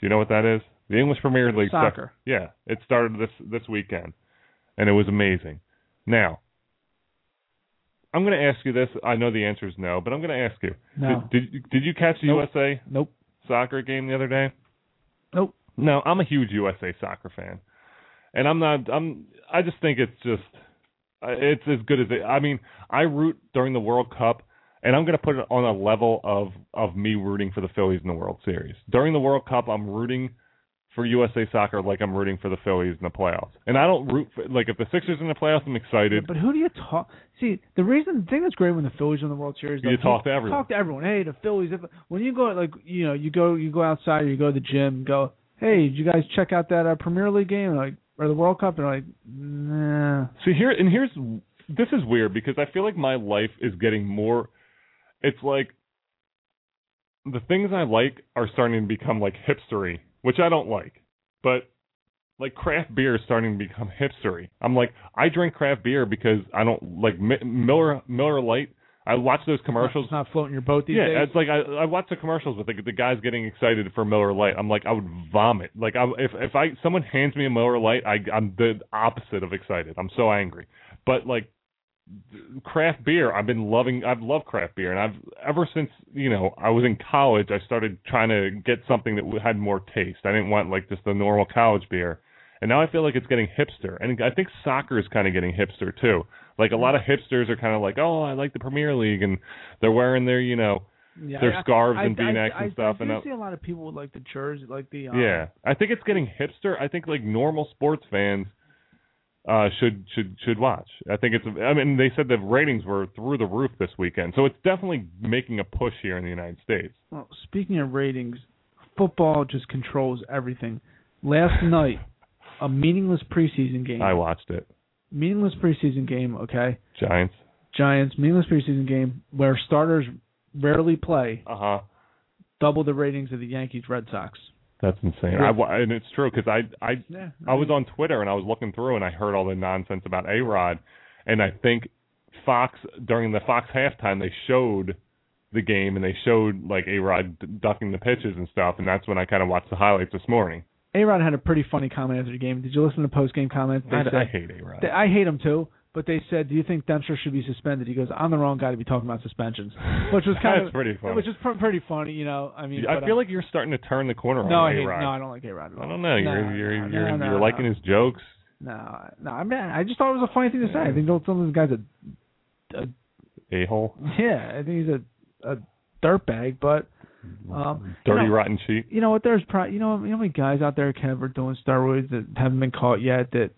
Do you know what that is? The English Premier League. start- Soccer. yeah, it started this this weekend, and it was amazing. Now, I'm going to ask you this. I know the answer is no, but I'm going to ask you. No. Did, did did you catch the Nope. USA Nope. soccer game the other day? Nope. No, I'm a huge USA soccer fan, and I'm not. I'm. I just think it's just. uh, It's as good as it. I mean, I root during the World Cup, and I'm going to put it on a level of of me rooting for the Phillies in the World Series. During the World Cup, I'm rooting for USA Soccer like I'm rooting for the Phillies in the playoffs. And I don't root for like if the Sixers in the playoffs, I'm excited. But who do you talk? See, the reason, the thing that's great when the Phillies in the World Series, You talk to everyone. Talk to everyone. Hey, the Phillies. If when you go, like, you know, you go, you go outside, or you go to the gym, go, hey, did you guys check out that uh, Premier League game, like, or the World Cup? And like, nah. See here and here's this is weird because I feel like my life is getting more it's like the things I like are starting to become like hipstery, which I don't like. But like craft beer is starting to become hipstery. I'm like I drink craft beer because I don't like Miller Miller Lite. I watch those commercials. It's not floating your boat these yeah, days. Yeah, it's like I I watch the commercials with the, the guys getting excited for Miller Lite. I'm like I would vomit. Like I, if if I someone hands me a Miller Lite, I I'm the opposite of excited. I'm so angry. But like craft beer, I've been loving. I've loved craft beer, and I've ever since you know I was in college, I started trying to get something that had more taste. I didn't want like just the normal college beer. And now I feel like it's getting hipster, and I think soccer is kind of getting hipster too. Like a lot of hipsters are kind of like, oh, I like the Premier League, and they're wearing their, you know, yeah, their scarves I, and V-necks I, and stuff. I, and do see a lot of people with like the jersey, like the um, yeah, I think it's getting hipster. I think like normal sports fans uh should should should watch. I think it's. I mean, they said the ratings were through the roof this weekend, so it's definitely making a push here in the United States. Well, speaking of ratings, football just controls everything. Last night, a meaningless preseason game. I watched it. Meaningless preseason game. Okay, Giants. Giants meaningless preseason game where starters rarely play. Uh huh. Double the ratings of the Yankees Red Sox. That's insane. I, and it's true because I I Yeah, I was on Twitter and I was looking through and I heard all the nonsense about A Rod, and I think Fox during the Fox halftime they showed the game and they showed like A Rod ducking the pitches and stuff, and that's when I kind of watched the highlights this morning. A Rod had a pretty funny comment after the game. Did you listen to post game comments? They I, said, I hate A Rod. they- I hate him too. But they said, "Do you think Dempster should be suspended?" He goes, "I'm the wrong guy to be talking about suspensions," *laughs* which was kind That's of pretty funny. which is pr- pretty funny. You know, I mean, I but, feel uh, like you're starting to turn the corner no, on I hate, no, I don't like A Rod at all. I don't know. You're No, you're no, you're, no, you're liking his jokes. No, no. I mean, I just thought it was a funny thing to say. I think some of these guys are, A hole. yeah, I think he's a a dirtbag, but um, Dirty you know, rotten sheep. You know what? There's pro- you know you know how many guys out there Kev are doing steroids that haven't been caught yet. That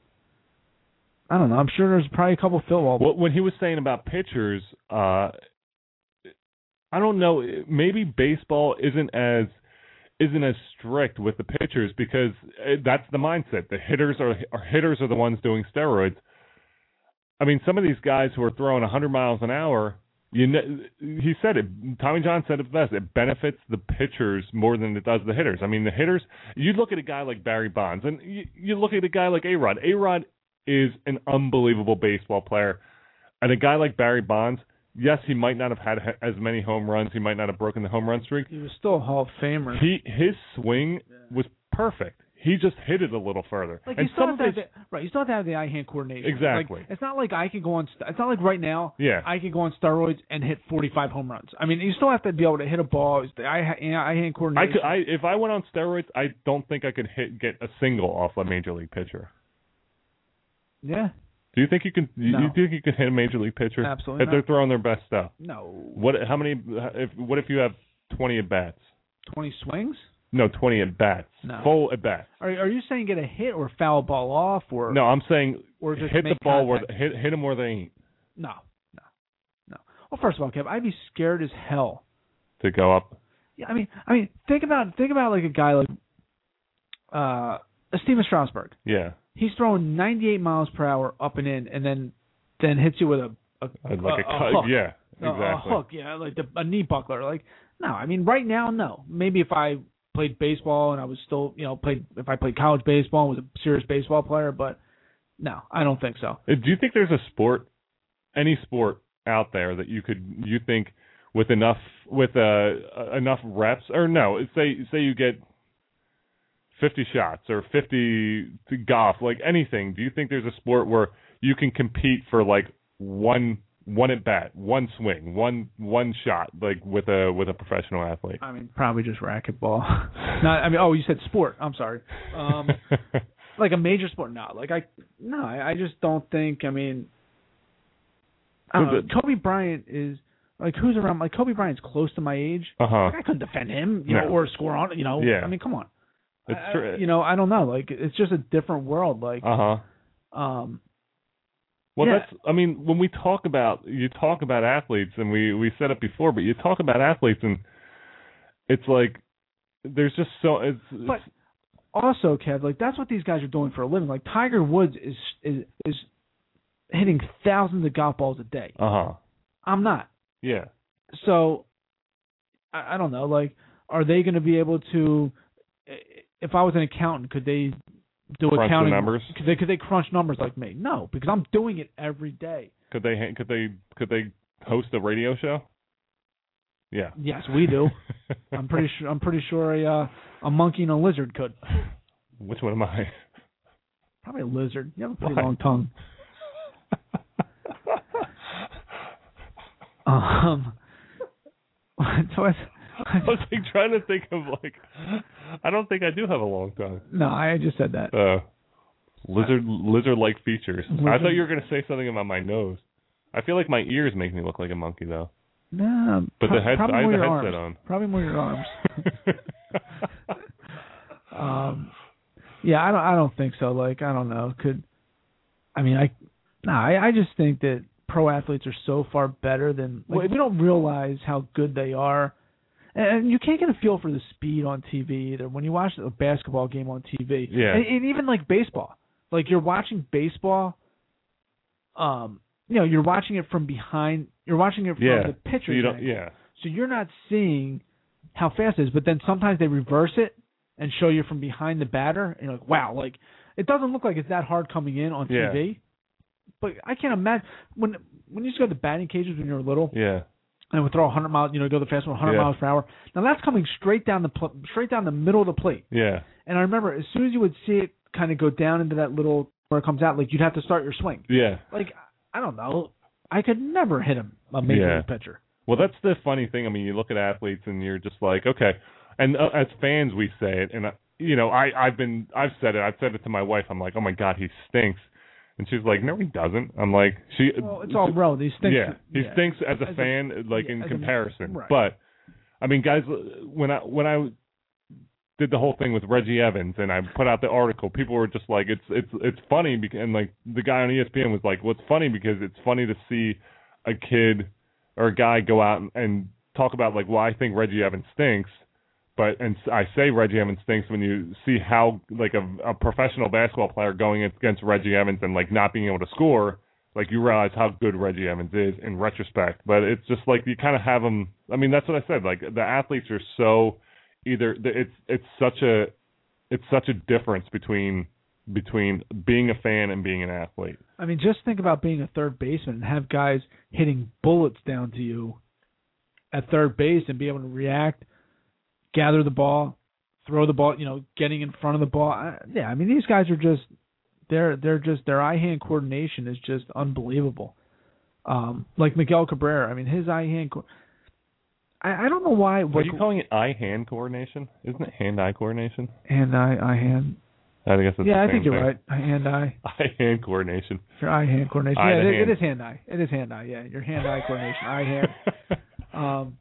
I don't know. I'm sure there's probably a couple of Phil. Well, when he was saying about pitchers, uh, I don't know. Maybe baseball isn't as isn't as strict with the pitchers because uh, that's the mindset. The hitters are, are hitters are the ones doing steroids. I mean, some of these guys who are throwing 100 miles an hour. You know, he said it. Tommy John said it best. It benefits the pitchers more than it does the hitters. I mean, the hitters. You look at a guy like Barry Bonds, and you, you look at a guy like A Rod. A Rod is an unbelievable baseball player, and a guy like Barry Bonds. Yes, he might not have had as many home runs. He might not have broken the home run streak. he was still a Hall of Famer. He his swing was perfect. He just hit it a little further. Like and you still some have of to have the, right. You still have to have the eye hand coordination. Exactly. Like, it's not like I can go on. It's not like right now. Yeah. I can go on steroids and hit 45 home runs. I mean, you still have to be able to hit a ball. It's the eye, eye hand I coordination. could, I if I went on steroids, I don't think I could hit get a single off a major league pitcher. yeah. Do you think you can? You, No. you think you can hit a major league pitcher Absolutely if they're throwing their best stuff? No. What? How many? If what if you have twenty at bats? 20 swings. No, twenty at bats. No. Full at bats. Are are you saying get a hit or foul ball off or No, I'm saying or just hit the ball where contact? hit hit them where they ain't No. No. No. Well, first of all, Kev, I'd be scared as hell to go up. Yeah, I mean, I mean, think about think about like a guy like uh Stephen Strasburg. Yeah, He's throwing 98 miles per hour up and in, and then then hits you with a, a like a, a cut. hook. Yeah, a- exactly. a hook, yeah, like the, a knee buckler. Like, no, I mean, right now, no. Maybe if I played baseball and I was still, you know, played if I played college baseball and was a serious baseball player, but no, I don't think so. Uh, Do you think there's a sport, any sport out there that you could you think with enough with uh, uh, enough reps or no? Say say you get fifty shots or fifty to golf, like anything. Do you think there's a sport where you can compete for like one one at bat, one swing, one one shot, like with a with a professional athlete? I mean, probably just racquetball. *laughs* Not, I mean, oh, you said sport. I'm sorry. Um, *laughs* like a major sport, not Like I, no, I, I just don't think. I mean, I don't know. Kobe Bryant is like who's around? Like Kobe Bryant's close to my age. uh huh. Like I couldn't defend him, you No. know, or score on. You know, Yeah. I mean, come on. It's I- true. You know, I don't know. Like it's just a different world. Like, Uh huh. um, Well, Yeah. that's. I mean, when we talk about you talk about athletes, and we we said it before, but you talk about athletes, and it's like there's just so it's. But- also, Kev, like that's what these guys are doing for a living. Like Tiger Woods is is is hitting thousands of golf balls a day. uh huh. I'm not. Yeah. So I, I don't know. Like, are they going to be able to? If I was an accountant, could they do Crunch accounting numbers? Could they could they crunch numbers like me? No, because I'm doing it every day. Could they? Could they? Could they host a radio show? Yeah. Yes, we do. *laughs* I'm pretty sure. I'm pretty sure a uh, a monkey and a lizard could. Which one am I? Probably a lizard. You have a pretty Why? long tongue. *laughs* Um. *laughs* So I, *laughs* I was like trying to think of like. I don't think I do have a long tongue. no, I just said that. Uh, lizard lizard-like features. I thought you were going to say something about my nose. I feel like my ears make me look like a monkey though. No, But pro- the head, probably I have the headset arms. on. Probably more your arms. *laughs* Um, yeah, I don't. I don't think so. Like, I don't know. Could I mean, I no, I, I just think that pro athletes are so far better than like, we don't realize how good they are, and, you can't get a feel for the speed on TV either. When you watch a basketball game on TV, Yeah. and, and even like baseball, like you're watching baseball, um, you know, you're watching it from behind. You're watching it from yeah. the pitcher's So you don't. Yeah. So you're not seeing how fast it is, but then sometimes they reverse it and show you from behind the batter, and you're like, wow, like it doesn't look like it's that hard coming in on Yeah. TV. But I can't imagine when when you used to go to the batting cages when you were little Yeah. And would throw 100 miles, you know, go the fast one 100 Yeah. miles per hour. Now that's coming straight down the pl- straight down the middle of the plate. Yeah. And I remember as soon as you would see it kind of go down into that little where it comes out, like you'd have to start your swing. Yeah. Like I don't know, I could never hit a, a major Yeah. league pitcher. Well, that's the funny thing. I mean, you look at athletes and you're just like, okay. And uh, as fans, we say it, and uh, you know, I I've been I've said it. I've said it to my wife. I'm like, oh my god, he stinks. And she's like, no, he doesn't. I'm like, she. Well, it's all bro. These things. yeah, he yeah. stinks as a As a- fan, like yeah, in as a- comparison. right. But I mean, guys, when I when I did the whole thing with Reggie Evans and I put out the article, people were just like, it's it's it's funny because and like the guy on ESPN was like, well, funny because it's funny to see a kid or a guy go out and, and talk about like, well, I think Reggie Evans stinks. But and I say Reggie Evans stinks when you see how like a, a professional basketball player going against Reggie Evans and like not being able to score, like you realize how good Reggie Evans is in retrospect. But it's just like you kind of have them. I mean, that's what I said. Like the athletes are so either the- it's it's such a it's such a difference between between being a fan and being an athlete. I mean, just think about being a third baseman and have guys hitting bullets down to you at third base and be able to react, gather the ball, throw the ball, you know, getting in front of the ball. Yeah, I mean these guys are just they're they're just their eye hand coordination is just unbelievable. Um, like Miguel Cabrera, I mean his eye hand. Co- I I don't know why. Are Like, you calling it eye hand coordination? Isn't it hand eye coordination? hand eye eye hand. I guess it's yeah, I think you're thing. right. Hand eye. Eye hand coordination. Your eye hand coordination. Eye yeah, it, hand. it is hand eye. It is hand eye. Yeah, your hand eye coordination. Eye hand. *laughs* Um,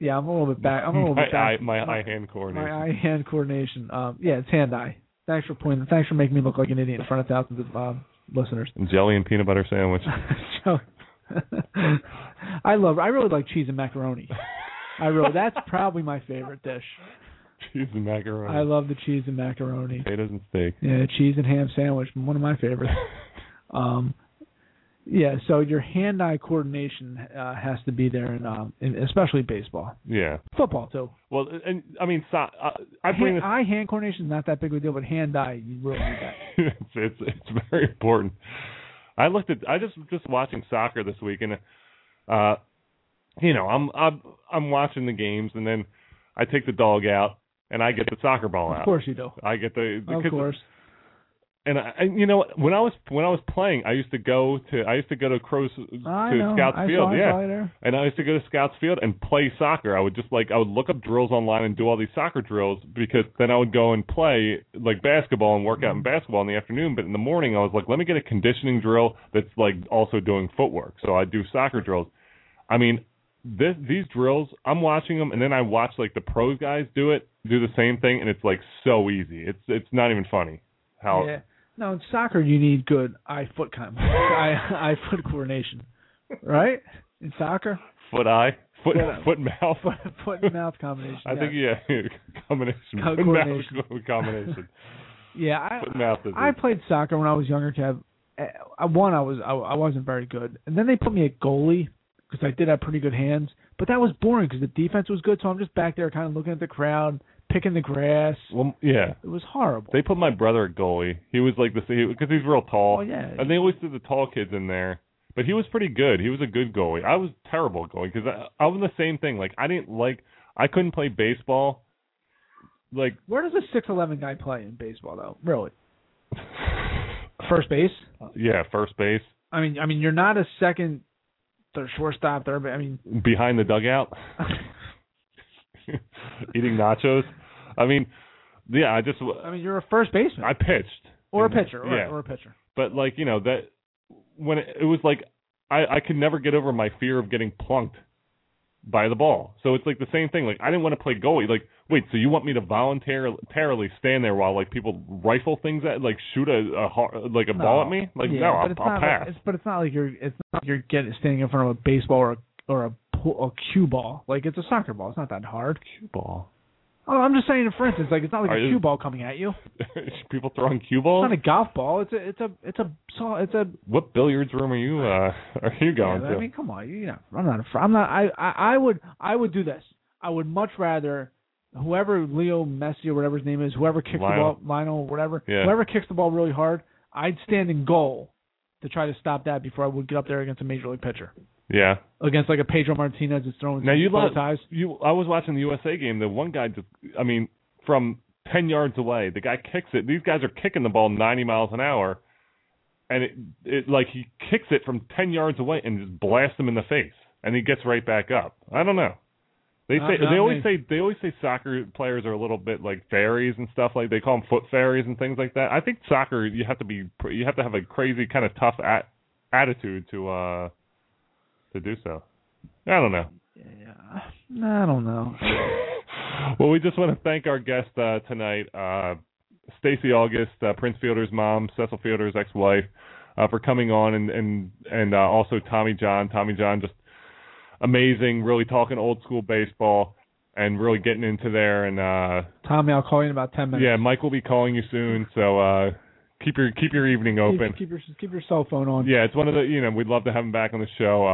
yeah, I'm a little bit back. I'm a little my bit back. eye, my eye hand coordination. My eye hand coordination. Um, yeah, it's hand eye. Thanks for pointing. Thanks for making me look like an idiot in front of thousands of um, listeners. Jelly and peanut butter sandwich. *laughs* so, *laughs* I love. I really like cheese and macaroni. I really. That's probably my favorite dish. Cheese and macaroni. I love the cheese and macaroni. potatoes and steak. Yeah, cheese and ham sandwich. One of my favorites. *laughs* Um, yeah, so your hand-eye coordination uh, has to be there, in, um, in, especially baseball, yeah. football too. Well, and I mean, so, uh, I bring Hand, this. eye-hand coordination is not that big of a deal, but hand-eye, you really need that. *laughs* it's, it's it's very important. I looked at. I just just watching soccer this week, and uh, you know, I'm I'm I'm watching the games, and then I take the dog out, and I get the soccer ball out. Of course you do. I get the Of because- course. And I, you know? When I was when I was playing, I used to go to I used to go to Crows I to know. Scouts I Field, yeah. And I used to go to Scouts Field and play soccer. I would just like I would look up drills online and do all these soccer drills because then I would go and play like basketball and work out in Mm-hmm. basketball in the afternoon. But in the morning, I was like, let me get a conditioning drill that's like also doing footwork. So I do soccer drills. I mean, this these drills, I'm watching them, and then I watch like the pros guys do it, do the same thing, and it's like so easy. It's it's not even funny how Yeah. No, in soccer you need good *laughs* eye foot com- eye eye foot coordination, right? In soccer, foot eye, foot Yeah. foot mouth. foot foot and mouth combination. *laughs* I yeah. think yeah, *laughs* combination. Co- Foot coordination. mouth combination. Yeah, I Foot mouth is I played soccer when I was younger, Kev. Eh, I, One, I was I, I wasn't very good, and then they put me at goalie because I did have pretty good hands. But that was boring because the defense was good, so I'm just back there kind of looking at the crowd, picking the grass. well, yeah. It was horrible. They put my brother at goalie. He was like the because he's real tall. Oh, yeah. And they always did the tall kids in there. But he was pretty good. He was a good goalie. I was terrible at goalie because I, I was the same thing. Like I didn't like I couldn't play baseball. Like Where does a six eleven guy play in baseball though? Really? *laughs* First base? yeah, first base I mean, I mean, you're not a second, third shortstop, third. I mean, behind the dugout, *laughs* *laughs* eating nachos. I mean, yeah. I just I mean, you're a first baseman I pitched or a pitcher, right? Yeah, Or a pitcher. but like you know that when it, it was like I I could never get over my fear of getting plunked by the ball. So it's like the same thing. Like I didn't want to play goalie. Like wait, so you want me to voluntarily stand there while like people rifle things at like shoot a, a like a ball at me? Like yeah, no, I'll, it's I'll not pass. Like, it's, but it's not like you're. It's not like you're getting standing in front of a baseball or a, or a a cue ball. Like it's a soccer ball. It's not that hard. cue ball. Oh, I'm just saying. For instance, like it's not like Are a you- cue ball coming at you. *laughs* people throwing cue balls. It's not a golf ball. It's a. It's a. It's a. so- It's a. what billiards room are you uh *laughs* are you going yeah, to? I mean, come on. You know, I'm not. A, fr- I'm not. I, I. I would. I would do this. I would much rather whoever Leo Messi or whatever his name is, whoever kicks Lionel. the ball, Lionel, whatever, Yeah. whoever kicks the ball really hard, I'd stand in goal to try to stop that before I would get up there against a major league pitcher. Yeah. against like a Pedro Martinez that's throwing Now you let ties. you. I was watching the USA game. The one guy just. I mean, from ten yards away, the guy kicks it. These guys are kicking the ball ninety miles an hour, and it it like he kicks it from ten yards away and just blasts him in the face, and he gets right back up. I don't know. They say they always me. say they always say soccer players are a little bit like fairies and stuff like they call them foot fairies and things like that. I think soccer you have to be you have to have a crazy kind of tough at, attitude to uh to do so. I don't know. Yeah, I don't know. *laughs* well, we just want to thank our guest uh, tonight, uh, Stacy August, uh, Prince Fielder's mom, Cecil Fielder's ex-wife, uh, for coming on, and and and uh, also Tommy John. Tommy John, just amazing, really talking old school baseball and really getting into there. And uh, Tommy, I'll call you in about ten minutes. yeah, Mike will be calling you soon, so uh, keep your keep your evening open. Keep, keep your keep your cell phone on. Yeah, it's one of the you know we'd love to have him back on the show.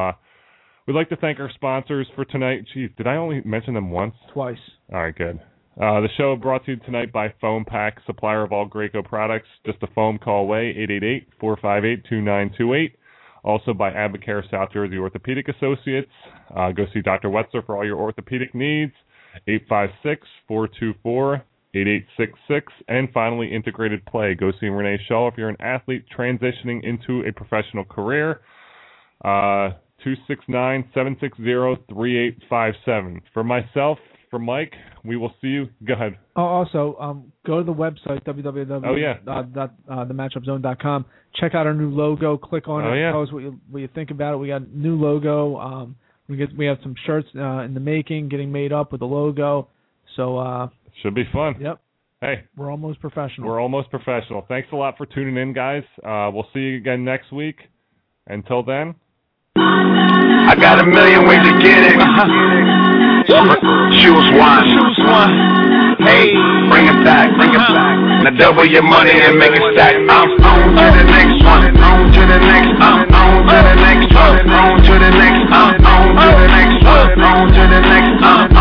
We'd like to thank our sponsors for tonight. Geez, did I only mention them once? Twice. All right, good. Uh, the show brought to you tonight by Foam Pack, supplier of all Graco products. Just a phone call away, 888-458-2928. Also by Abacare South Jersey Orthopedic Associates. Uh, go see Dr. Wetzer for all your orthopedic needs. 856 424 8866. And finally, Integrated Play. Go see Renee Shaw if you're an athlete transitioning into a professional career. Uh, 269 760 3857. For myself, for Mike, we will see you. Go ahead. Oh, also, um, go to the website www. Oh, yeah. Uh, dot, uh, thematchupzone.com. Check out our new logo. Click on Oh, it. yeah. Tell us what you what you think about it. We got a new logo. Um, we get we have some shirts uh, in the making, getting made up with the logo. So, uh, Should be fun. yep, Hey, we're almost professional. we're almost professional. Thanks a lot for tuning in, guys. Uh, we'll see you again next week. Until then, I got a million ways to get it. Choose one. Choose one. Hey, bring it back, bring it uh-huh. back. Now double your money and make it stack. Uh-huh. I'm on to the next uh-huh. one. On to the next. I'm on to the next one. On to the next. I'm on to the next one. On to